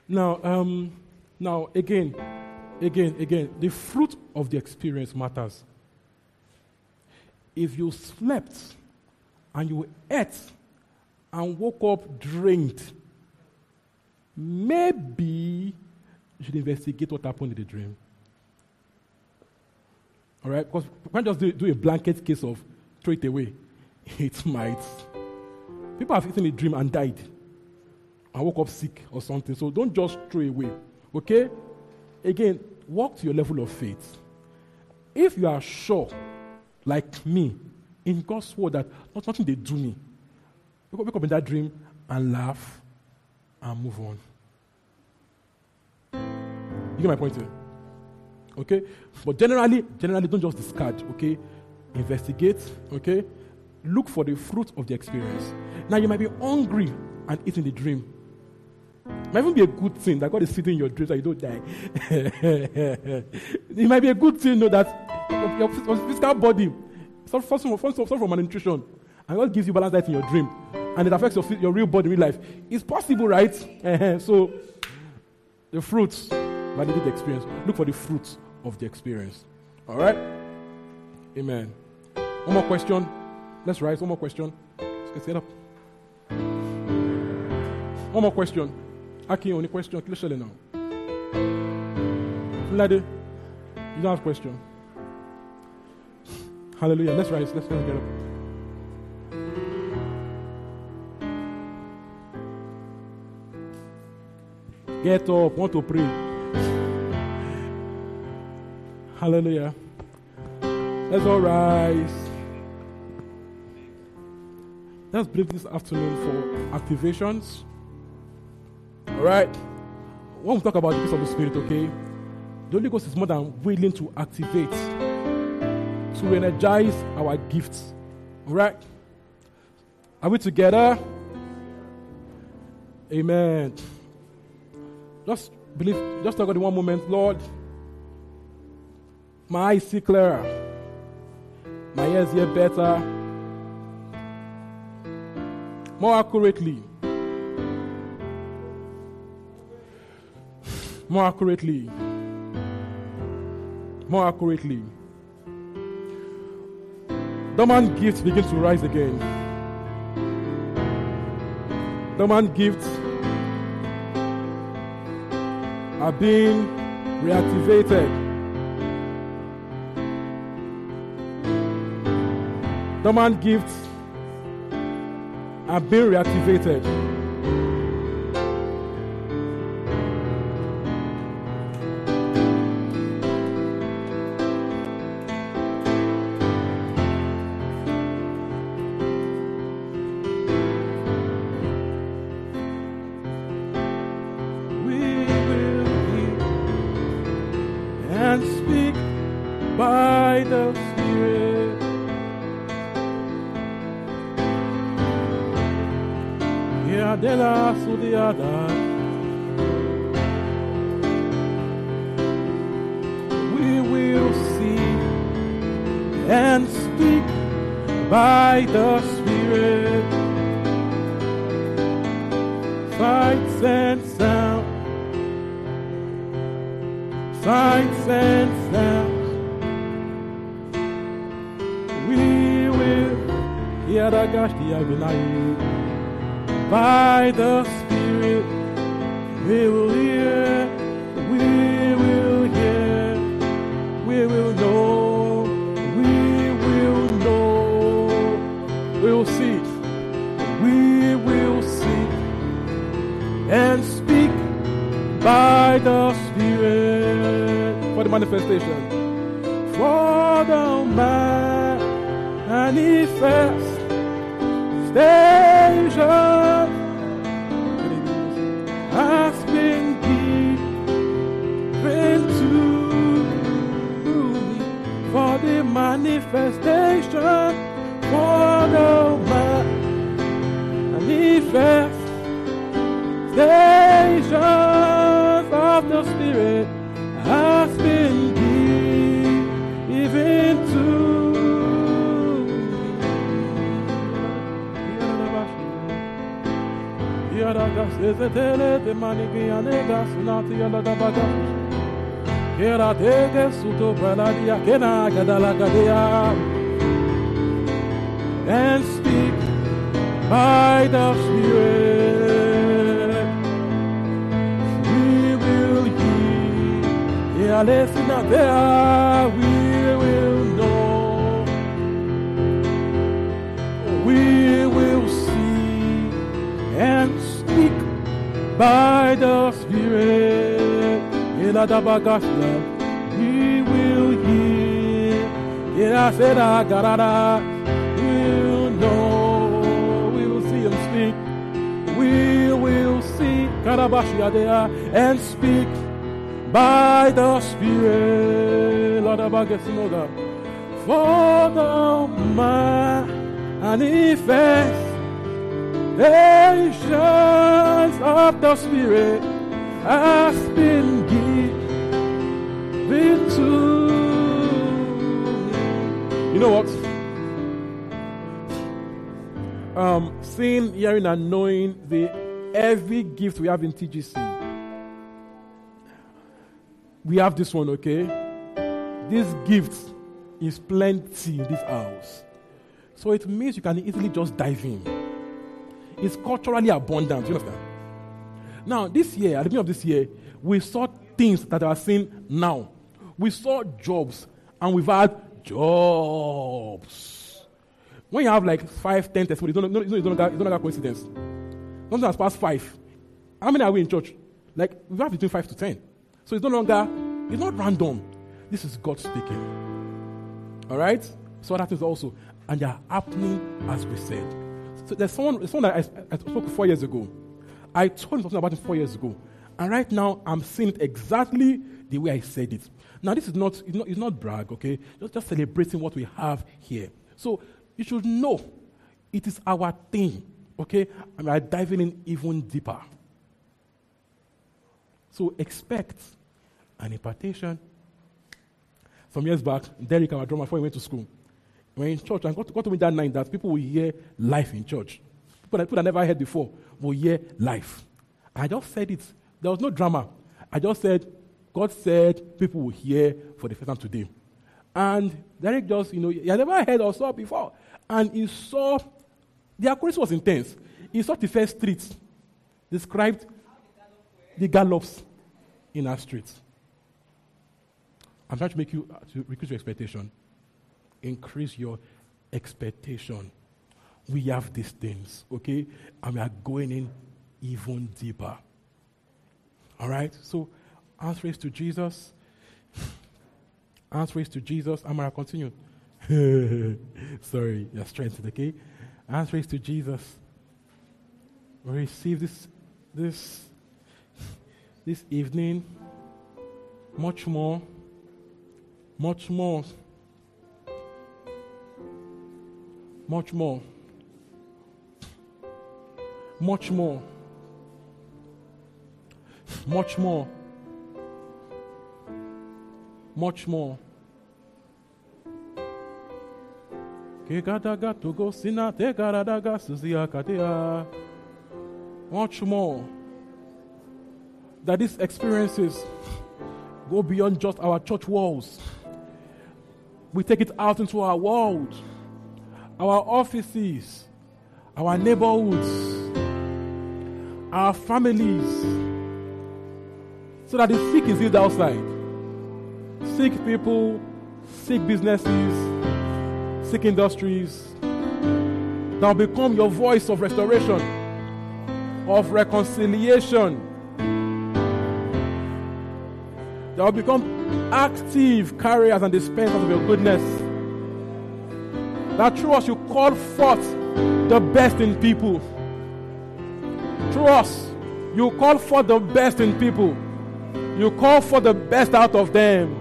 Now, um, now again, again, again, the fruit of the experience matters. If you slept and you ate and woke up drained, maybe you should investigate what happened in the dream. All right? Because we can't just do, do a blanket case of throw it away. *laughs* It might. People have eaten a dream and died and woke up sick or something. So don't just throw away. Okay? Again, walk to your level of faith. If you are sure, like me, in God's word that not nothing they do me, wake up, wake up in that dream and laugh and move on. You get my point here? Okay? But generally, generally don't just discard, okay? Investigate, okay? Look for the fruit of the experience. Now you might be hungry and eating the dream. It might even be a good thing that God is sitting in your dreams that you don't die. *laughs* it might be a good thing, you know, that your, your physical body suffers from, from, from malnutrition. And God gives you balance diet in your dream. And it affects your, your real body, real life. It's possible, right? *laughs* so, the fruits validate the experience. Look for the fruits of the experience. All right? Amen. One more question. Let's rise. One more question. Let's get up. One more question. Aki, only question. Let's now. Lady, you don't have a question. Hallelujah. Let's rise. Let's, let's get up. Get up. Want to pray. Hallelujah. Let's all rise. Let's break this afternoon for activations. All right. When we talk about the peace of the Spirit, okay, the Holy Ghost is more than willing to activate, to energize our gifts. All right. Are we together? Amen. Just Believe, just talk about one moment, Lord, my eyes see clearer, my ears hear better, more accurately. More accurately. More accurately. Dormant gifts begin to rise again. Dormant gifts are being reactivated. Dormant gifts are being reactivated. And speak by the Spirit. We will hear. Listen up there. We will know. We will see and speak by the Spirit. Ila seda garada. We will know. We will see and speak. We will see Karabashiadea and speak by the Spirit. For the manifestations of the Spirit has know what? um, seeing, hearing, and knowing the every gift we have in TGC. We have this one, okay? This gift is plenty in this house. So it means you can easily just dive in. It's culturally abundant, you understand? Now, this year, at the beginning of this year, we saw things that are seen now. We saw jobs, and we've had jobs. When you have like five, ten testimonies, it's not, it's not a coincidence. Something has passed five. How many are we in church? Like, we have between five to ten. So it's no longer, it's not random. This is God speaking. All right? So that is also, and they are happening as we said. So there's someone, someone that I, I spoke four years ago. I told him something about it four years ago. And right now, I'm seeing it exactly the way I said it. Now, this is not, it's not, it's not brag, okay? Just, just celebrating what we have here. So you should know it is our thing, okay? And we are diving in even deeper. So expect an impartation. Some years back, Derek, our drummer, before he went to school, we were in church and got, got to me that night that people will hear life in church. People that, people that never heard before will hear life. I just said it. There was no drama. I just said, God said people will hear for the first time today. And Derek just, you know, he had never heard or saw before. And he saw, the accuracy was intense. He saw the first street described the gallops in our streets. I'm trying to make you to increase your expectation. Increase your expectation. We have these things, okay? And we are going in even deeper. All right? So, is to Jesus. Is to Jesus. I'm going to continue. *laughs* Sorry, you're strengthened, okay? Answer is to Jesus. We receive this, this, this evening much more, much more, much more, much more, much more, much more. Much more. That these experiences go beyond just our church walls. We take it out into our world, our offices, our neighborhoods, our families, so that the sick is healed outside. Sick people, sick businesses, sick industries that become your voice of restoration, of reconciliation that will become active carriers and dispensers of your goodness. That through us you call forth the best in people. Through us, you call for the best in people. You call for the best out of them.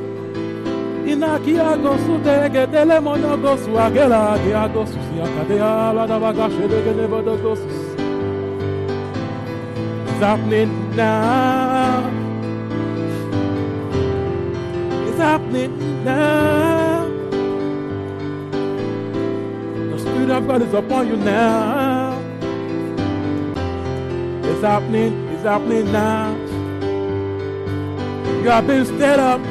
giago susiakadea, la dabagashe degedebodogosus. It's happening now. It's happening now. The Spirit of God is upon you now. It's happening, it's happening now. You have been stirred up.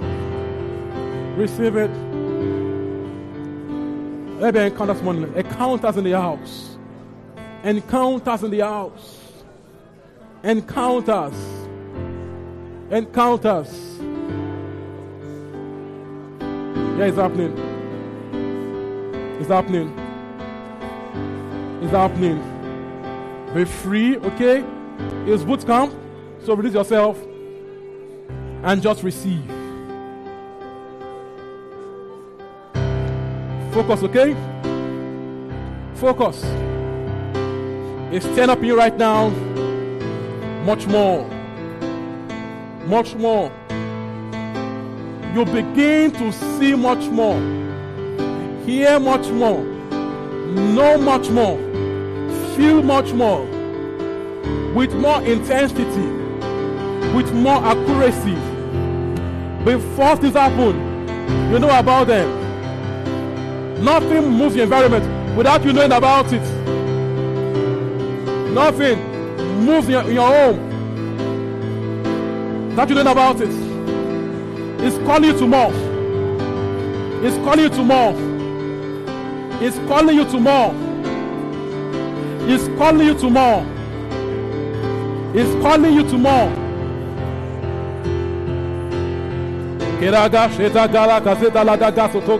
Receive it. Let me encounter morning. Encounters in the house. Encounters in the house. Encounters. Encounters. Yeah, it's happening. It's happening. It's happening. Be free, okay? It's boot camp. So release yourself and just receive. Focus, okay? Focus. It's stand up you right now. Much more. Much more. You begin to see much more. Hear much more. Know much more. Feel much more. With more intensity. With more accuracy. Before this happen, you know about them. Nothing moves the environment without you knowing about it. Nothing moves in your, in your home That you know about it. It's calling you to more. It's calling you to more. It's calling you to more. It's calling you to more. It's calling you to more. Keraga sheta gala kaseta la daga soto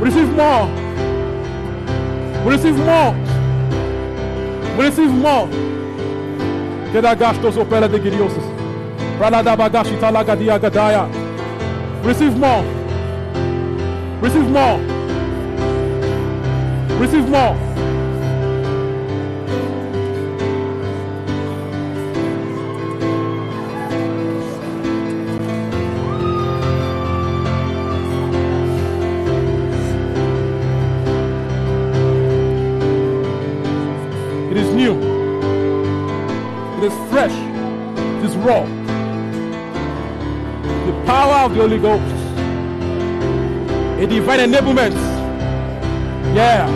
Receive more. Receive more. Receive more. Kedagashtos opera de giriosos. Receive more. Receive more. Receive more. The Holy Ghost. A divine enablement. Yeah.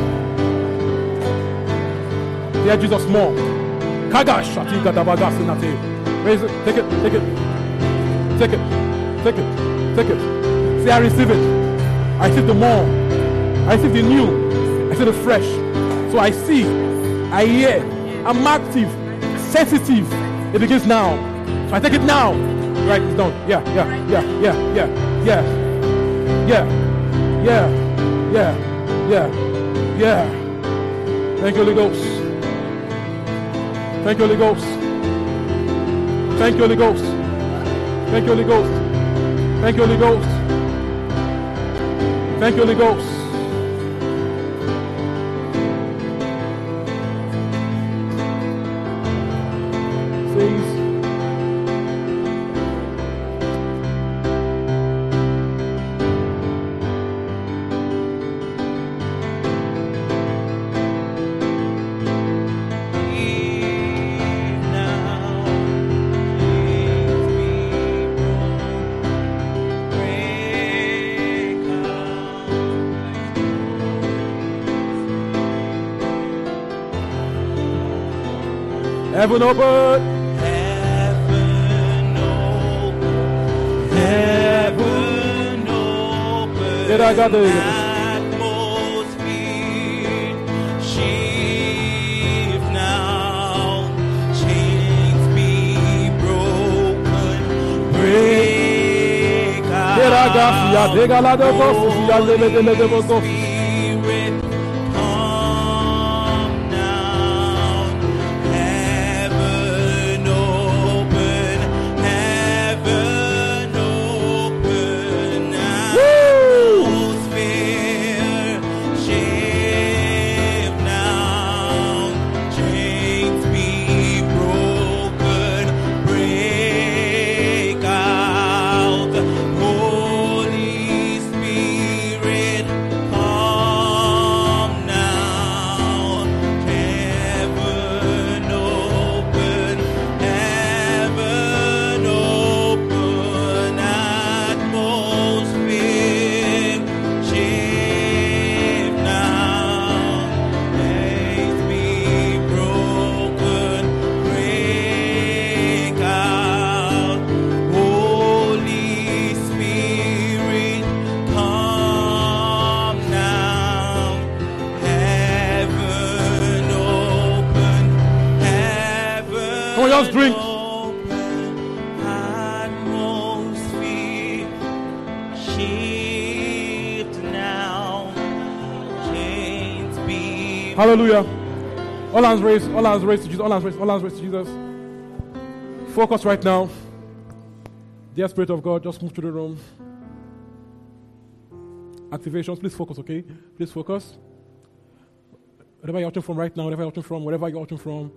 Dear Jesus, more. Kagash, Atika Dabagas in Raise it. Take it. Take it. Take it. Take it. Take it. Say, I receive it. I receive the more. I receive the new. I receive the fresh. So I see. I hear. I'm active. Sensitive. It begins now. So I take it now righteous, don't you? Yeah, yeah, yeah, yeah, yeah, yes. Yeah, yeah, yeah, yeah, yeah. Thank you, Holy Ghost. Thank you, Holy Ghost. Thank you, Holy Ghost. Thank you, Holy Ghost. Thank you, Holy Ghost. Thank you, Holy Ghost. Heaven open. Heaven open. Heaven open. Did I got the Dega la de bosu, ya lebe de le de bosu. Hallelujah. All hands raised, all hands raised to Jesus, all hands raised, all hands raised to Jesus. Focus right now. Dear Spirit of God, just move to the room. Activations, please focus, okay? Please focus. Wherever you're watching from right now, wherever you're watching from, wherever you're watching from,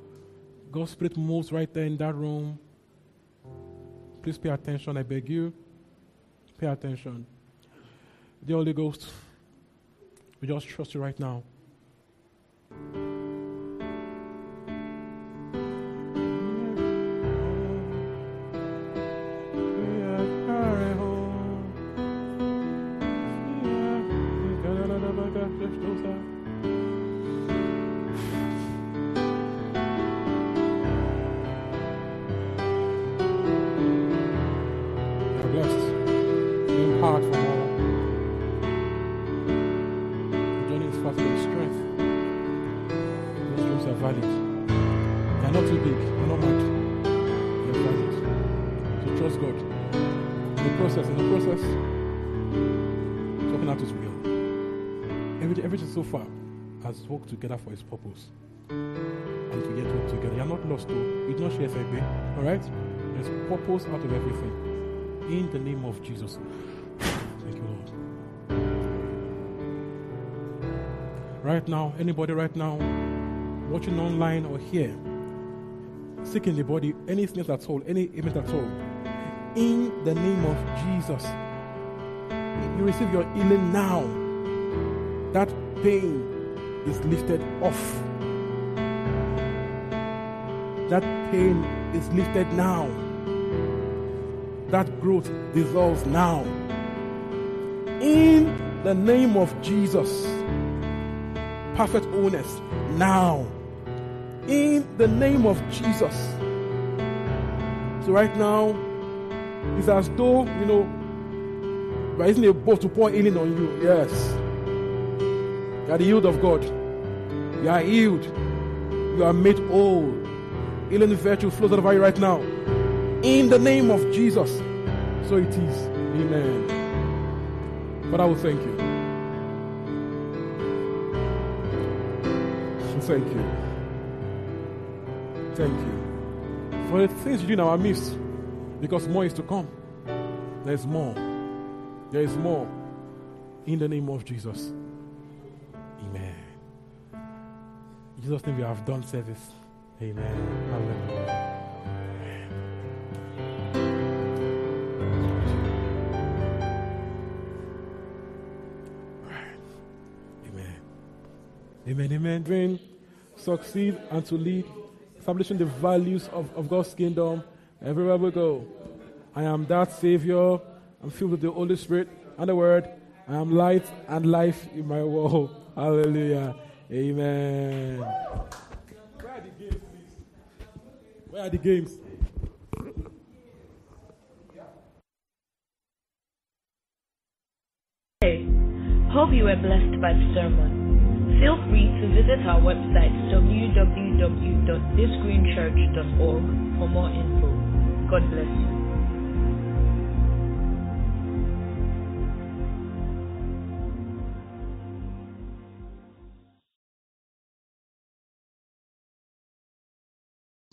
God's Spirit moves right there in that room. Please pay attention, I beg you. Pay attention. The Holy Ghost, we just trust you right now. You're has worked together for His purpose. And to yet work together. You're not lost, though. don't share SIB. Alright? There's purpose out of everything. In the name of Jesus. Thank you, Lord. Right now, anybody right now watching online or here, sick in the body, any at all, any ailment at all, in the name of Jesus, you receive your healing now. That pain is lifted off. That pain is lifted now. That growth dissolves now. In the name of Jesus. Perfect wholeness now. In the name of Jesus. So, right now, it's as though, you know, isn't a boat to pour healing on you. Yes. You are the healed of God. You are healed. You are made whole. Healing virtue flows out of you right now. In the name of Jesus. So it is. Amen. But I will thank you. Thank you. Thank you. For the things you do in our midst. Because more is to come. There's more. There is more. In the name of Jesus. In Jesus' name we have done service. Amen. Hallelujah. Amen. Amen. Amen. Dream, succeed, and to lead, establishing the values of, of God's kingdom everywhere we go. I am that Savior. I'm filled with the Holy Spirit and the Word. I am light and life in my world. *laughs* Hallelujah. Amen. Where are the games, please? Where are the games? Hey, hope you were blessed by the sermon. Feel free to visit our website www.thisgreenchurch.org for more info. God bless you.